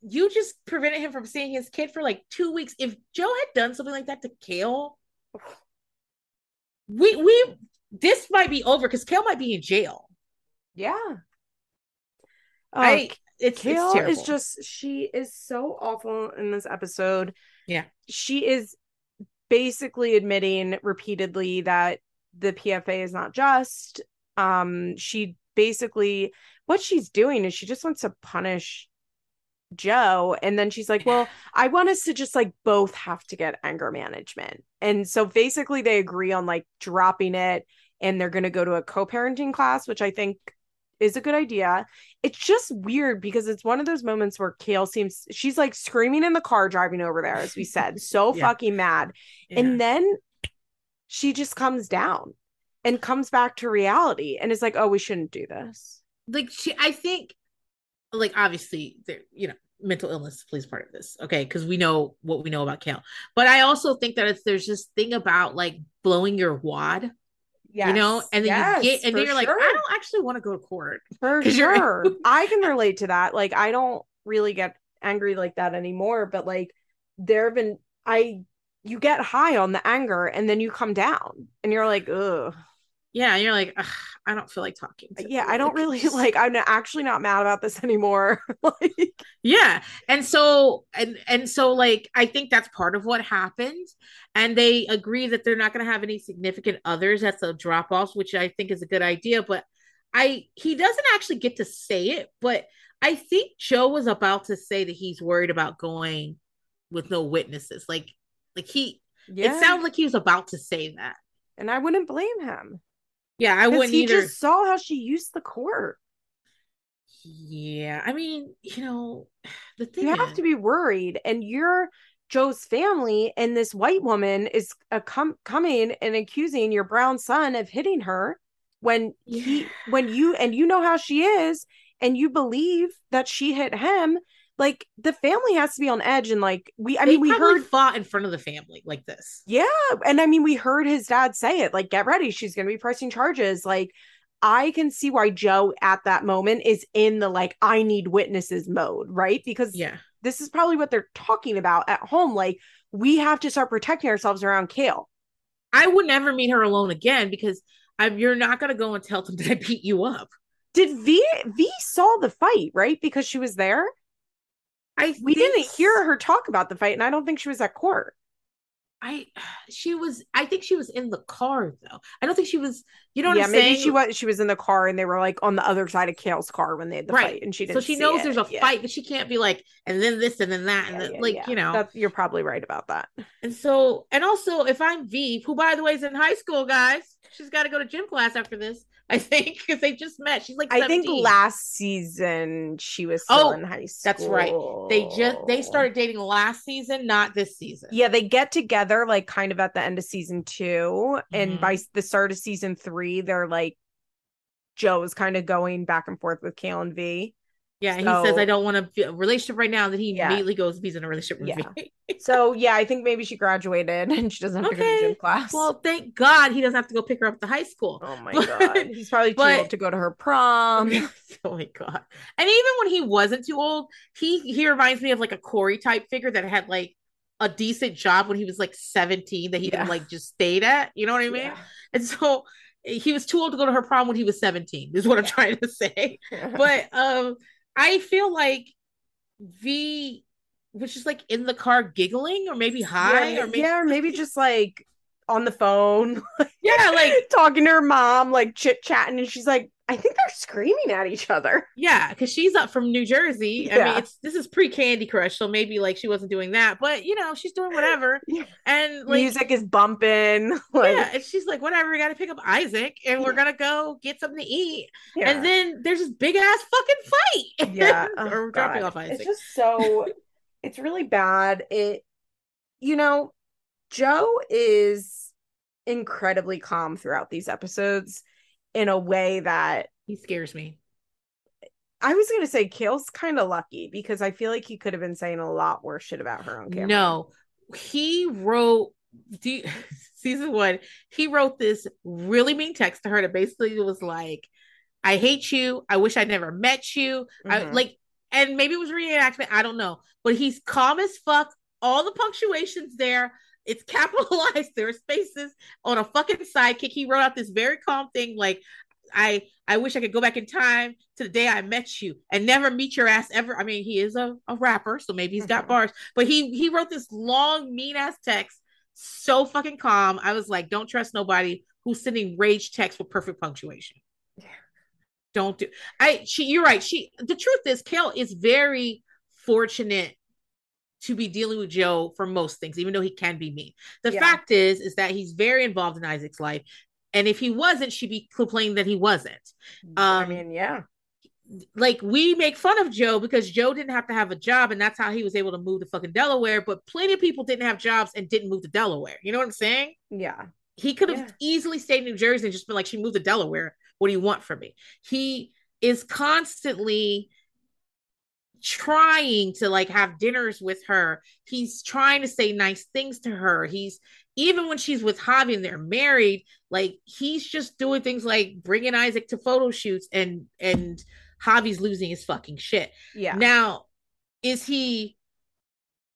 you just prevented him from seeing his kid for like two weeks. If Jo had done something like that to Kail, [SIGHS] we we this might be over because Kail might be in jail. Yeah. Oh, I it's, Kail it's is just she is so awful in this episode. Yeah. She is basically admitting repeatedly that the PFA is not just. Um, she basically what she's doing is she just wants to punish Jo. And then she's like, Well, [SIGHS] I want us to just like both have to get anger management. And so basically they agree on like dropping it and they're going to go to a co parenting class, which I think is a good idea. It's just weird because it's one of those moments where Kail seems she's like screaming in the car driving over there, as we [LAUGHS] said, so yeah. fucking mad. Yeah. And then she just comes down and comes back to reality and is like, oh, we shouldn't do this. Like she I think like obviously there, you know, mental illness plays part of this. Okay. Cause we know what we know about Kail. But I also think that it's there's this thing about like blowing your wad Yes. You know, and then yes, you get, and then you're sure. like, I don't actually want to go to court. [LAUGHS] For sure. [LAUGHS] I can relate to that. Like, I don't really get angry like that anymore, but like, there have been, I, you get high on the anger and then you come down and you're like, ugh yeah you're like i don't feel like talking yeah i don't really [LAUGHS] like i'm actually not mad about this anymore [LAUGHS] like. Yeah and so and and so like i think that's part of what happened and they agree that they're not going to have any significant others at the drop offs which i think is a good idea but i he doesn't actually get to say it but i think jo was about to say that he's worried about going with no witnesses like like he yeah. it sounds like he was about to say that. And i wouldn't blame him yeah, I wouldn't he either. just saw how she used the court. Yeah, I mean, you know, [SIGHS] the thing you is... have to be worried, and you're Jo's family, and this white woman is a com- coming and accusing your brown son of hitting her when yeah. he when you and you know how she is, and you believe that she hit him like the family has to be on edge and like we i they mean we heard fought in front of the family like this. Yeah and i mean we heard his dad say it like get ready she's gonna be pressing charges. Like i can see why jo at that moment is in the like i need witnesses mode right? Because yeah. this is probably what they're talking about at home like we have to start protecting ourselves around kail i would never meet her alone again because I'm, you're not gonna go and tell them [LAUGHS] that i beat you up. Did vee vee saw the fight right? Because she was there I we didn't hear her talk about the fight, and I don't think she was at court. I [SIGHS] she was I think she was in the car though. I don't think she was you know yeah, maybe saying? she was she was in the car and they were like on the other side of Kail's car when they had the right. fight and she didn't So she knows it. there's a yeah. fight, but she can't be like and then this and then that and yeah, then, like you know That's, you're probably right about that. And so and also if I'm Vee, who by the way is in high school, guys, she's got to go to gym class after this. I think because they just met. She's like 17. I think last season she was still oh, in high school. That's right. They just they started dating last season, not this season. Yeah, they get together like kind of at the end of season 2 mm-hmm. and by the start of season three, they're like Jo is kind of going back and forth with Kail and Vee. Yeah, so, he says I don't want to be a relationship right now. Then he yeah. immediately goes, he's in a relationship with yeah. me. [LAUGHS] so yeah, I think maybe she graduated and she doesn't have okay. to go to gym class. Well, thank God he doesn't have to go pick her up at the high school. Oh my [LAUGHS] god, he's probably too but, old to go to her prom. [LAUGHS] oh my god! And even when he wasn't too old, he he reminds me of like a Corey type figure that had like a decent job when he was like seventeen that he yeah. like just stayed at. You know what I mean? Yeah. And so he was too old to go to her prom when he was 17 is what i'm trying to say but um I feel like Vee was just like in the car giggling or maybe high yeah, or maybe yeah, or maybe [LAUGHS] just like on the phone. [LAUGHS] yeah, like talking to her mom, like chit chatting, and she's like, I think they're screaming at each other. Yeah, because she's up from New Jersey. Yeah. I mean, it's this is pre Candy Crush, so maybe like she wasn't doing that, but you know, she's doing whatever. [LAUGHS] Yeah. And like, music is bumping. [LAUGHS] Like, yeah, and she's like, whatever, we gotta pick up Isaac and we're gonna go get something to eat. Yeah. And then there's this big ass fucking fight. [LAUGHS] Yeah. or oh, dropping off Isaac. It's just so it's really bad. It you know, Jo is incredibly calm throughout these episodes in a way that he scares me. I was gonna say Kail's kind of lucky because I feel like he could have been saying a lot worse shit about her on camera. No, he wrote you, [LAUGHS] season one. He wrote this really mean text to her that basically was like, "I hate you. I wish I never met you." Mm-hmm. I like, and maybe it was reenactment. I don't know, but he's calm as fuck. All the punctuations there. It's capitalized. [LAUGHS] There are spaces on a fucking sidekick. He wrote out this very calm thing like, I I wish I could go back in time to the day I met you and never meet your ass ever. I mean, he is a, a rapper, so maybe he's got mm-hmm. bars, but he he wrote this long, mean ass text so fucking calm. I was like, don't trust nobody who's sending rage text with perfect punctuation. Yeah. Don't do I she you're right. She the truth is Kail is very fortunate to be dealing with Jo for most things, even though he can be mean. The Yeah. fact is, is that he's very involved in Isaac's life. And if he wasn't, she'd be complaining that he wasn't. I Um, mean, yeah. Like we make fun of Jo because Jo didn't have to have a job, and that's how he was able to move to fucking Delaware. But plenty of people didn't have jobs and didn't move to Delaware. You know what I'm saying? Yeah. He could have Yeah. easily stayed in New Jersey and just been like, she moved to Delaware. What do you want from me? He is constantly trying to like have dinners with her. He's trying to say nice things to her. He's even when she's with Javi and they're married, like he's just doing things like bringing Isaac to photo shoots and and Javi's losing his fucking shit. Yeah. Now, is he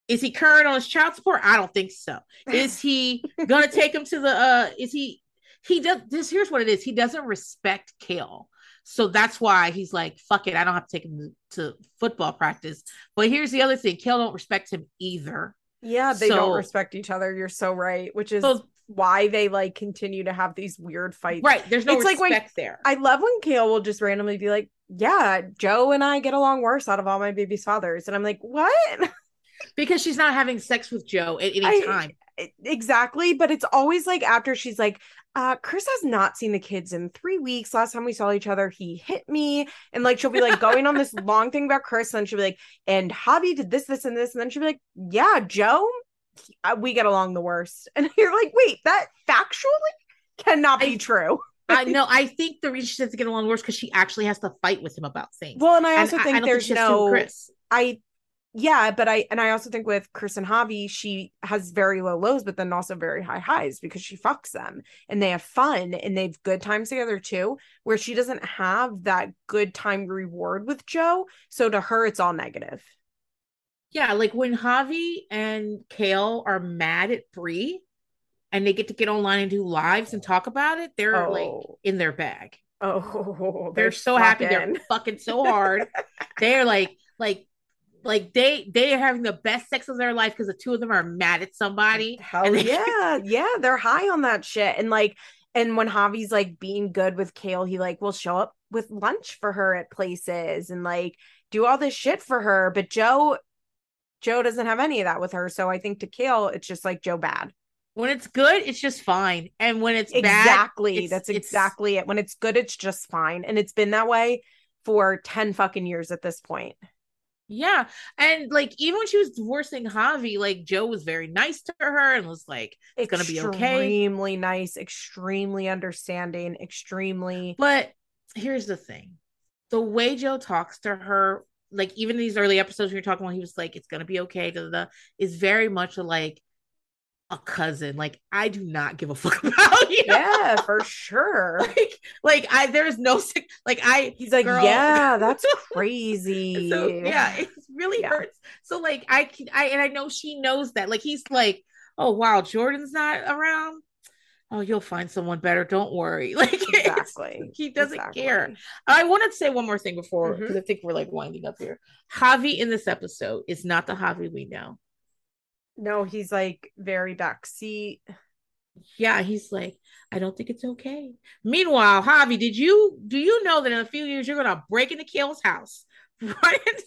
is he current on his child support? I don't think so. Is he gonna [LAUGHS] take him to the uh is he he does this here's what it is. He doesn't respect Kail. So that's why he's like, fuck it, I don't have to take him to, football practice. But here's the other thing, Kail don't respect him either. Yeah, they So- don't respect each other. You're so right, which is So- why they like continue to have these weird fights. Right. There's no It's like respect when- there. I love when Kail will just randomly be like, "Yeah, Jo and I get along worse out of all my baby's fathers," and I'm like, "What?" [LAUGHS] because she's not having sex with Jo at any I- time. exactly, but it's always like after she's like, uh, Chris has not seen the kids in three weeks. Last time we saw each other, he hit me. And like she'll be like going on this [LAUGHS] long thing about Chris, and she'll be like, and Javi did this, this, and this. And then she'll be like, Yeah, Jo, uh, we get along the worst. [LAUGHS] And you're like, wait, that factually cannot be I- true. I [LAUGHS] know. I think the reason she doesn't get along worse because she actually has to fight with him about things. Well, and I And also think I don't there's has no Chris. I yeah, but I and I also think with Chris and Javi, she has very low lows, but then also very high highs because she fucks them and they have fun and they've good times together too, where she doesn't have that good time reward with Jo. So to her, it's all negative. Yeah, like when Javi and Kail are mad at Brie and they get to get online and do lives and talk about it, they're like Oh. in their bag. Oh, [LAUGHS] They're, so happy. They're fucking- fucking so hard. they're like, like, like they they are having the best sex of their life because the two of them are mad at somebody. [LAUGHS] Hell they- yeah, yeah, they're high on that shit. And like, and when Javi's like being good with Kail, he like will show up with lunch for her at places and like do all this shit for her. But Jo, Jo doesn't have any of that with her. So I think to Kail, it's just like Jo bad. When it's good, it's just fine, and when it's bad, Exactly. it's- That's it's- exactly it. When it's good, it's just fine. And it's been that way for 10 fucking years at this point. Yeah. And like even when she was divorcing Javi, like Jo was very nice to her and was like, It's gonna be okay. Extremely nice, extremely understanding, extremely. but here's the thing. The way Jo talks to her, like even these early episodes when you're talking about he was like, it's gonna be okay, da, da, da, is very much like a cousin. Like, I do not give a fuck [LAUGHS] about you. Yeah, for sure. [LAUGHS] Like, like I there's no sick like I He's like, Girl. yeah, that's [LAUGHS] crazy. so yeah, it really Yeah. hurts. So like I can I and I know she knows that. Like he's like, oh wow, Jordan's not around. Oh, you'll find someone better. Don't worry. Like Exactly. he doesn't Exactly. care. I wanted to say one more thing before mm-hmm. because I think we're like winding up here. Javi in this episode is not the Javi we know. No, he's like very backseat. Yeah, he's like, I don't think it's okay. Meanwhile, Javi, did you do you know that in a few years you're gonna break into Kail's house? [LAUGHS] Right?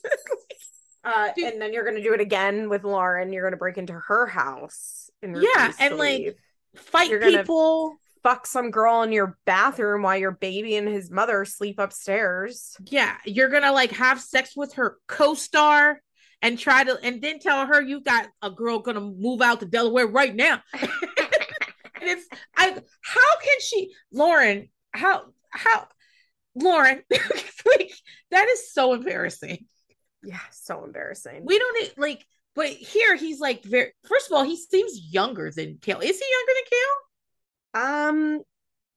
Uh, Dude. and then you're gonna do it again with Lauren. You're gonna break into her house and Yeah, and, like. Fight You're people. fuck some girl in your bathroom while your baby and his mother sleep upstairs. Yeah, you're gonna like have sex with her co-star and try to and then tell her you got a girl gonna move out to Delaware right now. [LAUGHS] and it's I how can she Lauren, how how Lauren [LAUGHS] like that is so embarrassing. Yeah, so embarrassing. We don't need like but here he's like very first of all, he seems younger than Kail. Is he younger than Kail? um,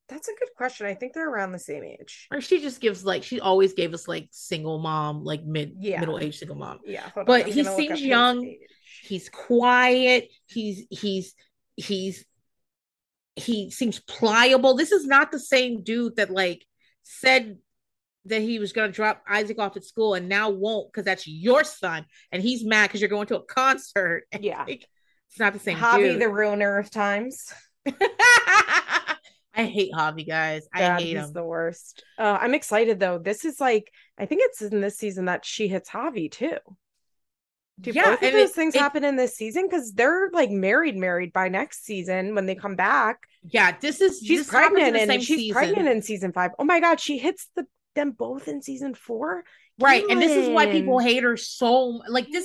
that's a good question. I think they're around the same age. Or she just gives like she always gave us like single mom, like mid Yeah. middle aged single mom. Yeah, But he seems young. he's quiet he's he's he's he seems pliable this is not the same dude that like said that he was going to drop isaac off at school and now won't because that's your son and he's mad because you're going to a concert [LAUGHS] Yeah. like, It's not the same. Hobby dude. the ruiner of times. [LAUGHS] I hate Javi, guys. I God, hate him. the worst. Uh, I'm excited though. This is like I think it's in this season that she hits Javi too. Do Yeah, both of those it- things it- happen in this season? Because they're like married, married by next season when they come back. Yeah, this is She's this pregnant and she's season. pregnant in season five. Oh my god, she hits the them both in season four. right, and this is why people hate her so. Like this,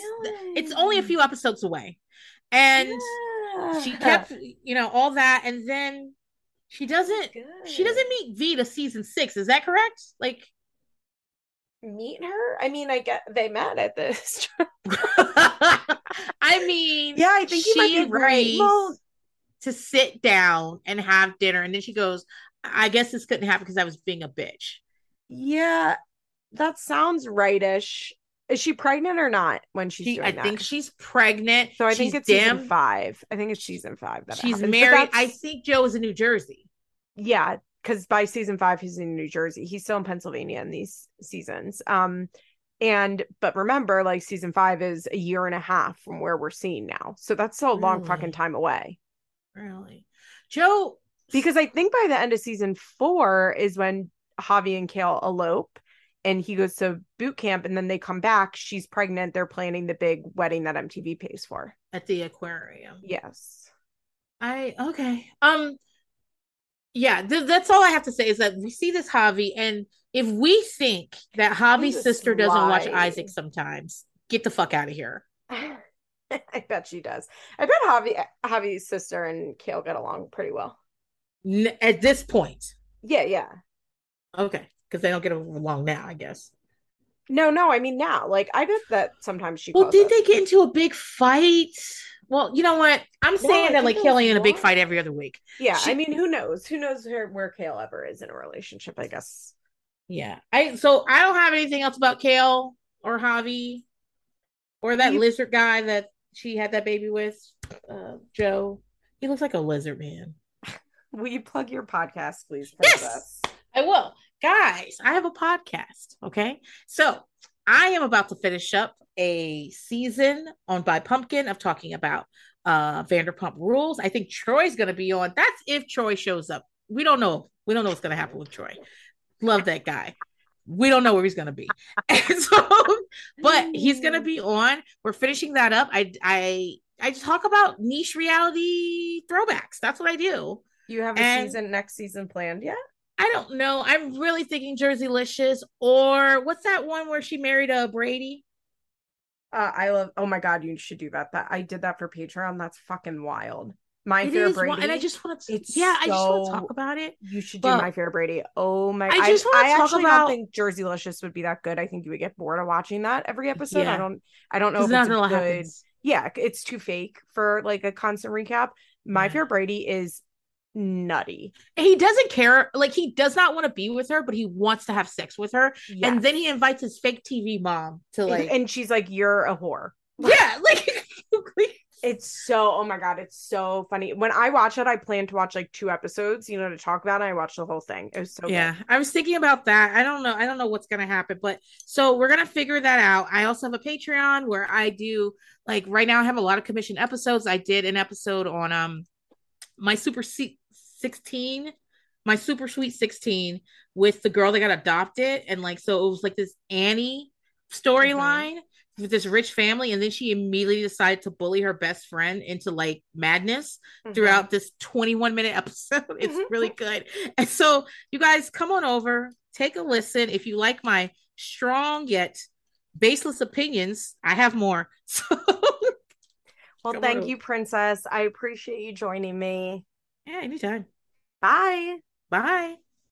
it's only a few episodes away, and she kept, you know, all that, and then she doesn't. She doesn't meet Vee to season six. Is that correct? Like, meet her. I mean, I get they met at this. [LAUGHS] [LAUGHS] I mean, yeah, I think you might she be right. Well, to sit down and have dinner, and then she goes, "I guess this couldn't happen because I was being a bitch." Yeah, that sounds rightish. Is she pregnant or not when she's She, I that? think she's pregnant. so. I she's think it's damn. season five. I think it's season five. That She's happens. Married. I think Jo is in New Jersey. yeah, because by season five he's in New Jersey. He's still in Pennsylvania in these seasons. Um, and but remember, like season five is a year and a half from where we're seeing now, so that's still a long fucking time away. Really, Jo? Because I think by the end of season four is when Javi and Kail elope and he goes to boot camp and then they come back. She's pregnant. They're planning the big wedding that MTV pays for. at the aquarium. Yes. I okay. Um yeah, th- that's all I have to say is that we see this Javi and if we think that Javi's sister doesn't watch. Isaac sometimes, get the fuck out of here. [LAUGHS] I bet she does. I bet Javi Javi's sister and Kail get along pretty well. N- at this point. Yeah, yeah. Okay, because they don't get along now, I guess. No, no, I mean now. Like I bet that sometimes she Well, did us. they get into a big fight? Well, you know what? I'm I saying that like Kelly in a big fight every other week. Yeah, she- I mean, who knows? Who knows where, where Kail ever is in a relationship, I guess. Yeah. I so I don't have anything else about Kail or Javi or that You- lizard guy that she had that baby with, uh, Jo. He looks like a lizard man. [LAUGHS] Will you plug your podcast, please, Yes! Princess? I will. Guys, I have a podcast. Okay. So I am about to finish up a season on By Pumpkin of talking about uh Vanderpump Rules. I think Troy's gonna be on. That's if Troy shows up. We don't know. We don't know what's gonna happen with Troy. Love that guy. We don't know where he's gonna be. [LAUGHS] So, but he's gonna be on. We're finishing that up. I I I talk about niche reality throwbacks. That's what I do. You have a And- season next season planned yet? I don't know. I'm really thinking Jerseylicious or what's that one where she married a Brady? Uh, I love. Oh my god, you should do that. That I did that for Patreon. That's fucking wild. My It fair Brady. and I just want to. It's Yeah, I just want to talk about it. you should do my fair Brady. Oh my! I just wanna I talk actually about- don't think Jerseylicious would be that good. I think you would get bored of watching that every episode. Yeah. I don't. I don't know if it's good. happen. Yeah, it's too fake for like a constant recap. My Yeah. fair Brady is nutty. He doesn't care. Like he does not want to be with her, but he wants to have sex with her. Yes. And then he invites his fake TV mom to like. and she's like, "You're a whore." [LAUGHS] yeah, like. [LAUGHS] It's so oh my god, it's so funny. When I watch it, I plan to watch like two episodes, you know, to talk about it. I watched the whole thing. It was so yeah, I was thinking about that. I don't know. I don't know what's gonna happen, but so we're gonna figure that out. I also have a Patreon where I do like right now. I have a lot of commission episodes. I did an episode on um my super Se- sixteen, my super sweet sixteen with the girl that got adopted, and like so it was like this Annie storyline with this rich family, and then she immediately decided to bully her best friend into like madness good. throughout this 21 minute [LAUGHS] episode. It's Mhm. really good. And so, you guys come on over, take a listen. If you like my strong yet baseless opinions, I have more. [LAUGHS] So, Well, Come thank on. you, Princess. I appreciate you joining me. yeah, anytime. Bye. Bye.